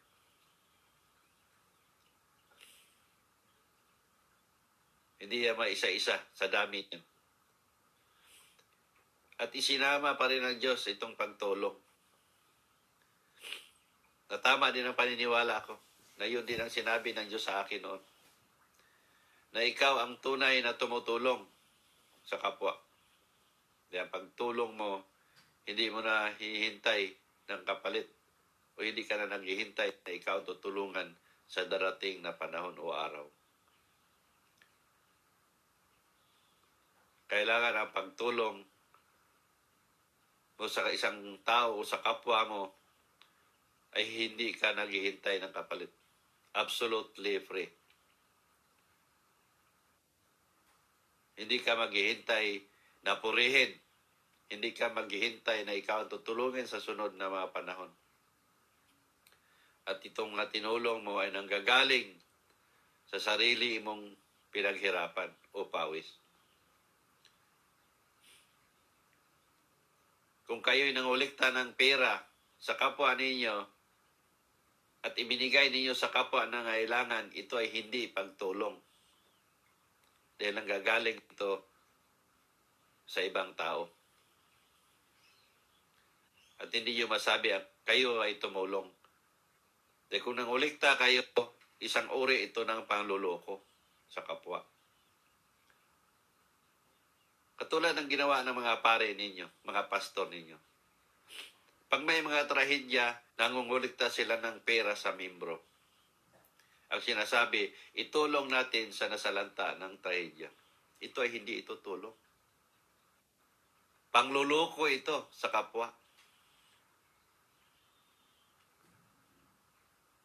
S1: Hindi yan maisa-isa sa dami niyan. At isinama pa rin ng Diyos itong pagtulong. Natama din ang paniniwala ko na yun din ang sinabi ng Diyos sa akin noon. Na ikaw ang tunay na tumutulong sa kapwa. Kaya pagtulong mo, hindi mo na hihintay ng kapalit o hindi ka na naghihintay na ikaw tutulungan sa darating na panahon o araw. Kailangan ang pagtulong mo sa isang tao o sa kapwa mo ay hindi ka naghihintay ng kapalit. Absolutely free. Hindi ka maghihintay na purihin. Hindi ka maghihintay na ikaw ang tutulungin sa sunod na mga panahon. At itong mga tinulong mo ay nanggagaling sa sarili mong pinaghirapan o pawis. Kung kayo'y nangulikta ng pera sa kapwa ninyo at ibinigay ninyo sa kapwa na ngailangan, ito ay hindi pagtulong. Dahil nanggagaling ito sa ibang tao. At hindi nyo masabi ang kayo ay tumulong. Dahil kung nangulikta kayo, isang uri ito ng pangluloko sa kapwa. Katulad ng ginawa ng mga pare ninyo, mga pastor ninyo. Pag may mga trahedya, nangungulikta sila ng pera sa membro. Ang sinasabi, itulong natin sa nasalanta ng trahedya. Ito ay hindi ito tulong. Pangluloko ito sa kapwa.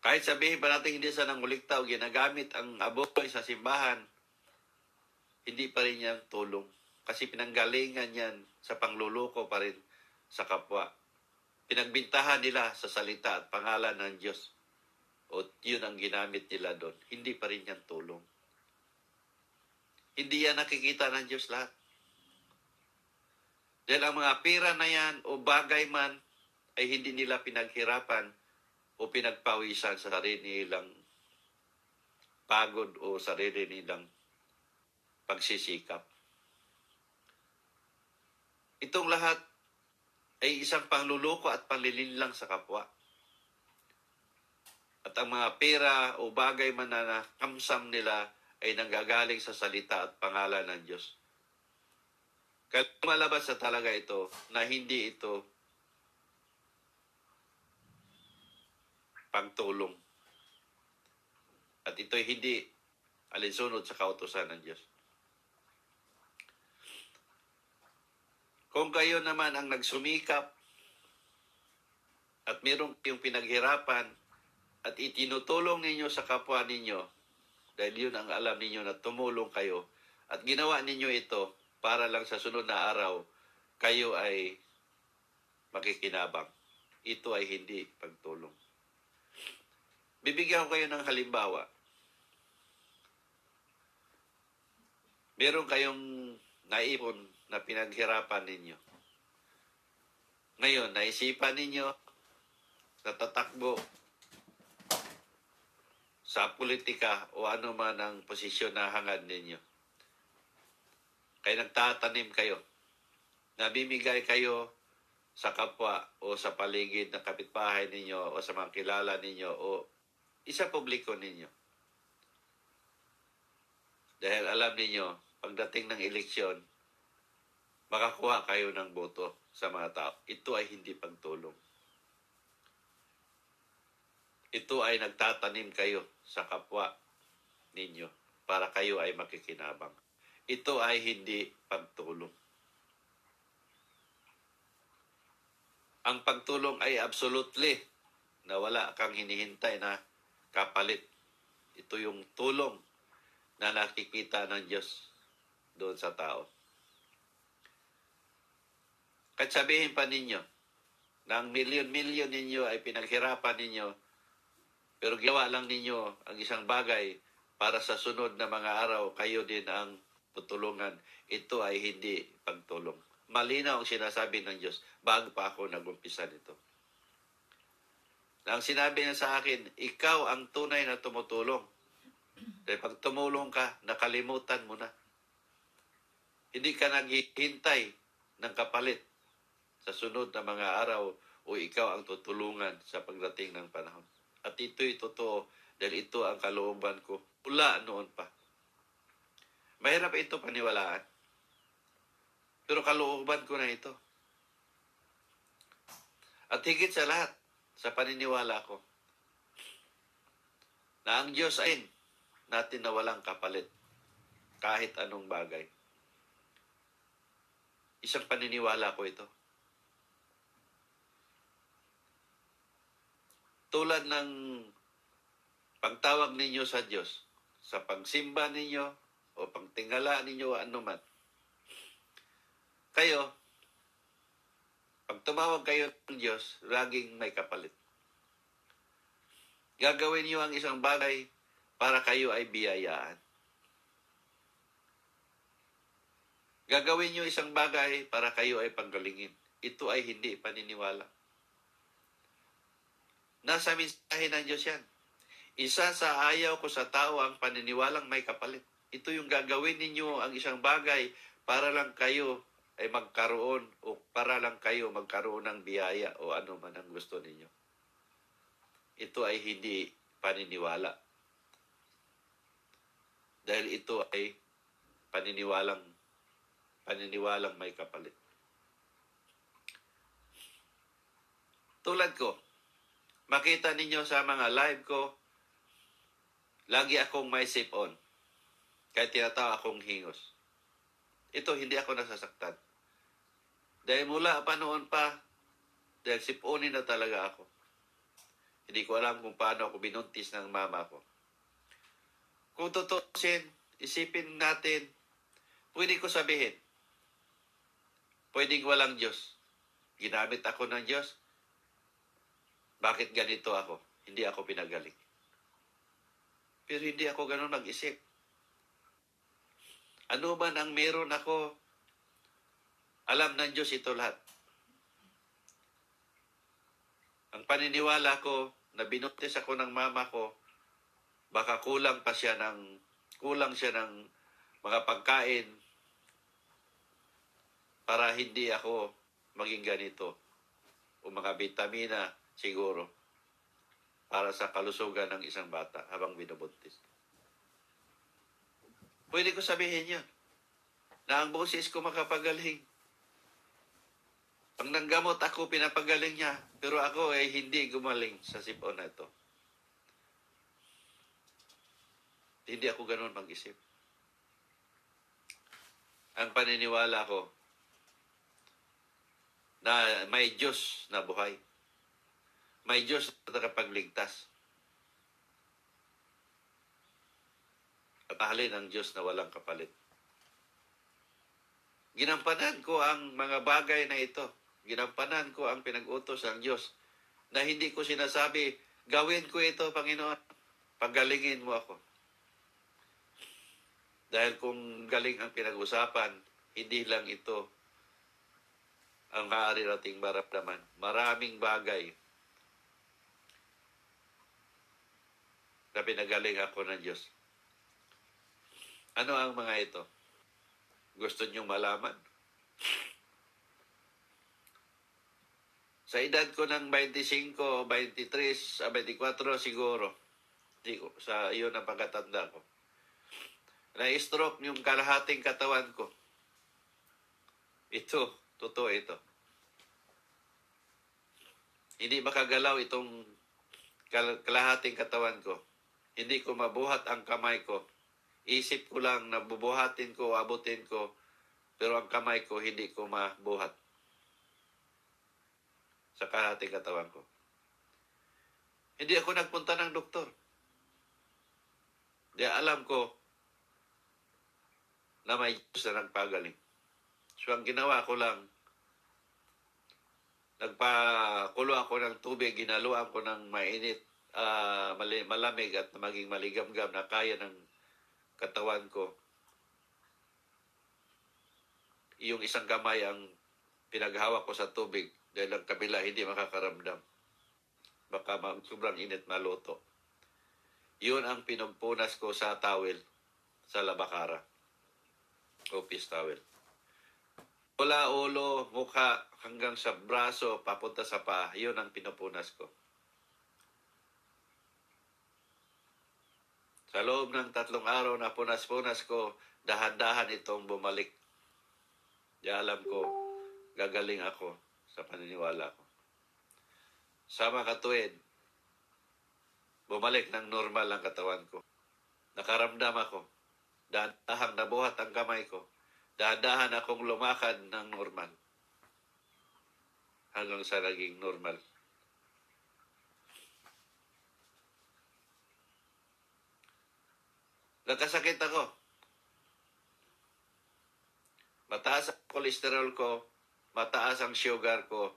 S1: Kahit sabihin pa natin hindi sa nangulikta o ginagamit ang aboy sa simbahan, hindi pa rin yan tulong. Kasi pinanggalingan yan sa pangluloko pa rin sa kapwa. Pinagbintahan nila sa salita at pangalan ng Diyos. O yun ang ginamit nila doon. Hindi pa rin yan tulong. Hindi yan nakikita ng Diyos lahat. Dahil ang mga pera na yan o bagay man ay hindi nila pinaghirapan o pinagpawisan sa sarili nilang pagod o sarili nilang pagsisikap. Itong lahat ay isang pangluloko at panlilinlang sa kapwa. At ang mga pera o bagay man na nakamsam nila ay nanggagaling sa salita at pangalan ng Diyos. Kaya malabas sa talaga ito na hindi ito pagtulong. At ito'y hindi alinsunod sa kautosan ng Diyos. Kung kayo naman ang nagsumikap at mayroong kayong pinaghirapan at itinutulong ninyo sa kapwa ninyo, dahil yun ang alam ninyo na tumulong kayo, at ginawa ninyo ito para lang sa sunod na araw, kayo ay makikinabang. Ito ay hindi pagtulong. Bibigyan ko kayo ng halimbawa. Meron kayong naipon na pinaghirapan ninyo. Ngayon, naisipan ninyo na tatakbo sa politika o ano man ang posisyon na hangad ninyo. Kaya nagtatanim kayo. Nabimigay kayo sa kapwa o sa paligid ng kapitbahay ninyo o sa mga kilala ninyo o isa publiko ninyo. Dahil alam ninyo, pagdating ng eleksyon, makakuha kayo ng boto sa mga tao. Ito ay hindi pagtulong. Ito ay nagtatanim kayo sa kapwa ninyo para kayo ay makikinabang. Ito ay hindi pagtulong. Ang pagtulong ay absolutely na wala kang hinihintay na kapalit. Ito yung tulong na nakikita ng Diyos doon sa tao. Kahit sabihin pa ninyo ang milyon-milyon ninyo ay pinaghirapan ninyo, pero gawa lang ninyo ang isang bagay para sa sunod na mga araw, kayo din ang tutulungan. Ito ay hindi pagtulong. Malinaw ang sinasabi ng Diyos bago pa ako nagumpisa nito. Ang sinabi niya sa akin, ikaw ang tunay na tumutulong. Dahil pag tumulong ka, nakalimutan mo na. Hindi ka naghihintay ng kapalit sa sunod na mga araw o ikaw ang tutulungan sa pagdating ng panahon. At ito'y totoo dahil ito ang kalooban ko mula noon pa. Mahirap ito paniwalaan. Pero kalooban ko na ito. At higit sa lahat, sa paniniwala ko, na ang Diyos ay natin na walang kapalit kahit anong bagay. Isang paniniwala ko ito. Tulad ng pagtawag ninyo sa Diyos, sa pagsimba ninyo o pagtingala ninyo ano man. Kayo, pag tumawag kayo ng Diyos, laging may kapalit. Gagawin niyo ang isang bagay para kayo ay biyayaan. Gagawin niyo isang bagay para kayo ay panggalingin. Ito ay hindi paniniwala. Nasa mensahe ng Diyos yan. Isa sa ayaw ko sa tao ang paniniwalang may kapalit. Ito yung gagawin ninyo ang isang bagay para lang kayo ay magkaroon o para lang kayo magkaroon ng biyaya o ano man ang gusto ninyo. Ito ay hindi paniniwala. Dahil ito ay paniniwalang paniniwalang may kapalit. Tulad ko, makita ninyo sa mga live ko, lagi akong may sip on. Kahit tinatawa akong hingos. Ito, hindi ako nasasaktan. Dahil mula pa noon pa, dahil siponin na talaga ako. Hindi ko alam kung paano ako binuntis ng mama ko. Kung tutusin, isipin natin, pwede ko sabihin, pwedeng walang Diyos. Ginamit ako ng Diyos. Bakit ganito ako? Hindi ako pinagaling. Pero hindi ako ganun mag-isip. Ano man ang meron ako, alam ng Diyos ito lahat. Ang paniniwala ko na binuntis ako ng mama ko, baka kulang pa siya ng kulang siya ng mga pagkain para hindi ako maging ganito o mga vitamina siguro para sa kalusugan ng isang bata habang binubuntis. Pwede ko sabihin yun na ang boses ko makapagaling. Pag nanggamot ako, pinapagaling niya. Pero ako ay hindi gumaling sa sipon na ito. Hindi ako ganun mag-isip. Ang paniniwala ko na may Diyos na buhay. May Diyos na nakapagligtas. At mahalin ang Diyos na walang kapalit. Ginampanan ko ang mga bagay na ito. Ginampanan ko ang pinag-utos ng Diyos na hindi ko sinasabi, gawin ko ito, Panginoon. Pagalingin mo ako. Dahil kung galing ang pinag-usapan, hindi lang ito ang maaari nating maramdaman. Maraming bagay na pinagaling ako ng Diyos. Ano ang mga ito? Gusto niyong malaman? Sa edad ko ng 25, 23, ah, 24 siguro, di sa iyon ang pagkatanda ko. Na-stroke yung kalahating katawan ko. Ito, totoo ito. Hindi makagalaw itong kal- kalahating katawan ko. Hindi ko mabuhat ang kamay ko. Isip ko lang na bubuhatin ko, abutin ko, pero ang kamay ko hindi ko mabuhat sa kalahating katawan ko. Hindi ako nagpunta ng doktor. Di alam ko na may Diyos na nagpagaling. So ang ginawa ko lang, nagpakulo ako ng tubig, ginaluan ko ng mainit, mali- malamig at maging maligamgam na kaya ng katawan ko. Yung isang kamay ang pinaghawak ko sa tubig dahil ang kabila hindi makakaramdam. Baka ma- sobrang init maluto. Yun ang pinagpunas ko sa towel sa labakara. Office towel. Mula ulo, mukha, hanggang sa braso, papunta sa paa. Yun ang pinupunas ko. Sa loob ng tatlong araw na punas-punas ko, dahan-dahan itong bumalik. Di alam ko, gagaling ako sa paniniwala ko. Sa mga katuwid, bumalik ng normal ang katawan ko. Nakaramdam ako. Dahan-dahan nabuhat ang kamay ko. Dahan-dahan akong lumakad ng normal. Hanggang sa naging normal. Nagkasakit ako. Mataas ang kolesterol ko, mataas ang sugar ko.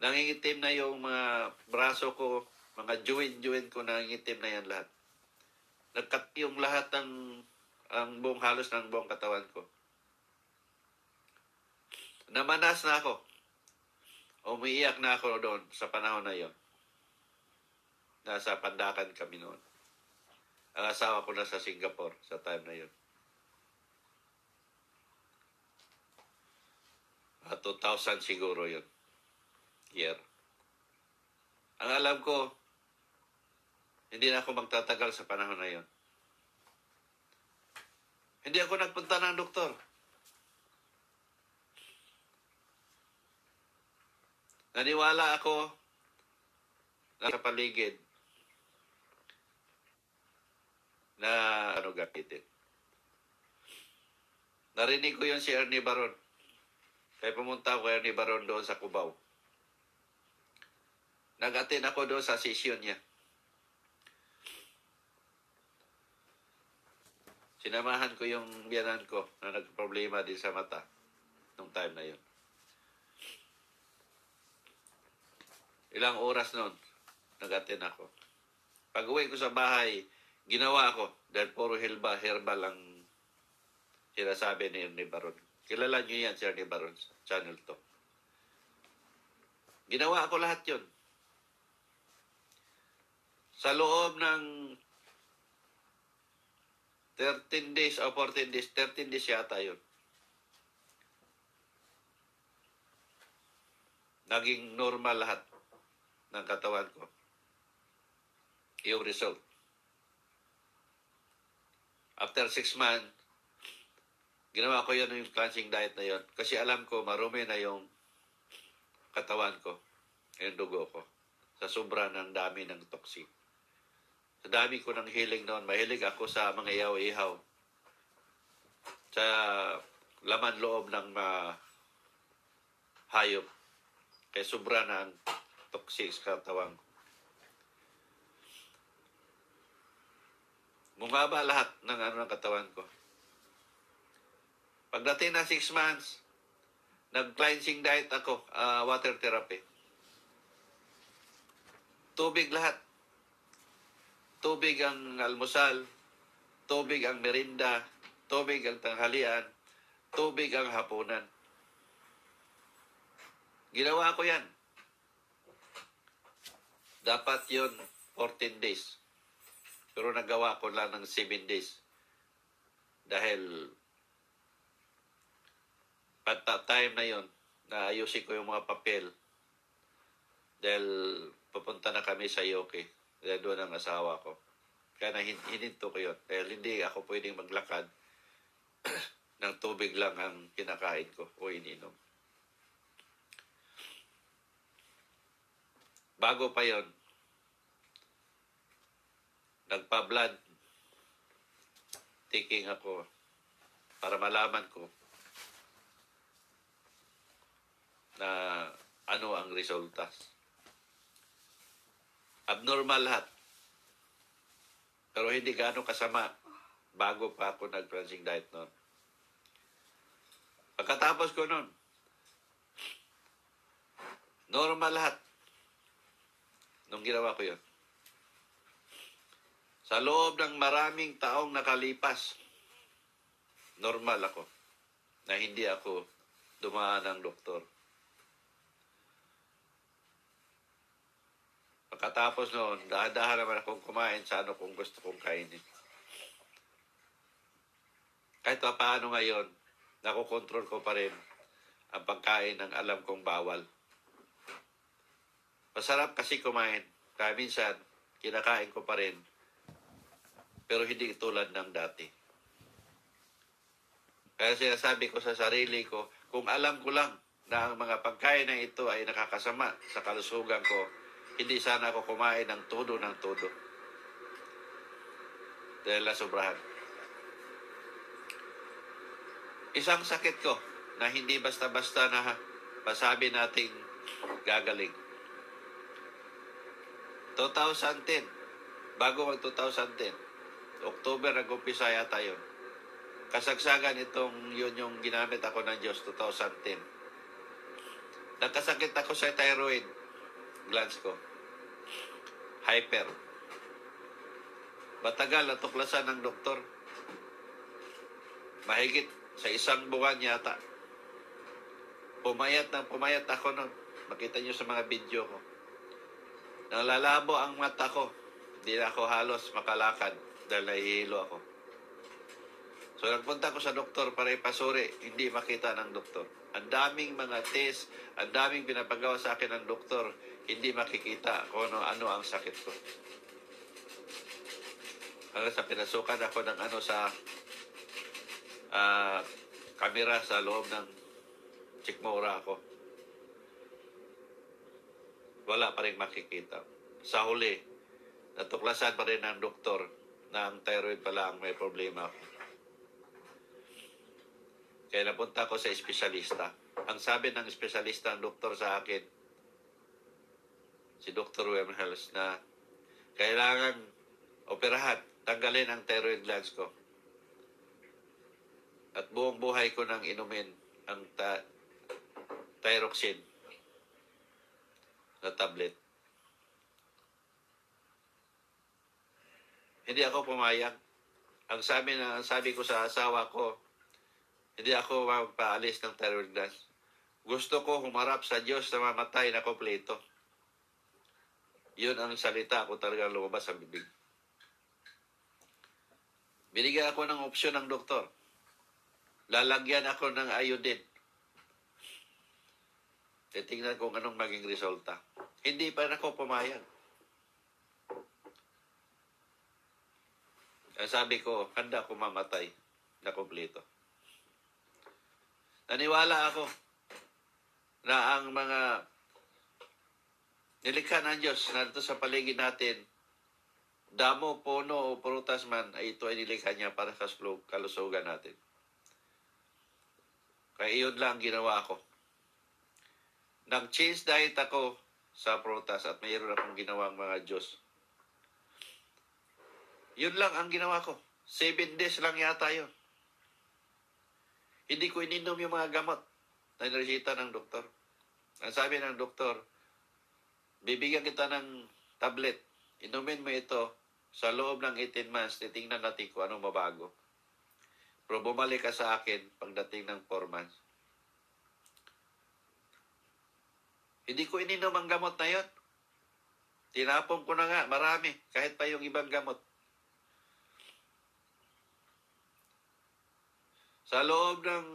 S1: Nangingitim na yung mga braso ko, mga joint-joint ko, nangingitim na yan lahat. Nagkat yung lahat ng ang buong halos ng buong katawan ko. Namanas na ako. Umiiyak na ako doon sa panahon na yon. Nasa Pandakan kami noon. Ang asawa ko na sa Singapore sa time na yon. Ah, 2000 siguro yun. Year. Ang alam ko, hindi na ako magtatagal sa panahon na yon. Hindi ako nagpunta ng doktor. Naniwala ako na sa paligid na ano gamitin. Narinig ko yun si Ernie Baron. Kaya pumunta ako Ernie Baron doon sa Cubao. Nag-attend ako doon sa session niya. Sinamahan ko yung biyanan ko na nagproblema din sa mata nung time na yun. Ilang oras noon, nag-attend ako. Pag uwi ko sa bahay, ginawa ko dahil puro herba, herbal ang sinasabi ni Ernie Baron. Kilala niyo yan si Ernie Baron sa channel to. Ginawa ko lahat yun. Sa loob ng 13 days o 14 days, 13 days yata yun. Naging normal lahat ng katawan ko. Yung result. After 6 months, ginawa ko yun yung cleansing diet na yun. Kasi alam ko, marumi na yung katawan ko, yung dugo ko, sa sobra ng dami ng toxic. Sa dami ko ng healing noon, mahilig ako sa mga ihaw-ihaw. Sa laman loob ng mga hayop. Kaya sobra na toxic sa katawan ko. Bumaba lahat ng ano ng katawan ko. Pagdating na 6 months, nag-cleansing diet ako, ah, water therapy. Tubig lahat. Tubig ang almusal, tubig ang merinda, tubig ang tanghalian, tubig ang hapunan. Ginawa ko yan. Dapat yon 14 days. Pero nagawa ko lang ng 7 days. Dahil at that time na yon, naayusin ko yung mga papel. Dahil pupunta na kami sa Yoke. Dahil doon ang asawa ko. Kaya na hininto ko yun. Dahil hindi ako pwedeng maglakad ng tubig lang ang kinakain ko o ininom. Bago pa yon, nagpa-blood taking ako para malaman ko na ano ang resultas. Abnormal lahat. Pero hindi gaano kasama bago pa ako nag-cleansing diet noon. Pagkatapos ko noon, normal lahat. Nung ginawa ko yun. Sa loob ng maraming taong nakalipas, normal ako na hindi ako dumaan ng doktor. Pagkatapos noon, dahan-dahan naman akong kumain sa ano kung gusto kong kainin. Kahit pa paano ngayon, nakokontrol ko pa rin ang pagkain ng alam kong bawal. Masarap kasi kumain. Kaya minsan, kinakain ko pa rin. Pero hindi tulad ng dati. Kaya sinasabi ko sa sarili ko, kung alam ko lang na ang mga pagkain na ito ay nakakasama sa kalusugan ko, hindi sana ako kumain ng todo ng todo. Dahil nasobrahan. Isang sakit ko na hindi basta-basta na masabi nating gagaling. 2010, bago mag 2010, October nag-umpisa yata yun. Kasagsagan itong yun yung ginamit ako ng Diyos 2010. Nagkasakit ako sa thyroid glands ko. Hyper. Matagal natuklasan ng doktor. Mahigit sa isang buwan yata. Pumayat ng pumayat ako nun. Makita nyo sa mga video ko. Nalalabo ang mata ko. Hindi na ako halos makalakad dahil nahihilo ako. So nagpunta ko sa doktor para ipasuri, hindi makita ng doktor. Ang daming mga test, ang daming pinapagawa sa akin ng doktor, hindi makikita kung ano, ano ang sakit ko. Hanggang sa pinasukan ako ng ano sa ah, kamera sa loob ng Chikmura ako. Wala pa rin makikita. Sa huli, natuklasan pa rin ng doktor na ang thyroid pala ang may problema. Kaya napunta ko sa espesyalista. Ang sabi ng espesyalista, ang doktor sa akin, si Dr. Wemhels, na kailangan operahan, tanggalin ang thyroid glands ko. At buong buhay ko nang inumin ang ta- thyroxine na tablet. Hindi ako pumayag. Ang sabi na ang sabi ko sa asawa ko, hindi ako magpaalis ng thyroid glands. Gusto ko humarap sa Diyos na mamatay na kompleto. Yun ang salita ko talaga lumabas sa bibig. Binigyan ako ng opsyon ng doktor. Lalagyan ako ng iodine. Titingnan kung anong maging resulta. Hindi pa ako pumayag. Sabi ko, handa ako mamatay na kompleto. Naniwala ako na ang mga nilikha ng Diyos na dito sa paligid natin, damo, puno o prutas man, ay ito ay nilikha niya para sa kalusugan natin. Kaya iyon lang ang ginawa ko. Nag-change diet ako sa prutas at mayroon akong ginawang mga Diyos. Yun lang ang ginawa ko. Seven days lang yata yun. Hindi ko ininom yung mga gamot na niresita ng doktor. Ang sabi ng doktor, bibigyan kita ng tablet. Inumin mo ito sa loob ng 18 months. Titingnan natin kung anong mabago. Pero bumalik ka sa akin pagdating ng 4 months. Hindi ko ininom ang gamot na yon. Tinapon ko na nga, marami. Kahit pa yung ibang gamot. Sa loob ng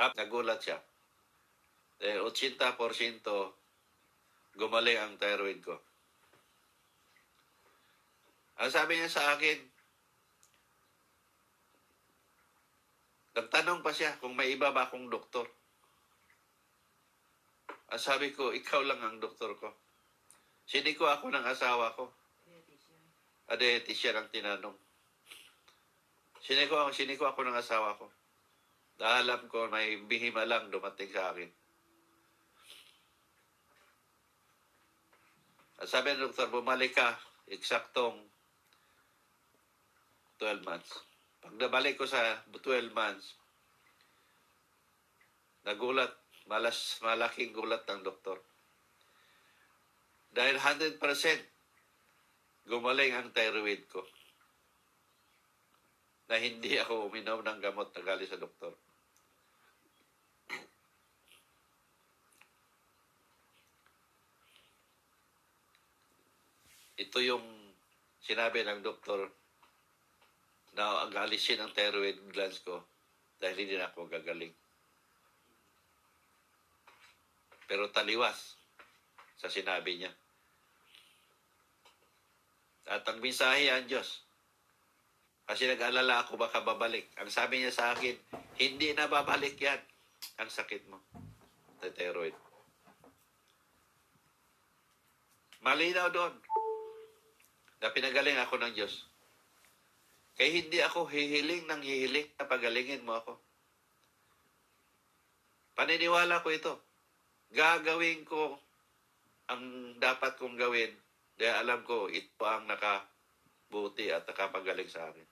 S1: at nagulat siya. Eh, 80% gumaling ang thyroid ko. Ang sabi niya sa akin, nagtanong pa siya kung may iba ba akong doktor. Ang sabi ko, ikaw lang ang doktor ko. Siniko ako ng asawa ko. A dietitian ang tinanong. Siniko, siniko ako ng asawa ko. Dahil alam ko may bihima lang dumating sa akin. At sabi ng doktor, bumalik ka, eksaktong 12 months. Pag nabalik ko sa 12 months, nagulat, malas, malaking gulat ng doktor. Dahil 100% gumaling ang thyroid ko. Na hindi ako uminom ng gamot na galing sa doktor. Ito yung sinabi ng doktor na ang alisin ang thyroid glands ko dahil hindi na ako gagaling. Pero taliwas sa sinabi niya. At ang mensahe ang Diyos. Kasi nag-alala ako baka babalik. Ang sabi niya sa akin, hindi na babalik yan ang sakit mo. The thyroid. Malinaw doon na pinagaling ako ng Diyos. Kaya hindi ako hihiling ng hihiling na pagalingin mo ako. Paniniwala ko ito. Gagawin ko ang dapat kong gawin Dahil alam ko, ito ang nakabuti at nakapagaling sa akin.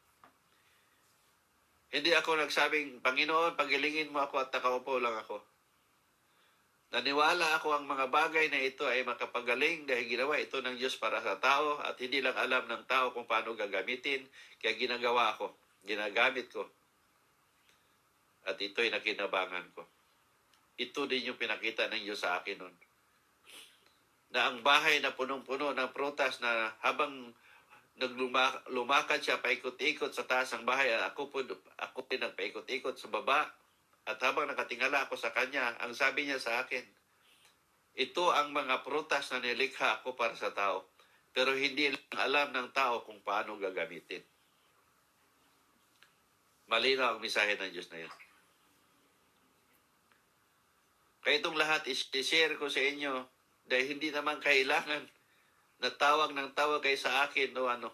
S1: Hindi ako nagsabing, Panginoon, pagilingin mo ako at nakaupo lang ako. Naniwala ako ang mga bagay na ito ay makapagaling dahil ginawa ito ng Diyos para sa tao at hindi lang alam ng tao kung paano gagamitin. Kaya ginagawa ko, ginagamit ko. At ito'y nakinabangan ko. Ito din yung pinakita ng Diyos sa akin noon. Na ang bahay na punong-puno ng prutas na habang naglumakad siya paikot-ikot sa taas ng bahay ako po ako din nagpaikot-ikot sa baba. At habang nakatingala ako sa kanya ang sabi niya sa akin ito ang mga prutas na nilikha ako para sa tao pero hindi lang alam ng tao kung paano gagamitin. Malinaw ang mensahe ng Diyos na yun. Kaya itong lahat is-share ko sa inyo dahil hindi naman kailangan na tawag ng tawag kayo sa akin o ano.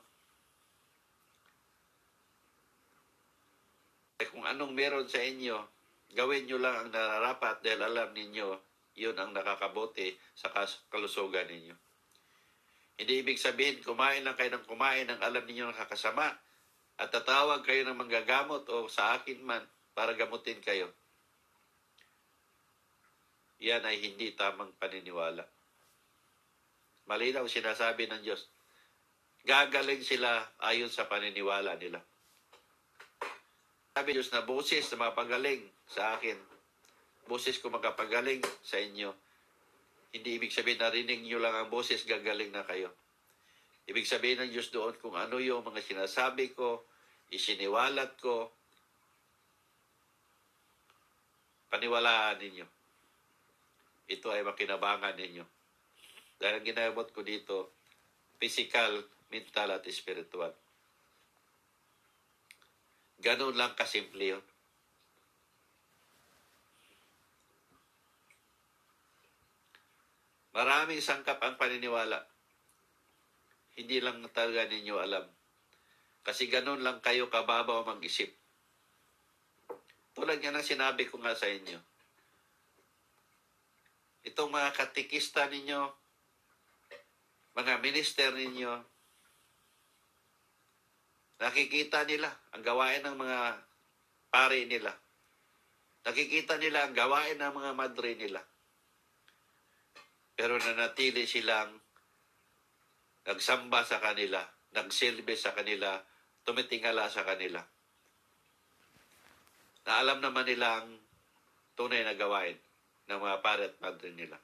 S1: Eh, kung anong meron sa inyo, gawin nyo lang ang nararapat dahil alam ninyo, yun ang nakakabote sa kalusugan ninyo. Hindi ibig sabihin, kumain lang kayo ng kumain ang alam ninyo nakakasama at tatawag kayo ng manggagamot o sa akin man para gamutin kayo. Yan ay hindi tamang paniniwala. Malinaw sinasabi ng Diyos. Gagaling sila ayon sa paniniwala nila. Sabi Diyos na boses na mapagaling sa akin. Boses ko makapagaling sa inyo. Hindi ibig sabihin narinig nyo lang ang boses, gagaling na kayo. Ibig sabihin ng Diyos doon kung ano yung mga sinasabi ko, isiniwalat ko, paniwalaan ninyo. Ito ay makinabangan ninyo. Dahil ang ginamot ko dito, physical, mental, at spiritual. Ganun lang kasimple yun. Maraming sangkap ang paniniwala. Hindi lang talaga ninyo alam. Kasi ganun lang kayo kababaw mag-isip. Tulad nga ng sinabi ko nga sa inyo. Itong mga katikista ninyo, mga minister ninyo, nakikita nila ang gawain ng mga pare nila. Nakikita nila ang gawain ng mga madre nila. Pero nanatili silang nagsamba sa kanila, nagsilbi sa kanila, tumitingala sa kanila. Na alam naman nila ang tunay na gawain ng mga pare at madre nila.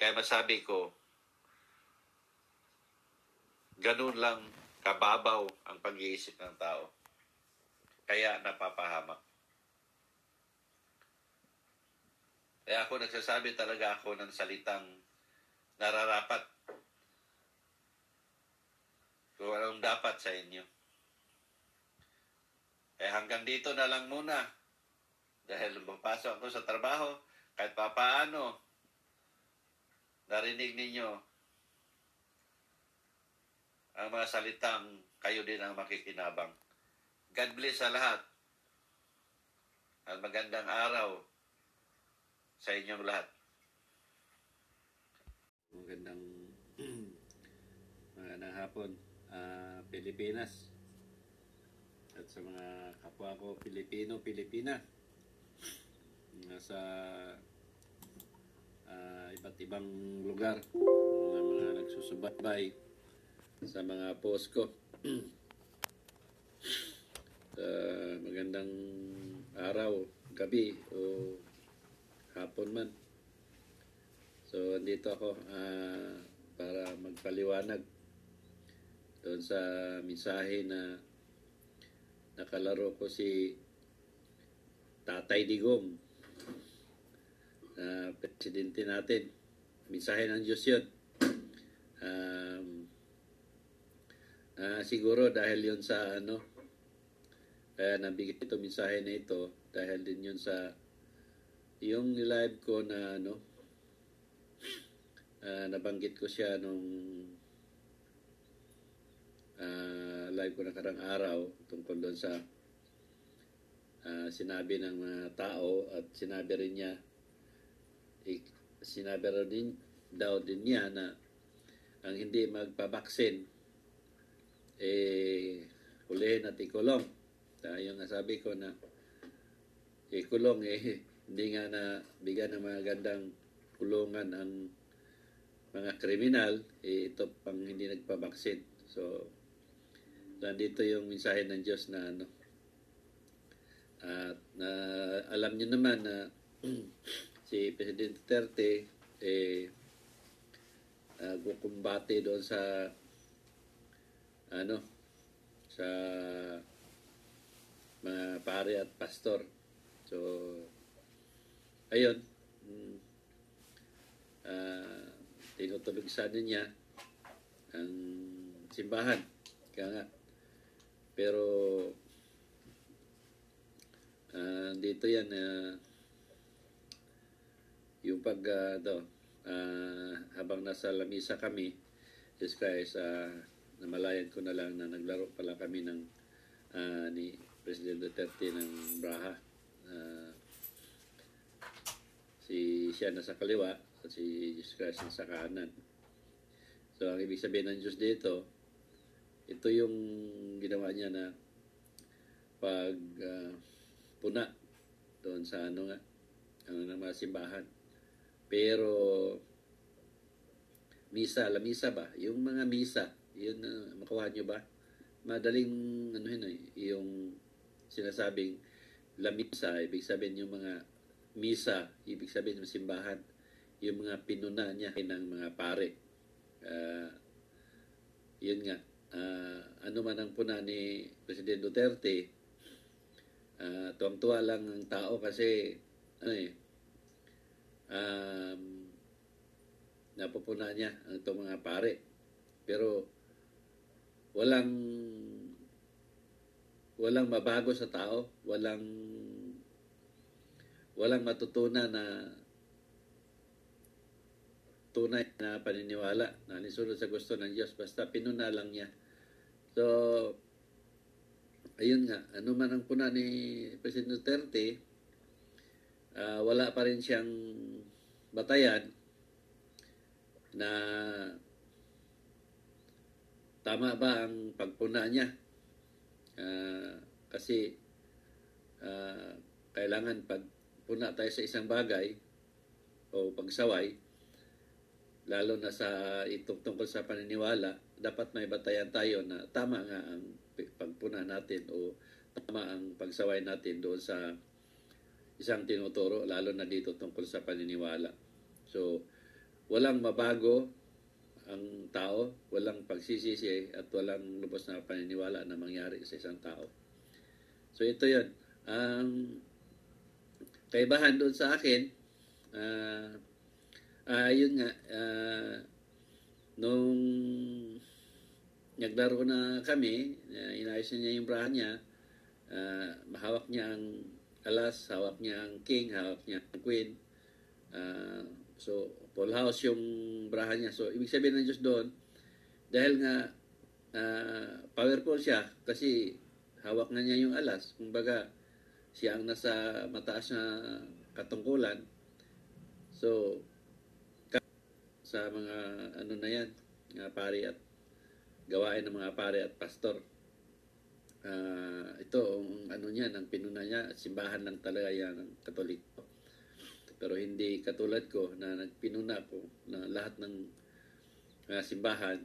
S1: Kaya masabi ko, ganun lang kababaw ang pag-iisip ng tao. Kaya napapahamak. Kaya ako nagsasabi talaga ako ng salitang nararapat. Kung anong dapat sa inyo. Eh hanggang dito na lang muna. Dahil papasok ako sa trabaho, kahit papaano, narinig ninyo ang mga salitang kayo din ang makikinabang. God bless sa lahat. At magandang araw sa inyong lahat. Magandang magandang hapon, ah, Pilipinas. At sa mga kapwa ko Pilipino, Pilipina. Nasa ah, iba't ibang lugar na mga nagsusubaybay sa mga post ko. Ah, magandang araw, gabi o hapon man. So, andito ako ah, para magpaliwanag doon sa mensahe na nakalaro ko si Tatay Digong na presidente natin. Mensahe ng Diyos yun. Um, ah, siguro dahil yun sa ano, kaya nabigay ito mensahe na ito dahil din yun sa yung live ko na ano ah, nabanggit ko siya nung ah, live ko nakarang araw tungkol doon sa ah, sinabi ng mga tao at sinabi rin niya sinabi rin, daw din niya na ang hindi magpabaksin eh hulihin at ikulong. Tayo nga sabi ko na ikulong eh hindi nga na bigyan ng mga gandang kulungan ang mga kriminal, eh, ito pang hindi nagpabaksin. So, nandito yung mensahe ng Diyos na ano. At na alam niyo naman na si Presidente Duterte eh uh, kukumbate doon sa ano sa mga pare at pastor. So ayun mm, ah tinutulog sana niya ang simbahan. Kaya nga. Pero ah, dito yan ah, yung pag ah, daw, ah, habang nasa lamisa kami, Jesus Christ, ah, namalayan ko na lang na naglaro pala kami ng ah, ni President Duterte ng Braha. Ah, si siya nasa kaliwa at si Jesus Christ nasa kanan. So, ang ibig sabihin ng Diyos dito, ito yung ginawa niya na pag ah, puna doon sa ano nga, ano ng mga simbahan. Pero, misa, la misa ba? Yung mga misa, yun, uh, makuha nyo ba? Madaling, ano yun eh, yung sinasabing la ibig sabihin yung mga misa, ibig sabihin ng simbahan, yung mga pinuna niya ng mga pare. Ah, yun nga, ah, ano man ang puna ni President Duterte, ah, tuwang-tuwa lang ang tao kasi, ano eh, um, napupuna niya ang itong mga pare. Pero, walang walang mabago sa tao, walang walang matutunan na tunay na paniniwala na nisunod sa gusto ng Diyos basta pinuna lang niya. So, ayun nga, ano man ang puna ni President Duterte, ah, wala pa rin siyang batayan na tama ba ang pagpuna niya. Ah, kasi ah, kailangan pag puna tayo sa isang bagay o pagsaway, lalo na sa itong tungkol sa paniniwala, dapat may batayan tayo na tama nga ang pagpuna natin o tama ang pagsaway natin doon sa isang tinuturo, lalo na dito tungkol sa paniniwala. So, walang mabago ang tao, walang pagsisisi at walang lubos na paniniwala na mangyari sa isang tao. So, ito yun. Ang kaibahan doon sa akin, ah, ah, yun nga, ah, nung naglaro na kami, uh, inayos niya yung braha niya, ah, mahawak niya ang alas, hawak niya ang king, hawak niya ang queen. Ah, so, full house yung braha niya. So, ibig sabihin ng Diyos doon, dahil nga ah, powerful siya, kasi hawak na niya yung alas. Kumbaga, siya ang nasa mataas na katungkulan. So, sa mga ano na yan, mga pari at gawain ng mga pare at pastor. Ah, ito, ang ano niya, ang pinuna niya, simbahan lang talaga yan ng katoliko. Pero hindi katulad ko na nagpinuna ko na lahat ng mga simbahan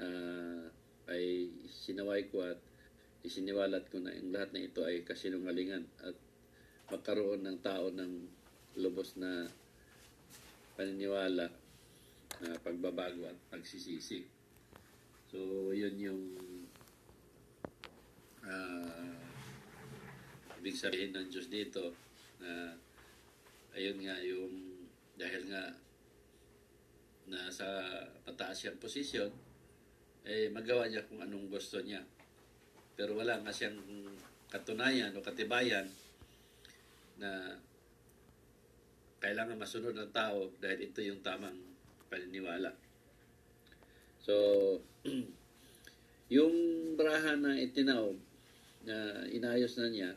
S1: ah, ay sinaway ko at isiniwalat ko na yung lahat na ito ay kasinungalingan at magkaroon ng tao ng lubos na paniniwala na pagbabago at pagsisisi. So, yun yung ah, ibig sabihin ng Diyos dito na ayun nga yung dahil nga nasa mataas siyang posisyon, eh magawa niya kung anong gusto niya. Pero wala nga siyang katunayan o katibayan na kailangan masunod ng tao dahil ito yung tamang paniniwala. So, yung braha na itinaob na inayos na niya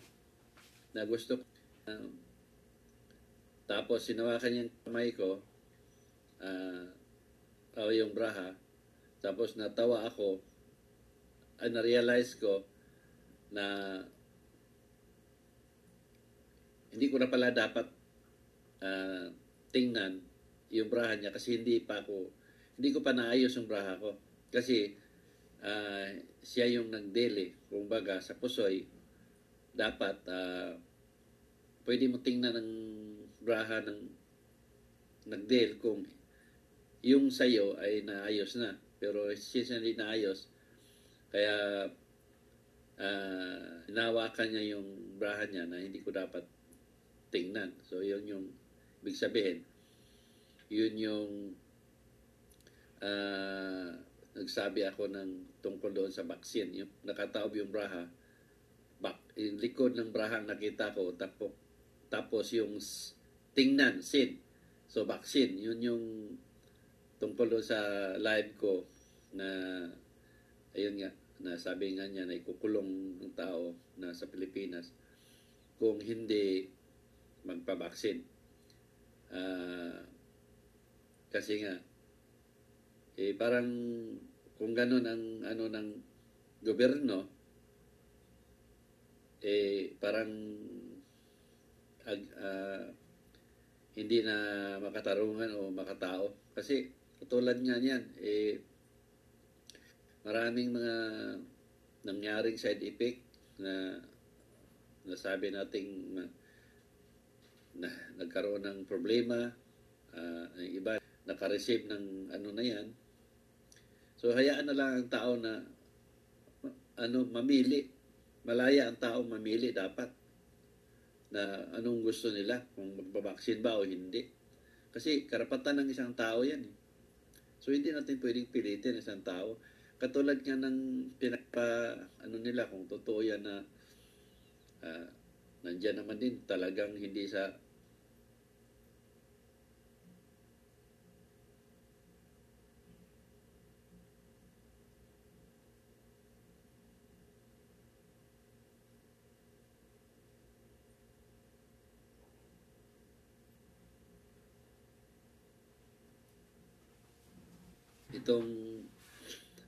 S1: na gusto ko, um, tapos sinawakan niya yung kamay ko ah, o yung braha. Tapos natawa ako, ah, na-realize ko na hindi ko na pala dapat ah, tingnan yung braha niya kasi hindi pa ako, hindi ko pa naayos yung braha ko. Kasi ah, siya yung nagdele, kumbaga sa pusoy, dapat ah, pwede mo tingnan ng braha ng nagdel kung yung sayo ay naayos na. Pero hindi naayos, kaya uh, inawakan niya yung braha niya na hindi ko dapat tingnan. So, yun yung ibig sabihin. Yun yung ah, nagsabi ako ng tungkol doon sa vaccine. Yung nakataob yung braha, bak, yung likod ng braha nakita ko, tapos, tapos yung tingnan, sin. So, vaccine, yun yung tungkol doon sa live ko na ayun nga, na sabi nga niya na ikukulong ng tao na sa Pilipinas kung hindi magpabaksin. Ah, kasi nga, eh parang kung ganun ang ano ng gobyerno, eh parang ag, ah, hindi na makatarungan o makatao. Kasi katulad nga niyan, eh maraming mga nangyaring side effect na nasabi nating ma- na nagkaroon ng problema, ang iba nakareceive ng ano na yan. So hayaan na lang ang tao na ano mamili. Malaya ang tao mamili dapat na anong gusto nila kung magbabaksin ba o hindi. Kasi karapatan ng isang tao yan. eh. So hindi natin pwedeng pilitin ang isang tao. Katulad nga ng pinapa ano nila kung totoo yan na ah, nandyan naman din talagang hindi sa itong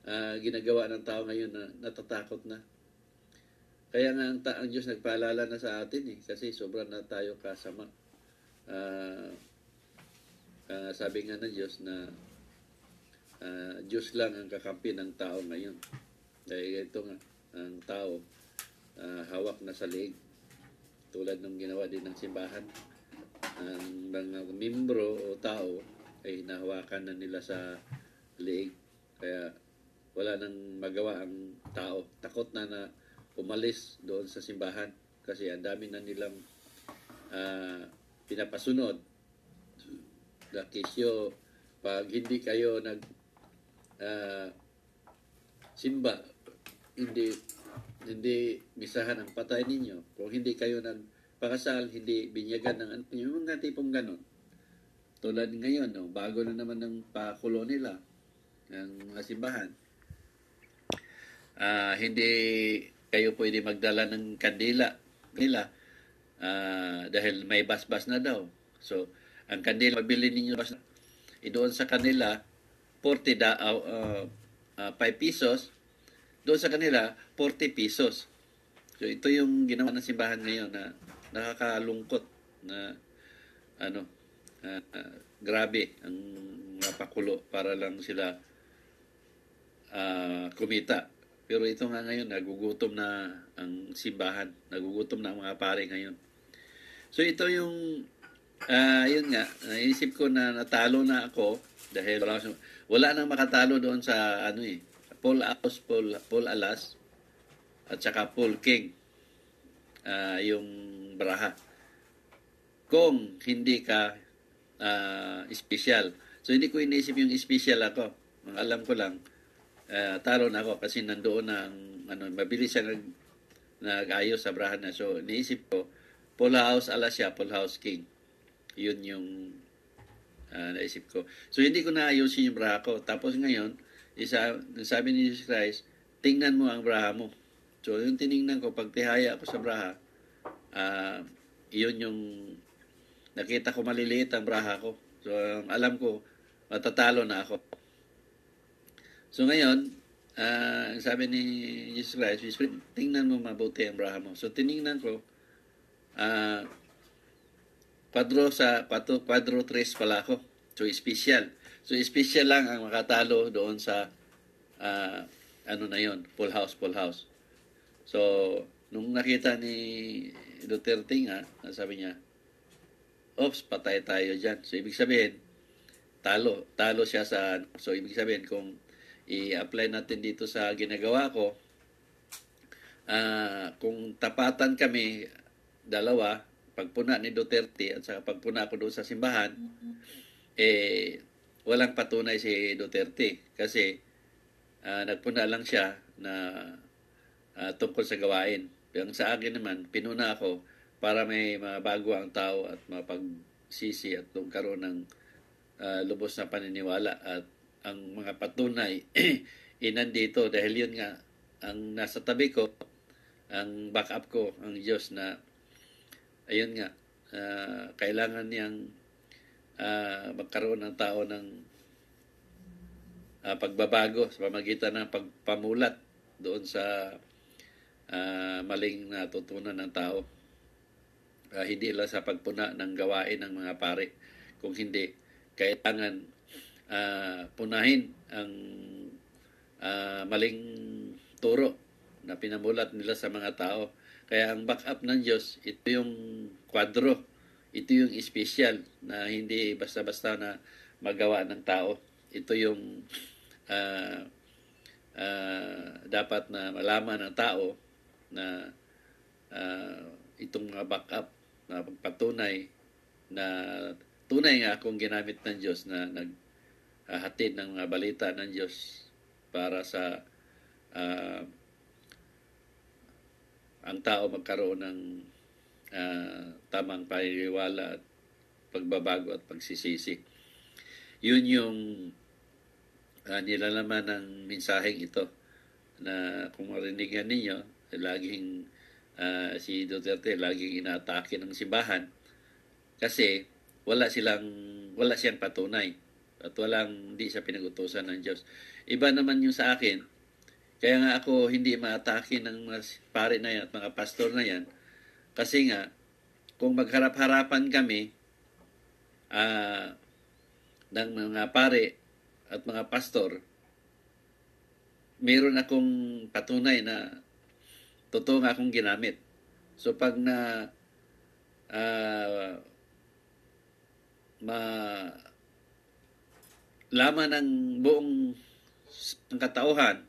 S1: ah, ginagawa ng tao ngayon na natatakot na. Kaya nga ang, ta- ang Diyos nagpaalala na sa atin eh, kasi sobrang na tayo kasama. Ah, ah, sabi nga ng Diyos na ah, Diyos lang ang kakampi ng tao ngayon. Dahil ito nga, ang tao ah, hawak na sa leeg. Tulad ng ginawa din ng simbahan. Ang mga membro o tao ay nahawakan na nila sa leeg. Kaya wala nang magawa ang tao. Takot na na umalis doon sa simbahan kasi ang dami na nilang ah, pinapasunod. Lakisyo, pag hindi kayo nag ah, simba, hindi hindi misahan ang patay ninyo. Kung hindi kayo nagpakasal, hindi binyagan ng ano, yung mga tipong ganon. Tulad ngayon, no, bago na naman ng pakulo nila ng mga simbahan. Ah, hindi kayo pwede magdala ng kandila nila ah, dahil may bas-bas na daw. So, ang kandila mabili ninyo bas eh, doon sa kanila 40 da, uh, uh, uh, 5 pesos doon sa kanila 40 pesos. So ito yung ginawa ng simbahan ngayon na nakakalungkot na ano ah, ah, grabe ang mapakulo para lang sila ah, kumita. Pero ito nga ngayon, nagugutom na ang simbahan. Nagugutom na ang mga pare ngayon. So ito yung, ah yun nga, naisip ko na natalo na ako dahil wala, wala nang makatalo doon sa ano eh, Paul Aos, Paul, Paul Alas, at saka Paul King, ah yung Braha. Kung hindi ka ah special. So hindi ko inisip yung special ako. Alam ko lang, uh, talo na ako kasi nandoon na ang ano, mabilis siya nag, nag-ayos sa brahan na. So, niisip ko, Paul House ala siya, Paul House King. Yun yung ah, naisip ko. So, hindi ko naayusin yung braha ko. Tapos ngayon, isa, sabi ni Jesus Christ, tingnan mo ang braha mo. So, yung tiningnan ko, pag tihaya ako sa braha, ah, yun yung nakita ko maliliit ang braha ko. So, alam ko, matatalo na ako. So ngayon, ang sabi ni Jesus Christ, is, tingnan mo mabuti ang braha mo. So tiningnan ko, ah, kwadro sa pato, kwadro tres pala ako. So special. So special lang ang makatalo doon sa ah, ano na yon, full house, full house. So nung nakita ni Duterte nga, sabi niya, Ops, patay tayo dyan. So, ibig sabihin, talo. Talo siya sa... So, ibig sabihin, kung i-apply natin dito sa ginagawa ko, ah kung tapatan kami, dalawa, pagpuna ni Duterte at saka pagpuna ko doon sa simbahan, eh, walang patunay si Duterte. Kasi, ah, nagpuna lang siya na ah, tungkol sa gawain. Pero sa akin naman, pinuna ako para may mabago ang tao at mapagsisi at magkaroon ng ah, lubos na paniniwala at ang mga patunay inandito dahil yun nga ang nasa tabi ko ang backup ko ang Diyos na ayun nga ah, kailangan niyang ah, magkaroon ng tao ng ah, pagbabago sa pamagitan ng pagpamulat doon sa ah, maling natutunan ng tao Ah, hindi lang sa pagpuna ng gawain ng mga pare. Kung hindi, kailangan ah, punahin ang ah, maling turo na pinamulat nila sa mga tao. Kaya ang backup ng Diyos, ito yung kwadro. Ito yung special na hindi basta-basta na magawa ng tao. Ito yung ah, ah, dapat na malaman ng tao na ah, itong mga backup na patunay na tunay nga kung ginamit ng Diyos na naghatid ng mga balita ng Diyos para sa ah, ang tao magkaroon ng ah, tamang paniniwala at pagbabago at pagsisisi. Yun yung uh, nilalaman ng mensaheng ito na kung marinigan ninyo, laging ah, si Duterte laging inaatake ng simbahan kasi wala silang wala siyang patunay at walang hindi siya pinagutusan ng Diyos. Iba naman yung sa akin. Kaya nga ako hindi maatake ng mga pare na yan at mga pastor na yan kasi nga kung magharap-harapan kami ah ng mga pare at mga pastor meron akong patunay na totoo nga akong ginamit. So pag na ah ma laman ng buong ang katauhan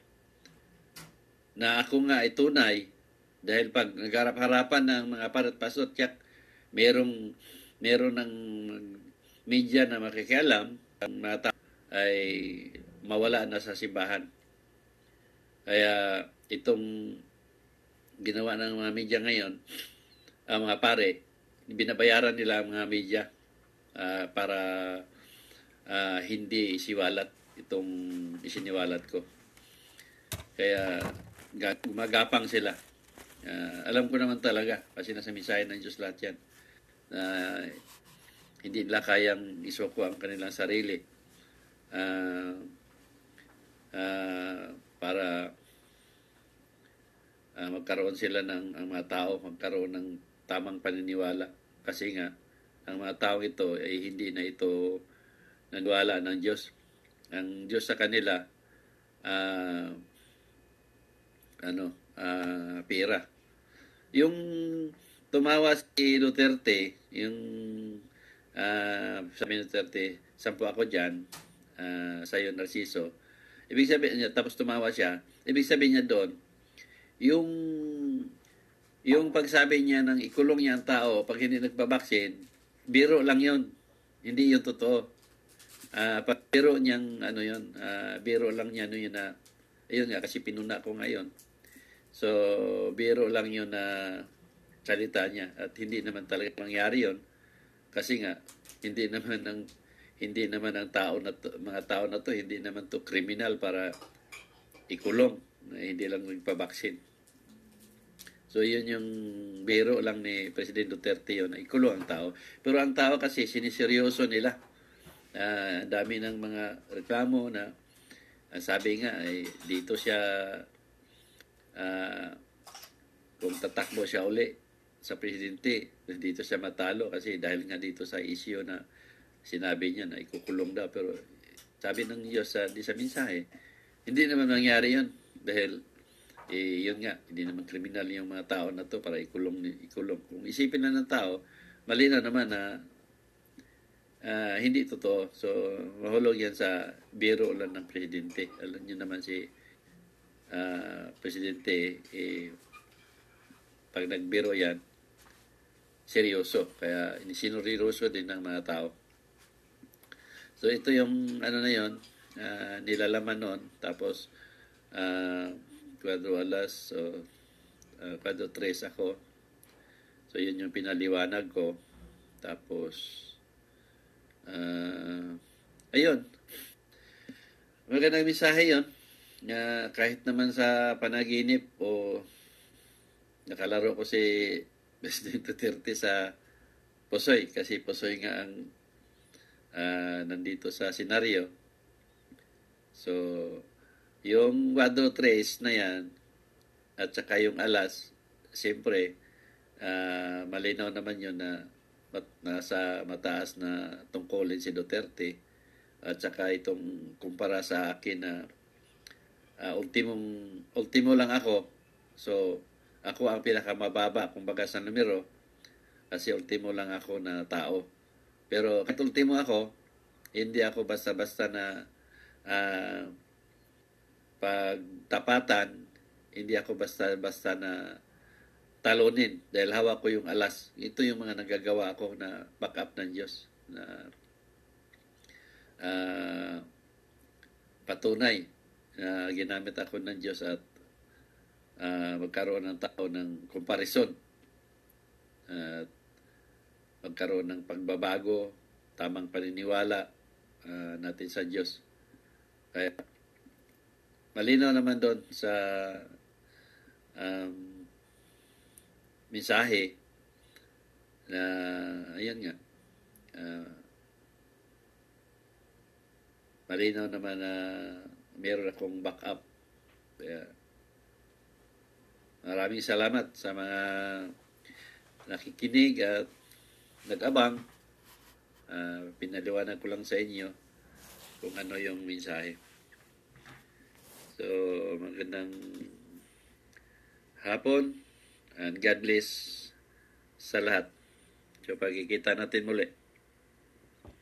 S1: na ako nga ay tunay dahil pag nagharap-harapan ng mga parat pasot tiyak merong meron ng media na makikialam ang mga ay mawala na sa simbahan. Kaya itong ginawa ng mga media ngayon, ang mga pare, binabayaran nila ang mga media ah, para ah, hindi isiwalat itong isiniwalat ko. Kaya ga- gumagapang sila. Ah, alam ko naman talaga, kasi nasa misahe ng Diyos lahat yan, na hindi nila kayang isuko ang kanilang sarili ah, ah, para ah, magkaroon sila ng ang mga tao magkaroon ng tamang paniniwala kasi nga ang mga tao ito ay hindi na ito naniwala ng Diyos. Ang Diyos sa kanila ah, ano ah, pera yung tumawa si Duterte yung ah, sabi ni Duterte sampu ako dyan ah, sa'yo Narciso. Ibig sabihin niya tapos tumawa siya ibig sabihin niya doon yung yung pagsabi niya ng ikulong niya ang tao pag hindi nagpabaksin, biro lang yon Hindi yung totoo. Ah, pag biro niyang ano yon ah, biro lang niya ano yun na, ayun nga kasi pinuna ko ngayon. So, biro lang yun na salita niya at hindi naman talaga mangyari yon kasi nga hindi naman ng hindi naman ang tao na to, mga tao na to hindi naman to kriminal para ikulong na hindi lang nagpabaksin. So yun yung biro lang ni President Duterte yun, na ikulo ang tao. Pero ang tao kasi siniseryoso nila. Ang dami ng mga reklamo na ang sabi nga ay dito siya ah, kung tatakbo siya uli sa presidente, dito siya matalo kasi dahil nga dito sa issue na sinabi niya na ikukulong daw pero sabi ng Diyos sa di sa mensahe, hindi naman nangyari 'yon dahil eh, yun nga, hindi naman kriminal yung mga tao na to para ikulong, ikulong. Kung isipin na ng tao, malinaw naman na ah, hindi totoo. So, mahulog yan sa biro lang ng presidente. Alam niyo naman si ah, presidente, eh, pag nagbiro yan, seryoso. Kaya sinuriroso din ng mga tao. So, ito yung ano na yon ah, nilalaman noon. Tapos, ah, kwadro alas, so, uh, kwadro tres ako. So, yun yung pinaliwanag ko. Tapos, ah, ayun. Magandang mensahe yun. Na kahit naman sa panaginip o nakalaro ko si President Duterte sa Posoy kasi Posoy nga ang ah, nandito sa senaryo. So, yung Wado Trace na yan at saka yung alas, siyempre, ah, malinaw naman yun na nasa mataas na tungkulin si Duterte at saka itong kumpara sa akin na ah, ultimong, ultimo lang ako. So, ako ang pinakamababa, kumbaga sa numero, kasi ultimo lang ako na tao. Pero kahit ultimo ako, hindi ako basta-basta na ah, pagtapatan, hindi ako basta-basta na talunin dahil hawak ko yung alas. Ito yung mga nagagawa ko na backup ng Diyos na ah, patunay na ginamit ako ng Diyos at ah, magkaroon ng tao ng komparison at magkaroon ng pagbabago, tamang paniniwala ah, natin sa Diyos. Kaya malinaw naman doon sa um, mensahe na ayan nga ah, malinaw naman na meron akong backup. Kaya maraming salamat sa mga nakikinig at nag-abang. Ah, pinaliwanag ko lang sa inyo kung ano yung mensahe. So, magandang hapon and God bless sa lahat. So, pagkikita natin muli.